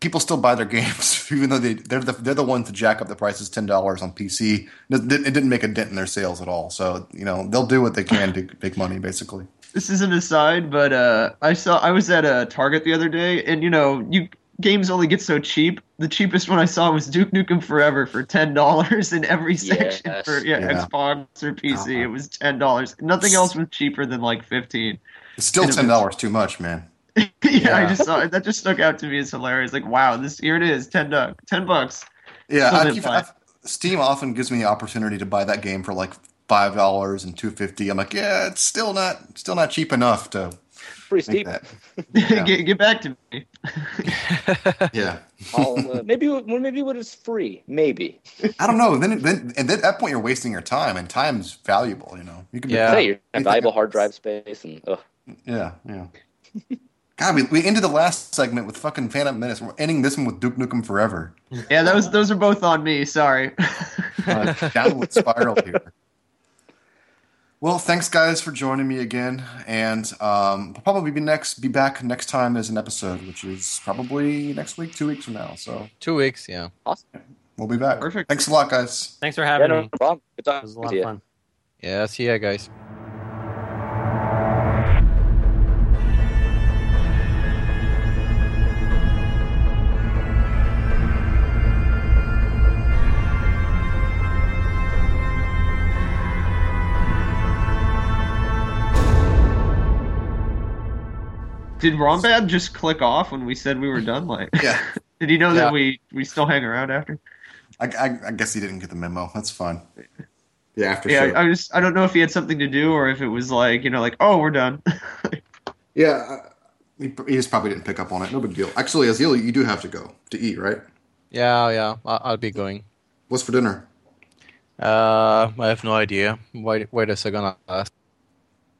[SPEAKER 1] people still buy their games, even though they they're the they're the ones to jack up the prices ten dollars on PC. It didn't, it didn't make a dent in their sales at all. So, you know, they'll do what they can to make money, basically.
[SPEAKER 5] This is an aside, but uh, I saw I was at a Target the other day, and you know, you games only get so cheap. The cheapest one I saw was Duke Nukem Forever for ten dollars in every section
[SPEAKER 3] Yes.
[SPEAKER 5] for yeah,
[SPEAKER 1] Yeah.
[SPEAKER 5] Xbox or PC.
[SPEAKER 1] Uh-huh.
[SPEAKER 5] It was ten dollars. Nothing else was cheaper than like fifteen.
[SPEAKER 1] It's still ten dollars too much, man.
[SPEAKER 5] yeah, I just saw it. That just stuck out to me as hilarious. Like, wow, this here it is, ten bucks, ten bucks.
[SPEAKER 1] Yeah, I
[SPEAKER 5] didn't
[SPEAKER 1] keep. I've, Steam often gives me the opportunity to buy that game for like five dollars and two fifty. I'm like, yeah, it's still not still not cheap enough to
[SPEAKER 3] Pretty steep.
[SPEAKER 1] that. Yeah.
[SPEAKER 5] get, get back to me.
[SPEAKER 1] Yeah.
[SPEAKER 3] I'll, uh, maybe well, maybe when it's free, maybe.
[SPEAKER 1] I don't know. Then, then, and at that point, you're wasting your time, and time's valuable. You know, you can.
[SPEAKER 4] Yeah.
[SPEAKER 3] Say your valuable hard drive space and ugh.
[SPEAKER 1] Yeah, yeah. God, we, we ended the last segment with fucking Phantom Menace. We're ending this one with Duke Nukem Forever.
[SPEAKER 5] Yeah, those those are both on me. Sorry.
[SPEAKER 1] Uh, downward spiral here. Well, thanks guys for joining me again, and um, we'll probably be next be back next time as an episode, which is probably next week, two weeks from now. So
[SPEAKER 4] Two weeks, yeah. Awesome.
[SPEAKER 1] We'll be back.
[SPEAKER 5] Perfect.
[SPEAKER 1] Thanks a lot, guys.
[SPEAKER 2] Thanks for
[SPEAKER 3] Yeah,
[SPEAKER 2] having
[SPEAKER 3] no
[SPEAKER 2] me.
[SPEAKER 3] problem. Good
[SPEAKER 2] It was a lot of fun.
[SPEAKER 4] Yeah, see ya, guys.
[SPEAKER 5] Did Rombad just click off when we said we were done? Like,
[SPEAKER 1] Yeah,
[SPEAKER 5] did he know
[SPEAKER 4] Yeah.
[SPEAKER 5] that we we still hang around after?
[SPEAKER 1] I, I, I guess he didn't get the memo. That's fine. Yeah, after
[SPEAKER 5] Yeah,
[SPEAKER 1] show.
[SPEAKER 5] I, I just I don't know if he had something to do or if it was like you know like oh we're done.
[SPEAKER 1] yeah, uh, he, he just probably didn't pick up on it. No big deal. Actually, Aazealh, you do have to go to eat, right?
[SPEAKER 4] Yeah, yeah. I- I'll be going.
[SPEAKER 1] What's for dinner?
[SPEAKER 4] Uh, I have no idea. Wait, wait a second. I'll ask.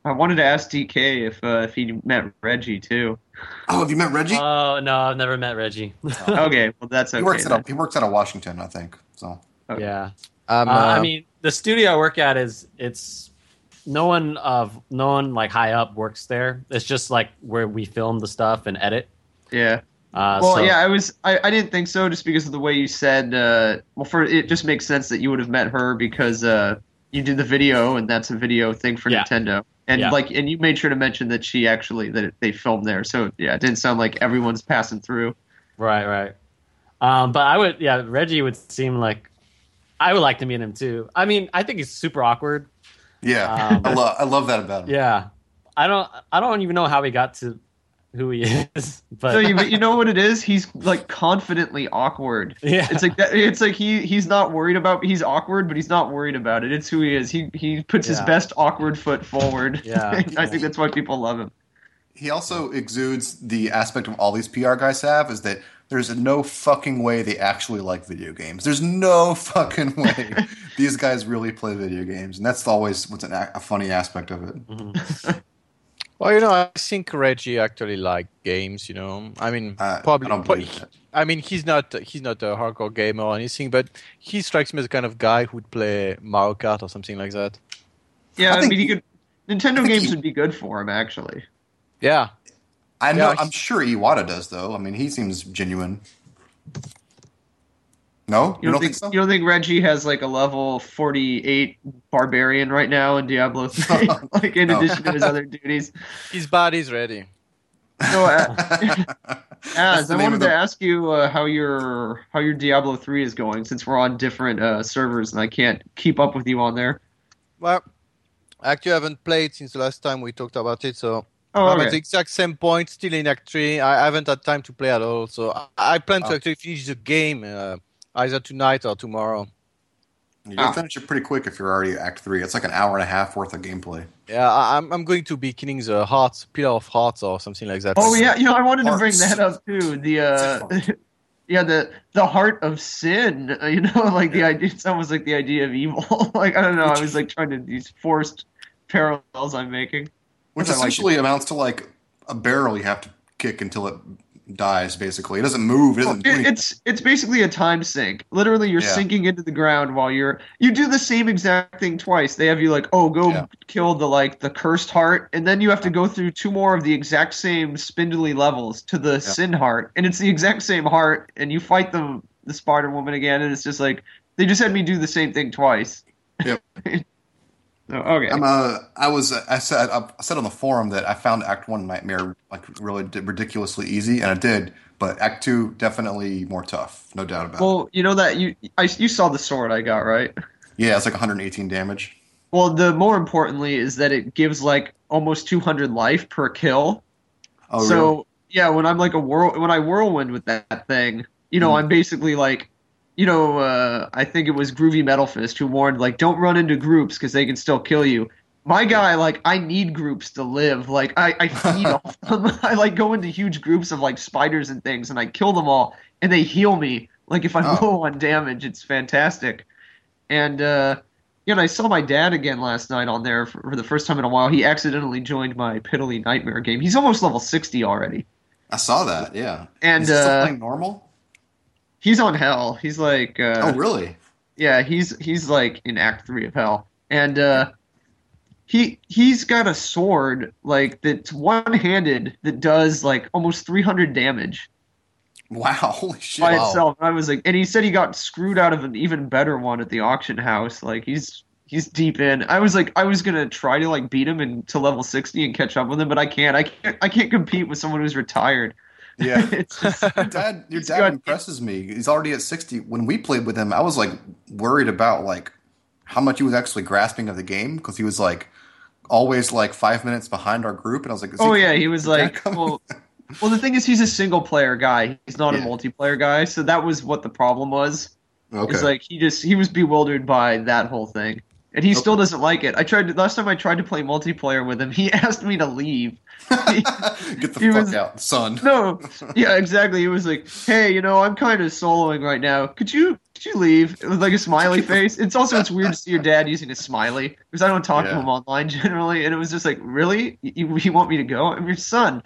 [SPEAKER 5] I wanted to ask DK if uh, if he met Reggie too.
[SPEAKER 1] Oh, have you met Reggie?
[SPEAKER 2] Oh no, I've never met Reggie.
[SPEAKER 5] Okay, well that's okay.
[SPEAKER 1] he works
[SPEAKER 5] then.
[SPEAKER 1] out of he works out of Washington, I think. So
[SPEAKER 2] yeah.
[SPEAKER 4] Um,
[SPEAKER 2] Uh, I
[SPEAKER 4] uh,
[SPEAKER 2] mean, the studio I work at is it's no one of no one like high up works there. It's just like where we film the stuff and edit.
[SPEAKER 5] Yeah.
[SPEAKER 2] Uh,
[SPEAKER 5] Well,
[SPEAKER 2] so,
[SPEAKER 5] yeah, I was. I, I didn't think so, just because of the way you said. Uh, well, for it just makes sense that you would have met her because uh, you did the video, and that's a video thing for
[SPEAKER 2] Yeah.
[SPEAKER 5] Nintendo. And
[SPEAKER 2] Yeah.
[SPEAKER 5] like, and you made sure to mention that she actually that they filmed there. So yeah, it didn't sound like everyone's passing through.
[SPEAKER 2] Right, right. Um, but I would, yeah, Reggie would seem like I would like to meet him too. I mean, I think he's super awkward.
[SPEAKER 1] yeah,
[SPEAKER 2] Um,
[SPEAKER 1] I love I love that about him.
[SPEAKER 2] Yeah, I don't, I don't even know how he got to who he is, but
[SPEAKER 5] So you, you know what it is? He's like confidently awkward.
[SPEAKER 2] yeah,
[SPEAKER 5] It's like that, it's like he he's not worried about he's awkward, but he's not worried about it. It's who he is. He he puts his best awkward foot forward.
[SPEAKER 2] Yeah.
[SPEAKER 5] I think that's why people love him.
[SPEAKER 1] He also exudes the aspect of all these PR guys have is that there's no fucking way they actually like video games. There's no fucking way these guys really play video games, and that's always what's an, a funny aspect of it.
[SPEAKER 2] Mhm.
[SPEAKER 4] Well, you know, I think Reggie actually like games. You know, I mean,
[SPEAKER 1] Uh,
[SPEAKER 4] probably.
[SPEAKER 1] I don't
[SPEAKER 4] pro- I mean, he's not he's not a hardcore gamer or anything, but he strikes me as the kind of guy who'd play Mario Kart or something like that.
[SPEAKER 5] Yeah,
[SPEAKER 1] I
[SPEAKER 5] I,
[SPEAKER 1] think
[SPEAKER 5] mean, he
[SPEAKER 1] he-
[SPEAKER 5] could. Nintendo games
[SPEAKER 1] he-
[SPEAKER 5] would be good for him, actually.
[SPEAKER 4] Yeah,
[SPEAKER 1] I know.
[SPEAKER 4] Yeah,
[SPEAKER 1] I'm sure Iwata does, though. I mean, he seems genuine. No,
[SPEAKER 5] You don't, think,
[SPEAKER 1] so?
[SPEAKER 5] you don't think Reggie has like a level forty-eight barbarian right now in Diablo three, like in
[SPEAKER 1] No.
[SPEAKER 5] addition to his other duties?
[SPEAKER 4] his body's ready.
[SPEAKER 5] So, uh,
[SPEAKER 1] That's
[SPEAKER 5] Az,
[SPEAKER 1] the
[SPEAKER 5] I wanted
[SPEAKER 1] the-
[SPEAKER 5] to ask you uh, how your how your Diablo three is going, since we're on different uh, servers and I can't keep up with you on there.
[SPEAKER 4] Well, I actually, I haven't played since the last time we talked about it, so
[SPEAKER 5] Oh,
[SPEAKER 4] I'm at the exact same point, still in Act 3. I haven't had time to play at all, so I, I plan to
[SPEAKER 1] Ah.
[SPEAKER 4] actually finish the game uh, either tonight or tomorrow.
[SPEAKER 1] You'll
[SPEAKER 5] Ah.
[SPEAKER 1] finish it pretty quick if you're already Act Three. It's like an hour and a half worth of gameplay.
[SPEAKER 4] Yeah, I, I'm I'm going to be killing the hearts, pillar of hearts, or something like that.
[SPEAKER 5] Oh yeah, you know I wanted to bring that up too. The uh, yeah, the the heart of sin. uh, You know, like the idea. It's almost like the idea of evil. like I don't know. I was like trying to these forced parallels I'm making.
[SPEAKER 1] Which
[SPEAKER 5] I like
[SPEAKER 1] essentially amounts to like a barrel you have to kick until it dies. Basically, it doesn't move. It doesn't. do
[SPEAKER 5] It- it's it's basically a time sink. Literally, you're
[SPEAKER 1] Yeah.
[SPEAKER 5] sinking into the ground while you're you do the same exact thing twice. They have you like, oh, go
[SPEAKER 1] Yeah.
[SPEAKER 5] kill the like the cursed heart, and then you have to go through two more of the exact same spindly levels to the sin heart, and it's the exact same heart, and you fight the the Spartan woman again, and it's just like they just had me do the same thing twice.
[SPEAKER 1] Yep.
[SPEAKER 5] so, okay.
[SPEAKER 1] I'm uh, I was I said I said on the forum that I found Act One Nightmare like really ridiculously easy, and I did. But Act Two definitely more tough, no doubt about it.
[SPEAKER 5] well, you know that you I, you saw the sword I got right.
[SPEAKER 1] Yeah, it's like 118 damage.
[SPEAKER 5] Well, the more importantly is that it gives like almost 200 life per kill.
[SPEAKER 1] Oh,
[SPEAKER 5] so
[SPEAKER 1] really?
[SPEAKER 5] yeah, when I'm like a whirl, when I whirlwind with that thing, you know,
[SPEAKER 1] Mhm.
[SPEAKER 5] I'm basically like, you know, uh, I think it was Groovy Metal Fist who warned like, don't run into groups because they can still kill you. My guy, like, I need groups to live. Like, I, I feed off them. I like go into huge groups of like spiders and things, and I kill them all, and they heal me. Like if I'm
[SPEAKER 1] Oh.
[SPEAKER 5] low on damage, it's fantastic. And uh, you know, I saw my dad again last night on there for, for the first time in a while. He accidentally joined my Piddly Nightmare game. He's almost level 60 already.
[SPEAKER 1] I saw that. Yeah,
[SPEAKER 5] And
[SPEAKER 1] Is he still
[SPEAKER 5] uh,
[SPEAKER 1] playing normal.
[SPEAKER 5] He's on hell. He's like, uh,
[SPEAKER 1] oh, really?
[SPEAKER 5] yeah, he's he's like in Act Three of Hell, and uh, he he's got a sword like that's one handed that does like almost 300 damage
[SPEAKER 1] Wow, holy shit!
[SPEAKER 5] by
[SPEAKER 4] Wow.
[SPEAKER 5] itself. And I was like, and he said he got screwed out of an even better one at the auction house. Like he's he's deep in. I was like, I was gonna try to like beat him in, to level 60 and catch up with him, but I can't. I can't. I can't compete with someone who's retired.
[SPEAKER 1] Yeah,
[SPEAKER 5] it's just,
[SPEAKER 1] your dad, your dad
[SPEAKER 5] got-
[SPEAKER 1] impresses me. He's already at 60. When we played with him, I was like worried about like how much he was actually grasping of the game because he was like always like five minutes behind our group, and I was like, is
[SPEAKER 5] oh yeah, he was like, well, well, the thing is, he's a single player guy. He's not
[SPEAKER 1] Yeah.
[SPEAKER 5] a multiplayer guy, so that was what the problem was.
[SPEAKER 1] okay,
[SPEAKER 5] It's like he just he was bewildered by that whole thing, and he still doesn't like it. I tried to, last time I tried to play multiplayer with him. He asked me to leave.
[SPEAKER 1] get the fuck
[SPEAKER 5] was-
[SPEAKER 1] out, son.
[SPEAKER 5] No, yeah, exactly. He was like, "Hey, you know, I'm kind of soloing right now. Could you could you leave?" With like a smiley face. It's also it's weird to see your dad using a smiley because I don't talk to him online generally, and it was just like, "Really? You, you want me to go? I'm your son.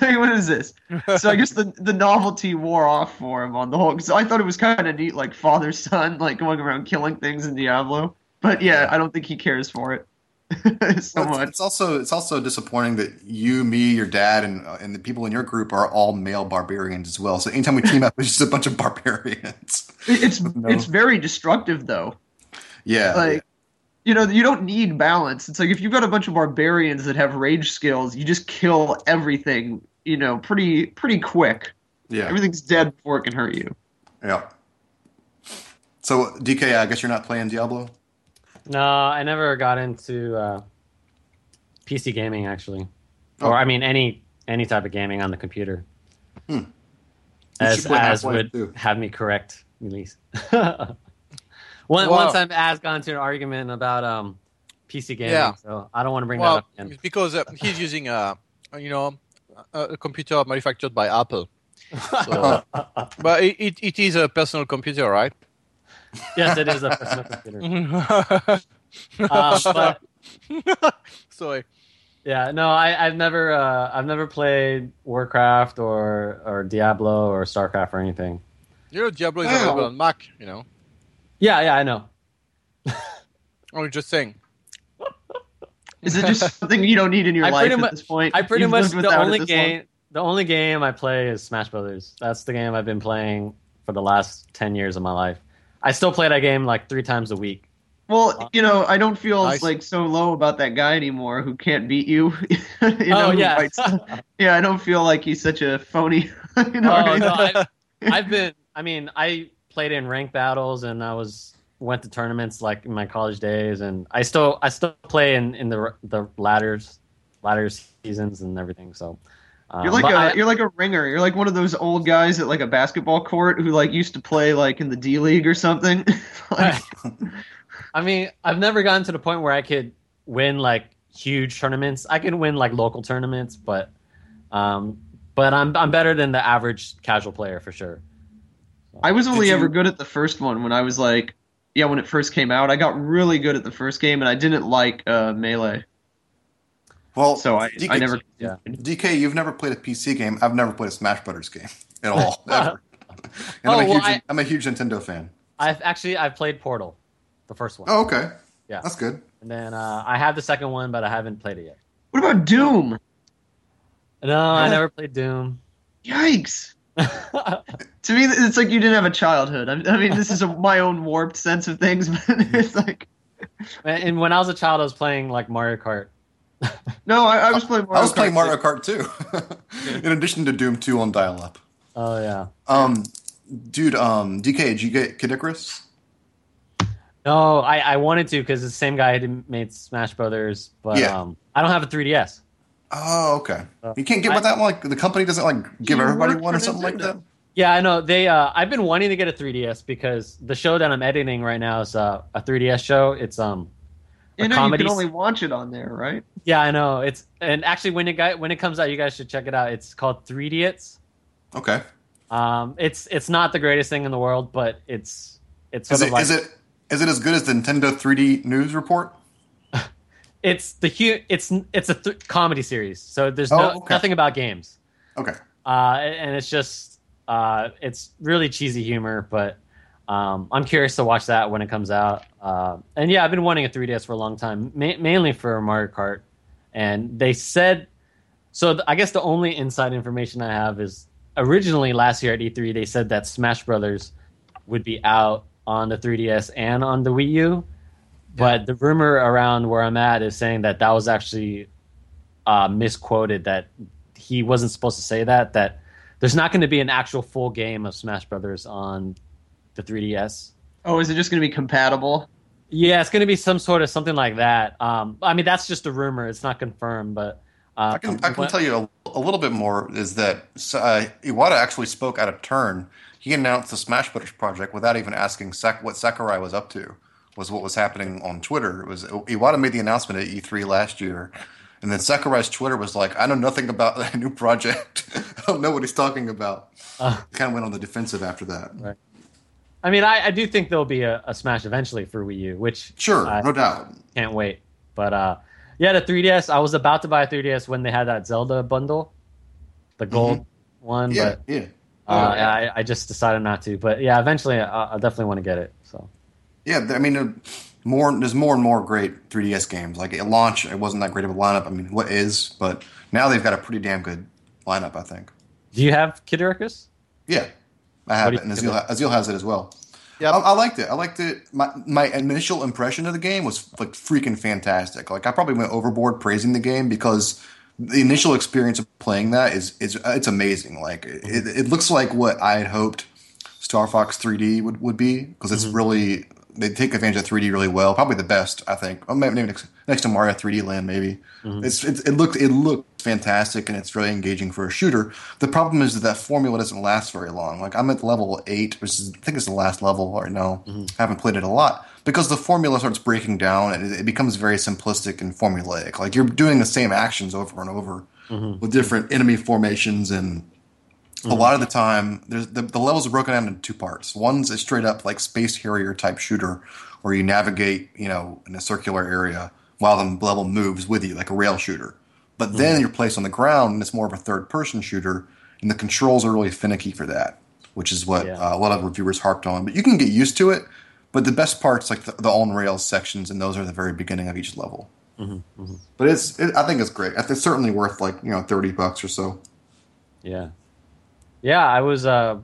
[SPEAKER 5] what is this?" So I guess the the novelty wore off for him on the whole. Because I thought it was kind of neat, like father son, like going around killing things in Diablo. But yeah, I don't think he cares for it so
[SPEAKER 1] Well, it's,
[SPEAKER 5] much.
[SPEAKER 1] it's also it's also disappointing that you, me, your dad, and uh, and the people in your group are all male barbarians as well. So anytime we team up, it's just a bunch of barbarians.
[SPEAKER 5] It's
[SPEAKER 1] No.
[SPEAKER 5] it's very destructive though.
[SPEAKER 1] Yeah,
[SPEAKER 5] like you know you don't need balance it's like if you've got a bunch of barbarians that have rage skills you just kill everything you know pretty pretty quick
[SPEAKER 1] yeah,
[SPEAKER 5] everything's dead before it can hurt you
[SPEAKER 1] yeah. So DK, I guess you're not playing Diablo.
[SPEAKER 2] No, I never got into uh, PC gaming actually,
[SPEAKER 1] Oh.
[SPEAKER 2] or I mean any any type of gaming on the computer.
[SPEAKER 1] Hmm.
[SPEAKER 2] As as would
[SPEAKER 1] too.
[SPEAKER 2] have me correct. One,
[SPEAKER 4] Wow.
[SPEAKER 2] Once I've asked gone to an argument about um, PC gaming,
[SPEAKER 4] Yeah.
[SPEAKER 2] so I don't want to bring
[SPEAKER 4] well,
[SPEAKER 2] that up again.
[SPEAKER 4] because uh, he's using a, you know, a, a computer manufactured by Apple. So, but it, it is a personal computer, right?
[SPEAKER 2] Yes, it is a personal computer. Uh, but
[SPEAKER 4] Sorry.
[SPEAKER 2] Yeah, no, I, I've never, uh, I've never played Warcraft or or Diablo or Starcraft or anything.
[SPEAKER 4] You know, Diablo is available on Mac. You know,
[SPEAKER 2] Yeah, yeah, I know.
[SPEAKER 4] I'm just saying.
[SPEAKER 5] is it just something you don't need in your
[SPEAKER 2] I
[SPEAKER 5] life
[SPEAKER 2] pretty
[SPEAKER 5] at
[SPEAKER 2] much-
[SPEAKER 5] this point
[SPEAKER 2] I pretty
[SPEAKER 5] You've
[SPEAKER 2] much the only
[SPEAKER 5] this
[SPEAKER 2] game, the only game I play is Smash Brothers. That's the game I've been playing for the last ten years of my life. I still play that game like three times a week.
[SPEAKER 5] well you know i don't feel
[SPEAKER 4] Nice.
[SPEAKER 5] like so low about that guy anymore who can't beat you, you oh, know,
[SPEAKER 2] oh
[SPEAKER 5] who
[SPEAKER 2] yeah,
[SPEAKER 5] fights- yeah i don't feel like he's such a phony you know I
[SPEAKER 2] oh
[SPEAKER 5] mean?
[SPEAKER 2] no, I've, I've been. I mean, I played in ranked battles and I was went to tournaments like in my college days, and I still I still play in in the the ladders ladder seasons and everything. So. Um,
[SPEAKER 5] You're like
[SPEAKER 2] but
[SPEAKER 5] a
[SPEAKER 2] I-
[SPEAKER 5] you're like a ringer. You're like one of those old guys at like a basketball court who like used to play like in the D League or something. like,
[SPEAKER 2] I mean, I've never gotten to the point where I could win like huge tournaments. I can win like local tournaments, but um, but I'm I'm better than the average casual player for sure.
[SPEAKER 5] I was only
[SPEAKER 1] Did you-
[SPEAKER 5] ever good at the first one when I was like, yeah, when it first came out. I got really good at the first game, and I didn't like uh, melee,
[SPEAKER 1] Well,
[SPEAKER 5] so I,
[SPEAKER 1] DK,
[SPEAKER 5] I never.
[SPEAKER 2] Yeah.
[SPEAKER 1] DK, you've never played a PC game. I've never played a Smash Brothers game at all, ever. And
[SPEAKER 2] Oh,
[SPEAKER 1] I'm, a
[SPEAKER 2] well,
[SPEAKER 1] huge,
[SPEAKER 2] I-
[SPEAKER 1] am a huge Nintendo fan.
[SPEAKER 2] I've actually I've played Portal, the first one,
[SPEAKER 1] Oh, okay.
[SPEAKER 2] Yeah.
[SPEAKER 1] That's good.
[SPEAKER 2] and then uh, I have the second one, but I haven't played it yet.
[SPEAKER 5] What about Doom?
[SPEAKER 2] No, I never played Doom.
[SPEAKER 5] Yikes! To me, it's like you didn't have a childhood. I, I mean, this is a, my own warped sense of things, but it's like,
[SPEAKER 2] and when I was a child, I was playing like Mario Kart.
[SPEAKER 5] No, I, I was playing. Mario
[SPEAKER 1] I was playing
[SPEAKER 5] Kart
[SPEAKER 1] Mario Kart too, in addition to Doom 2 on dial-up.
[SPEAKER 2] Oh yeah.
[SPEAKER 1] Um, dude, um, DK, did you get Kid Icarus?
[SPEAKER 2] No, I, I wanted to because the same guy who made Smash Brothers, but
[SPEAKER 1] Yeah.
[SPEAKER 2] um, I don't have a 3DS.
[SPEAKER 1] Oh, okay.
[SPEAKER 2] Uh,
[SPEAKER 1] You can't get
[SPEAKER 2] I-
[SPEAKER 1] with that one. Like the company doesn't like give everybody one or
[SPEAKER 5] for
[SPEAKER 1] something like that.
[SPEAKER 2] Yeah, I know. They uh, I've been wanting to get a 3DS because the show that I'm editing right now is uh, a 3DS show. It's um
[SPEAKER 5] You
[SPEAKER 2] a
[SPEAKER 5] know, you can only watch it on there, right?
[SPEAKER 2] yeah, I know. It's and actually when it got, when it comes out, you guys should check it out. It's called 3Idiots.
[SPEAKER 1] Okay.
[SPEAKER 2] Um, it's it's not the greatest thing in the world, but it's it's sort
[SPEAKER 1] Is
[SPEAKER 2] of
[SPEAKER 1] it
[SPEAKER 2] like
[SPEAKER 1] is it is it as good as the Nintendo 3D news report?
[SPEAKER 2] it's the hu- it's it's a th- comedy series, so there's
[SPEAKER 1] Oh,
[SPEAKER 2] no,
[SPEAKER 1] okay.
[SPEAKER 2] nothing about games.
[SPEAKER 1] Okay.
[SPEAKER 2] uh, and it's just uh, it's really cheesy humor, but um, I'm curious to watch that when it comes out. Uh, and yeah, I've been wanting a 3DS for a long time, ma- mainly for Mario Kart. And they said, so th- I guess the only inside information I have is originally last year at E3 they said that Smash Brothers would be out on the 3DS and on the Wii U. But the rumor around where I'm at is saying that that was actually uh, misquoted. That he wasn't supposed to say that. That there's not going to be an actual full game of Smash Brothers on the 3DS.
[SPEAKER 5] Oh, is it just going to be compatible?
[SPEAKER 2] Yeah, it's going to be some sort of something like that. Um, I mean, that's just a rumor; it's not confirmed. But uh,
[SPEAKER 1] I can I can tell you a, a little bit more. Is that uh, Iwata actually spoke out of turn. He announced the Smash Brothers project without even asking Sak- what Sakurai was up to. Was what was happening on Twitter. It was Iwata made the announcement at E3 last year, and then Sakurai's Twitter was like, "I know nothing about that new project. I don't know what he's talking about."
[SPEAKER 2] Uh.
[SPEAKER 1] kind of went on the defensive after that.
[SPEAKER 2] Right. I mean, I, I do think there'll be a, a Smash eventually for Wii U, which
[SPEAKER 1] Sure,
[SPEAKER 2] I
[SPEAKER 1] no doubt.
[SPEAKER 2] can't wait. But uh, yeah, the 3DS. I was about to buy a 3DS when they had that Zelda bundle, the gold one.
[SPEAKER 1] Mm-hmm. Yeah,
[SPEAKER 2] but
[SPEAKER 1] yeah.
[SPEAKER 2] uh,
[SPEAKER 5] Oh, yeah.
[SPEAKER 2] I, I just decided not to. But yeah, eventually I, I definitely want to get it. So
[SPEAKER 1] Yeah, I mean, uh, more there's more and more great 3DS games. Like at launch, it wasn't that great of a lineup. I mean, what is? But now they've got a pretty damn good lineup. I think.
[SPEAKER 2] do you have Kid Icarus?
[SPEAKER 1] Yeah, I have it, and
[SPEAKER 2] think
[SPEAKER 1] Aazealh,
[SPEAKER 2] of
[SPEAKER 1] Aazealh has it as well.
[SPEAKER 4] Yeah.
[SPEAKER 1] I, I liked it. I liked it. My my initial impression of the game was like freaking fantastic. Like I probably went overboard praising the game because the initial experience of playing that is is uh, it's amazing. Like it, it looks like what I had hoped Star Fox 3D would, would be because it's really they take advantage of 3D really well. Probably the best, I think. Oh, maybe next, next to Mario 3D Land, maybe. Mm-hmm. It's, it's it looked it looked fantastic and it's really engaging for a shooter. The problem is that that formula doesn't last very long. Like I'm at level eight, which is I think it's the last level right now. Mm-hmm. I haven't played it a lot because the formula starts breaking down and it, it becomes very simplistic and formulaic. Like you're doing the same actions over and over mm-hmm. with different enemy formations and a lot of the mm-hmm. time there's the, the levels are broken down into two parts. One's a straight up like space harrier type shooter where you navigate you know in a circular area while the level moves with you like a rail shooter. But then mm-hmm. you're placed on the ground and it's more of a third person shooter and the controls are really finicky for that which is what
[SPEAKER 2] Yeah.
[SPEAKER 1] uh, a lot of reviewers harped on. But you can get used to it but the best parts like the, the on rails sections and those are the very beginning of each level. Mm-hmm. But it's it, i think it's great. It's certainly worth like you know 30 bucks or so.
[SPEAKER 2] Yeah, yeah. I was. Uh,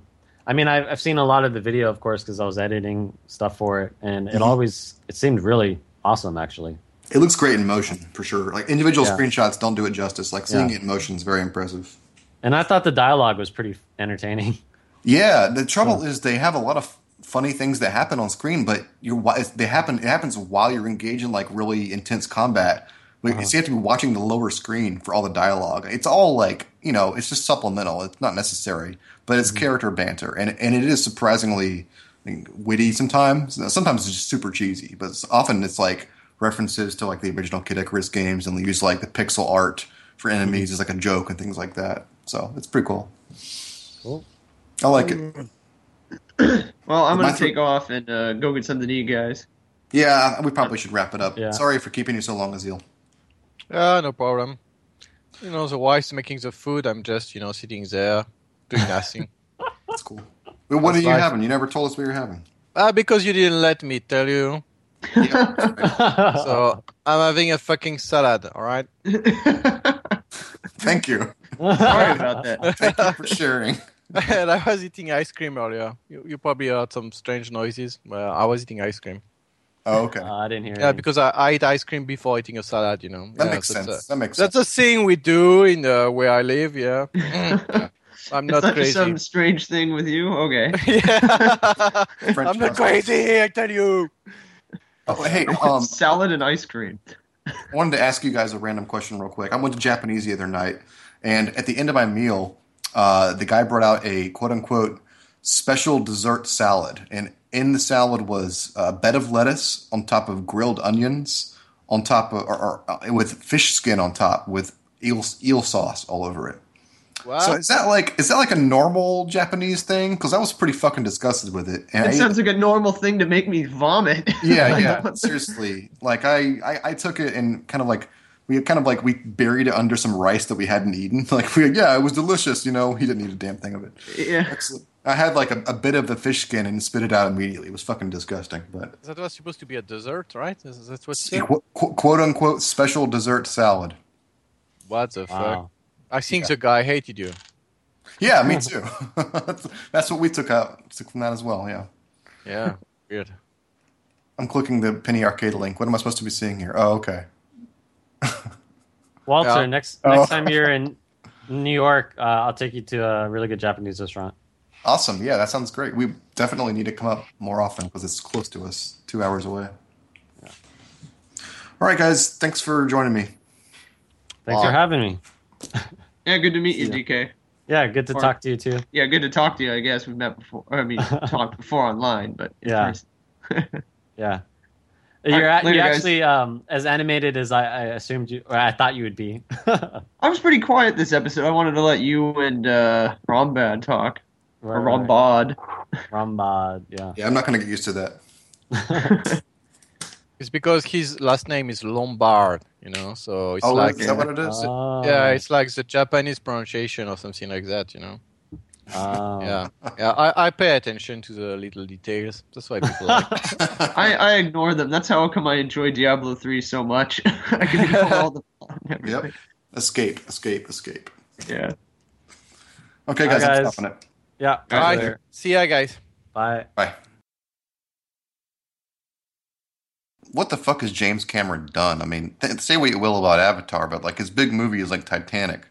[SPEAKER 2] I mean, I've, I've seen a lot of the video, of course, because I was editing stuff for it, and it
[SPEAKER 1] Mhm.
[SPEAKER 2] always it seemed really awesome, actually.
[SPEAKER 1] It looks great in motion for sure. Like individual
[SPEAKER 2] Yeah.
[SPEAKER 1] screenshots don't do it justice. Like seeing
[SPEAKER 2] Yeah.
[SPEAKER 1] it in motion is very impressive.
[SPEAKER 2] And I thought the dialogue was pretty entertaining.
[SPEAKER 1] Yeah, the trouble is they have a lot of funny things that happen on screen, but you're they happen. It happens while you're engaged in like really intense combat. Like,
[SPEAKER 2] Uh-huh.
[SPEAKER 1] You have to be watching the lower screen for all the dialogue. It's all like you know, it's just supplemental. It's not necessary, but
[SPEAKER 2] Mm-hmm.
[SPEAKER 1] it's character banter, and and it is surprisingly witty sometimes. Sometimes it's just super cheesy, but it's, often it's like references to like the original Kid Icarus games, and they use like the pixel art for enemies as like a joke and things like that. So it's pretty cool.
[SPEAKER 2] Cool.
[SPEAKER 1] I like it.
[SPEAKER 5] Well, I'm gonna
[SPEAKER 1] th-
[SPEAKER 5] take off and uh, go get something to eat, guys.
[SPEAKER 1] Yeah, we probably should wrap it up.
[SPEAKER 2] Yeah.
[SPEAKER 1] Sorry for keeping you so long, Aazealh.
[SPEAKER 4] Yeah, no problem. You know, the wife's making the food. I'm just, you know, sitting there doing nothing.
[SPEAKER 1] That's cool. But what are you
[SPEAKER 4] life.
[SPEAKER 1] having? You never told us what you're having.
[SPEAKER 4] Ah, because you didn't let me tell you.
[SPEAKER 1] Yeah.
[SPEAKER 4] So I'm having a fucking salad. All right.
[SPEAKER 1] Thank you.
[SPEAKER 5] Sorry about that.
[SPEAKER 1] Thank you for sharing.
[SPEAKER 4] and I was eating ice cream earlier. You, you probably heard some strange noises. Well, I was eating ice cream.
[SPEAKER 1] Oh, okay.
[SPEAKER 2] Uh, I didn't hear.
[SPEAKER 4] Yeah,
[SPEAKER 2] any.
[SPEAKER 4] because I, I eat ice cream before eating a salad. You know.
[SPEAKER 1] That
[SPEAKER 4] Yeah,
[SPEAKER 1] makes
[SPEAKER 4] that's
[SPEAKER 1] sense.
[SPEAKER 4] A,
[SPEAKER 1] that makes
[SPEAKER 4] that's
[SPEAKER 1] sense.
[SPEAKER 4] a thing we do in uh, where I live. Yeah. Yeah. I'm not
[SPEAKER 5] not just
[SPEAKER 4] crazy.
[SPEAKER 5] some strange thing with you. Okay.
[SPEAKER 4] yeah. I'm not crazy. I tell you.
[SPEAKER 1] Oh, hey, um,
[SPEAKER 5] Salad and ice cream.
[SPEAKER 1] I wanted to ask you guys a random question real quick. I went to Japanese the other night, and at the end of my meal, uh, the guy brought out a quote unquote special dessert salad. And in the salad was a bed of lettuce on top of grilled onions, on top of, or, or, uh, with fish skin on top, with eel, eel sauce all over it.
[SPEAKER 4] Wow.
[SPEAKER 1] So is that like is that like a normal Japanese thing? Because I was pretty fucking disgusted with it. And
[SPEAKER 5] It sounds like a normal thing to make me vomit.
[SPEAKER 1] yeah,
[SPEAKER 5] Like,
[SPEAKER 1] yeah. Seriously, like I, I, I took it and kind of like we kind of like we buried it under some rice that we hadn't eaten. Like we, yeah, it was delicious. You know, he didn't eat a damn thing of it.
[SPEAKER 5] Yeah.
[SPEAKER 1] Excellent. I had like a, a bit of the fish skin and spit it out immediately. It was fucking disgusting. But
[SPEAKER 4] that was supposed to be a dessert, right? Is- That's what you said?
[SPEAKER 1] qu- qu- quote unquote special dessert salad.
[SPEAKER 4] What the fuck?
[SPEAKER 2] Wow.
[SPEAKER 4] I think
[SPEAKER 1] Yeah.
[SPEAKER 4] the guy hated you.
[SPEAKER 1] Yeah, me too. that's, that's what we took out took from that as well. Yeah.
[SPEAKER 4] Yeah. Weird.
[SPEAKER 1] I'm clicking the Penny Arcade link. What am I supposed to be seeing here? Oh, okay.
[SPEAKER 2] Walter,
[SPEAKER 4] Yeah.
[SPEAKER 2] next
[SPEAKER 1] Oh.
[SPEAKER 2] next time you're in New York, uh, I'll take you to a really good Japanese restaurant.
[SPEAKER 1] Awesome. Yeah, that sounds great. We definitely need to come up more often because it's close to us, two hours away. Yeah. All right, guys. Thanks for joining me.
[SPEAKER 2] Thanks
[SPEAKER 4] Wow.
[SPEAKER 2] for having me.
[SPEAKER 5] Yeah, good to meet you, DK.
[SPEAKER 2] Yeah, good to
[SPEAKER 5] Or-
[SPEAKER 2] talk to you too.
[SPEAKER 5] Yeah, good to talk to you. I guess we've met before. I mean, talked before online, but
[SPEAKER 2] Yeah. Yeah. You're,
[SPEAKER 5] right,
[SPEAKER 2] a-
[SPEAKER 5] later,
[SPEAKER 2] you're actually um, as animated as I, I assumed you, or I thought you would be.
[SPEAKER 5] I was pretty quiet this episode. I wanted to let you and uh, Rombad talk. Or
[SPEAKER 2] Right, right.
[SPEAKER 5] Rombad.
[SPEAKER 2] Rambad, yeah.
[SPEAKER 1] Yeah, I'm not going to get used to that.
[SPEAKER 4] It's because his last name is Lombard, you know. So it's
[SPEAKER 1] oh,
[SPEAKER 4] like
[SPEAKER 1] is that what it is?
[SPEAKER 2] Oh,
[SPEAKER 4] yeah, ah. it's like the Japanese pronunciation or something like that, you know.
[SPEAKER 2] oh.
[SPEAKER 4] Yeah, yeah. I, I pay attention to the little details. That's why people like.
[SPEAKER 5] I, I ignore them. That's how come I enjoy Diablo 3 so much. I can ignore all the
[SPEAKER 1] yep. Escape, escape, escape.
[SPEAKER 5] Yeah.
[SPEAKER 1] Okay, guys,
[SPEAKER 2] Bye,
[SPEAKER 1] I'm stopping it.
[SPEAKER 2] Yeah.
[SPEAKER 5] All
[SPEAKER 4] All right, see ya, guys.
[SPEAKER 2] Bye.
[SPEAKER 1] Bye. What the fuck has James Cameron done? I mean, th- say what you will about Avatar, but like his big movie is like Titanic,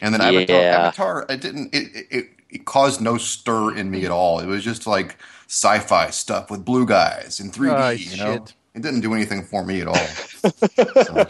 [SPEAKER 1] and then Avatar.
[SPEAKER 3] Yeah.
[SPEAKER 1] Avatar, it didn't. It, it it it caused no stir in me at all. It was just like sci-fi stuff with blue guys in 3D.
[SPEAKER 4] Ah,
[SPEAKER 1] you know,
[SPEAKER 4] shit.
[SPEAKER 1] it didn't do anything for me at all. So,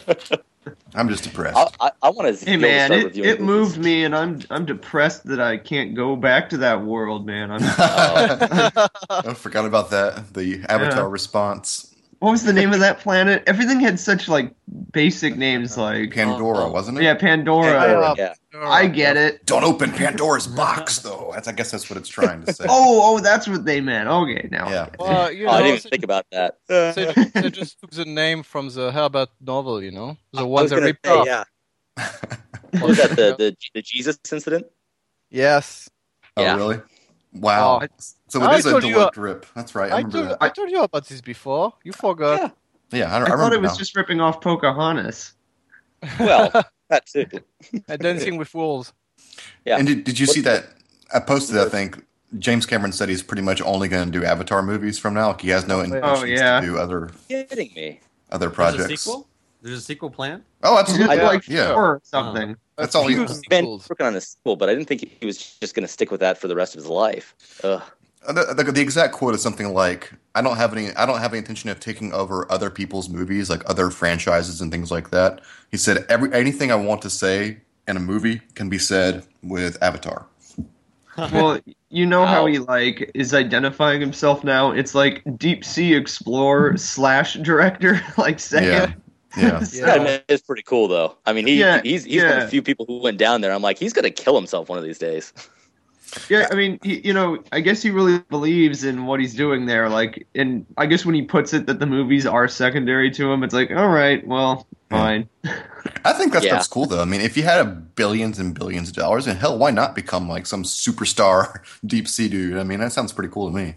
[SPEAKER 1] I'm just depressed.
[SPEAKER 3] I, I, I want to.
[SPEAKER 5] Hey man, it, it moved me, and I'm I'm depressed that I can't go back to that world, man. I'm,
[SPEAKER 1] I forgot about that. The Avatar
[SPEAKER 5] Yeah.
[SPEAKER 1] response.
[SPEAKER 5] What was the name of that planet? Everything had such like basic names, uh, like
[SPEAKER 1] Pandora,
[SPEAKER 3] oh.
[SPEAKER 1] wasn't it?
[SPEAKER 5] yeah, Pandora.
[SPEAKER 1] Pandora.
[SPEAKER 3] Yeah.
[SPEAKER 5] I get it.
[SPEAKER 1] Don't open Pandora's box, though. That's, I guess that's what it's trying to say.
[SPEAKER 5] Oh, oh, that's what they meant. Okay, now. I
[SPEAKER 1] Yeah.
[SPEAKER 5] get it.
[SPEAKER 4] Well, you
[SPEAKER 3] Oh, I didn't even think about that.
[SPEAKER 4] they, just, they just took the name from the Herbert novel, you know, the
[SPEAKER 3] I
[SPEAKER 4] one
[SPEAKER 3] was
[SPEAKER 4] they ripped
[SPEAKER 3] say,
[SPEAKER 4] off.
[SPEAKER 3] yeah. What was that? The, the the Jesus incident?
[SPEAKER 4] Yes,
[SPEAKER 1] Oh,
[SPEAKER 3] Yeah.
[SPEAKER 1] really? Wow.
[SPEAKER 4] Oh,
[SPEAKER 1] so
[SPEAKER 4] I
[SPEAKER 1] it is a
[SPEAKER 4] told you,
[SPEAKER 1] deluxe uh, rip. That's right. I,
[SPEAKER 4] I
[SPEAKER 1] remember
[SPEAKER 4] told,
[SPEAKER 1] that.
[SPEAKER 4] I told you about this before. You forgot.
[SPEAKER 1] Yeah, I, I
[SPEAKER 5] I
[SPEAKER 1] remember
[SPEAKER 5] thought it was
[SPEAKER 1] now.
[SPEAKER 5] just ripping off Pocahontas.
[SPEAKER 3] Well, that too.
[SPEAKER 4] And Dancing with Wolves.
[SPEAKER 3] Yeah.
[SPEAKER 1] And did, did you see that? I posted. I think James Cameron said he's pretty much only going to do Avatar movies from now. Like he has no oh, intentions
[SPEAKER 5] Oh, yeah.
[SPEAKER 1] to do other
[SPEAKER 3] kidding me.
[SPEAKER 1] other
[SPEAKER 2] There's a
[SPEAKER 1] projects.
[SPEAKER 2] sequel? There's a sequel planned?
[SPEAKER 1] Oh, absolutely.
[SPEAKER 5] did
[SPEAKER 3] I-
[SPEAKER 5] like
[SPEAKER 1] yeah.
[SPEAKER 5] four or something.
[SPEAKER 1] That's all he-
[SPEAKER 4] Few
[SPEAKER 3] He's been working on a sequel, but I didn't think he was just going to stick with that for the rest of his life. Ugh.
[SPEAKER 1] Uh, The, the, the exact quote is something like, "I don't have any. I don't have any intention of taking over other people's movies, like other franchises and things like that." He said, "Every anything I want to say in a movie can be said with Avatar."
[SPEAKER 5] well, you know how he like is identifying himself now. It's like deep sea explorer slash director, like
[SPEAKER 1] Yeah.
[SPEAKER 5] second.
[SPEAKER 1] Yeah.
[SPEAKER 5] So-
[SPEAKER 3] That man is pretty cool though. I mean, he
[SPEAKER 5] Yeah,
[SPEAKER 3] he's he's one of the few people who went down there. I'm like, he's gonna kill himself one of these days.
[SPEAKER 5] Yeah, I mean, he, you know, I guess he really believes in what he's doing there. Like, and I guess when he puts it that the movies are secondary to him, it's like, all right, well, fine.
[SPEAKER 1] I think that's
[SPEAKER 3] Yeah.
[SPEAKER 1] stuff's cool though. I mean, if you had a billions and billions of dollars, and hell, why not become like some superstar deep sea dude? I mean, that sounds pretty cool to me.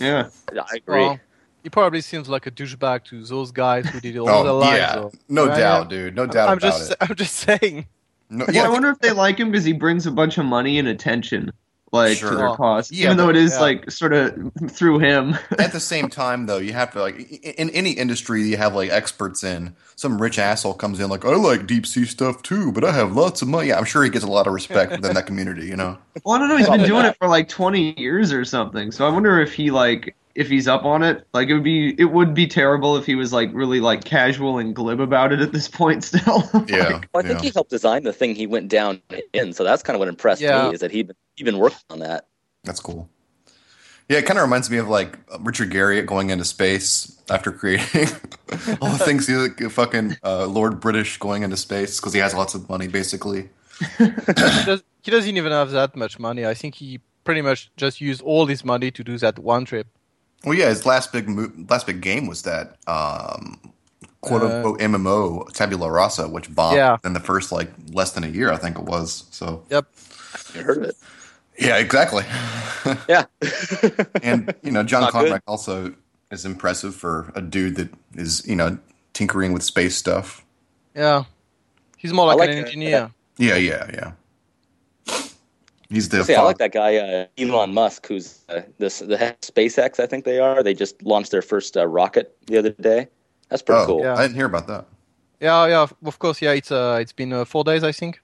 [SPEAKER 5] Yeah,
[SPEAKER 3] I agree.
[SPEAKER 4] Well, he probably seems like a douchebag to those guys who did it all
[SPEAKER 1] Oh,
[SPEAKER 4] their lives.
[SPEAKER 1] yeah.
[SPEAKER 4] so-
[SPEAKER 1] No
[SPEAKER 4] Right?
[SPEAKER 1] doubt, dude. No doubt
[SPEAKER 4] I'm
[SPEAKER 1] about
[SPEAKER 4] just,
[SPEAKER 1] it.
[SPEAKER 4] I'm just saying.
[SPEAKER 1] No,
[SPEAKER 5] Well,
[SPEAKER 1] yeah,
[SPEAKER 5] I wonder if they like him because he brings a bunch of money and attention, like
[SPEAKER 1] Sure.
[SPEAKER 5] to their cause.
[SPEAKER 1] Yeah,
[SPEAKER 5] Even though it is
[SPEAKER 4] yeah.
[SPEAKER 5] like sort of through him.
[SPEAKER 1] at the same time though you have to like in any industry you have like experts in some rich asshole comes in like i like deep sea stuff too but i have lots of money yeah, i'm sure he gets a lot of respect within that community you know
[SPEAKER 5] well, I don't know. He's been doing
[SPEAKER 3] not.
[SPEAKER 5] it for like 20 years or something. So I wonder if he like if he's up on it. Like it would be it would be terrible if he was like really like casual and glib about it at this point. Still.
[SPEAKER 1] yeah,
[SPEAKER 3] Well, I think
[SPEAKER 1] yeah.
[SPEAKER 3] he helped design the thing he went down in, so that's kind of what impressed
[SPEAKER 4] Yeah.
[SPEAKER 3] me is that he'd been, he'd been working on that.
[SPEAKER 1] that's cool yeah it kind of reminds me of like richard garriott going into space after creating all the things he like fucking uh, lord british going into space because he has lots of money basically
[SPEAKER 4] he, does, he doesn't even have that much money. I think he pretty much just used all his money to do that one trip.
[SPEAKER 1] Well yeah his last big mo- last big game was that um quote
[SPEAKER 4] Uh,
[SPEAKER 1] unquote mmo tabula rasa which bombed
[SPEAKER 4] Yeah.
[SPEAKER 1] in the first like less than a year i think it was so
[SPEAKER 4] Yep.
[SPEAKER 3] You heard of it?
[SPEAKER 1] Yeah, exactly.
[SPEAKER 3] Yeah.
[SPEAKER 1] and you know, John
[SPEAKER 3] Not.
[SPEAKER 1] Carmack also is impressive for a dude that is you know tinkering with space stuff.
[SPEAKER 4] Yeah. He's more like,
[SPEAKER 3] like
[SPEAKER 4] an
[SPEAKER 3] that.
[SPEAKER 4] engineer.
[SPEAKER 1] Yeah, yeah, yeah. He's the
[SPEAKER 3] See, I like that guy uh, Elon Musk, who's uh, this the head of SpaceX. I think they are. They just launched their first uh, rocket the other day. That's pretty
[SPEAKER 1] Oh,
[SPEAKER 3] cool.
[SPEAKER 4] Yeah.
[SPEAKER 1] I didn't hear about that.
[SPEAKER 4] Yeah, yeah. Of course, yeah. It's uh, it's been uh, four days, I think.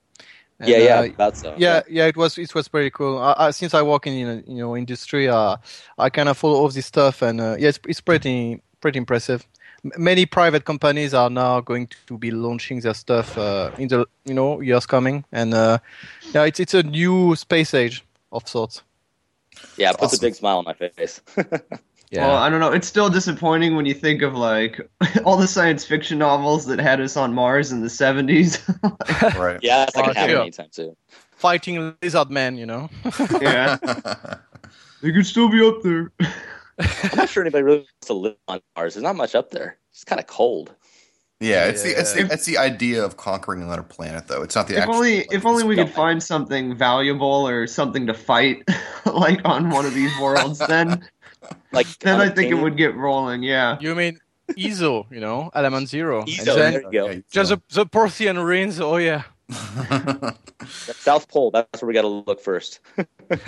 [SPEAKER 4] And,
[SPEAKER 3] yeah, yeah,
[SPEAKER 4] uh,
[SPEAKER 3] about so.
[SPEAKER 4] yeah, yeah, it was it was pretty cool. I, I, since I work in uh, you know industry, uh, I kind of follow all this stuff, and uh, yeah, it's, it's pretty pretty impressive. M- many private companies are now going to be launching their stuff uh, in the you know years coming, and uh, yeah, it's it's a new space age of sorts.
[SPEAKER 3] yeah. It puts
[SPEAKER 1] Awesome.
[SPEAKER 3] a big smile on my face.
[SPEAKER 4] Yeah,
[SPEAKER 5] Well, I don't know. It's still disappointing when you think of like all the science fiction novels that had us on Mars in the 70s.
[SPEAKER 1] Right.
[SPEAKER 3] yeah, it's not gonna
[SPEAKER 4] Oh,
[SPEAKER 3] happen
[SPEAKER 4] sure.
[SPEAKER 3] anytime soon.
[SPEAKER 4] fighting lizard man, you know.
[SPEAKER 5] yeah. They could still be up there.
[SPEAKER 3] I'm not sure anybody really wants to live on Mars. There's not much up there. It's kind of cold.
[SPEAKER 1] yeah, it's the it's the it's the idea of conquering another planet, though. It's not the
[SPEAKER 5] If
[SPEAKER 1] actual.
[SPEAKER 5] only
[SPEAKER 1] like,
[SPEAKER 5] if only we could
[SPEAKER 3] discovery.
[SPEAKER 5] find something valuable or something to fight like on one of these worlds then
[SPEAKER 3] Like
[SPEAKER 5] then I think it would get rolling, yeah.
[SPEAKER 4] You mean eezo, you know, element zero,
[SPEAKER 3] eezo,
[SPEAKER 4] and
[SPEAKER 3] there you go.
[SPEAKER 1] Yeah,
[SPEAKER 4] just the, the Prothean rings. Oh yeah.
[SPEAKER 3] South Pole. That's where we got to look first.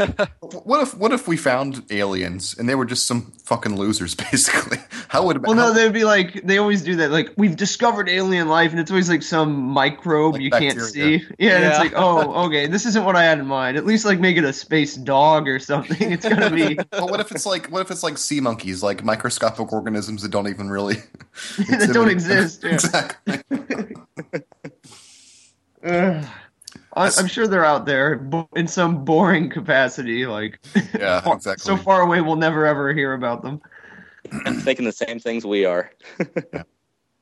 [SPEAKER 1] what if what if we found aliens and they were just some fucking losers, basically? How would it be?
[SPEAKER 5] Well,
[SPEAKER 1] how-
[SPEAKER 5] no, they'd be like, they always do that. Like, we've discovered alien life, and it's always like some microbe
[SPEAKER 1] Like
[SPEAKER 5] you can't see. Yeah, and it's like, oh, okay, this isn't what I had in mind. At least, like, make it a space dog or something. It's gonna be.
[SPEAKER 1] But what if it's like what if it's like sea monkeys, like microscopic organisms that don't even really
[SPEAKER 5] that don't exist. Yeah.
[SPEAKER 1] Exactly.
[SPEAKER 5] Ugh. I, I'm sure they're out there in some boring capacity. Like,
[SPEAKER 1] Yeah,
[SPEAKER 5] far-
[SPEAKER 1] exactly.
[SPEAKER 5] so far away, we'll never ever hear about them.
[SPEAKER 3] and thinking the same things we are.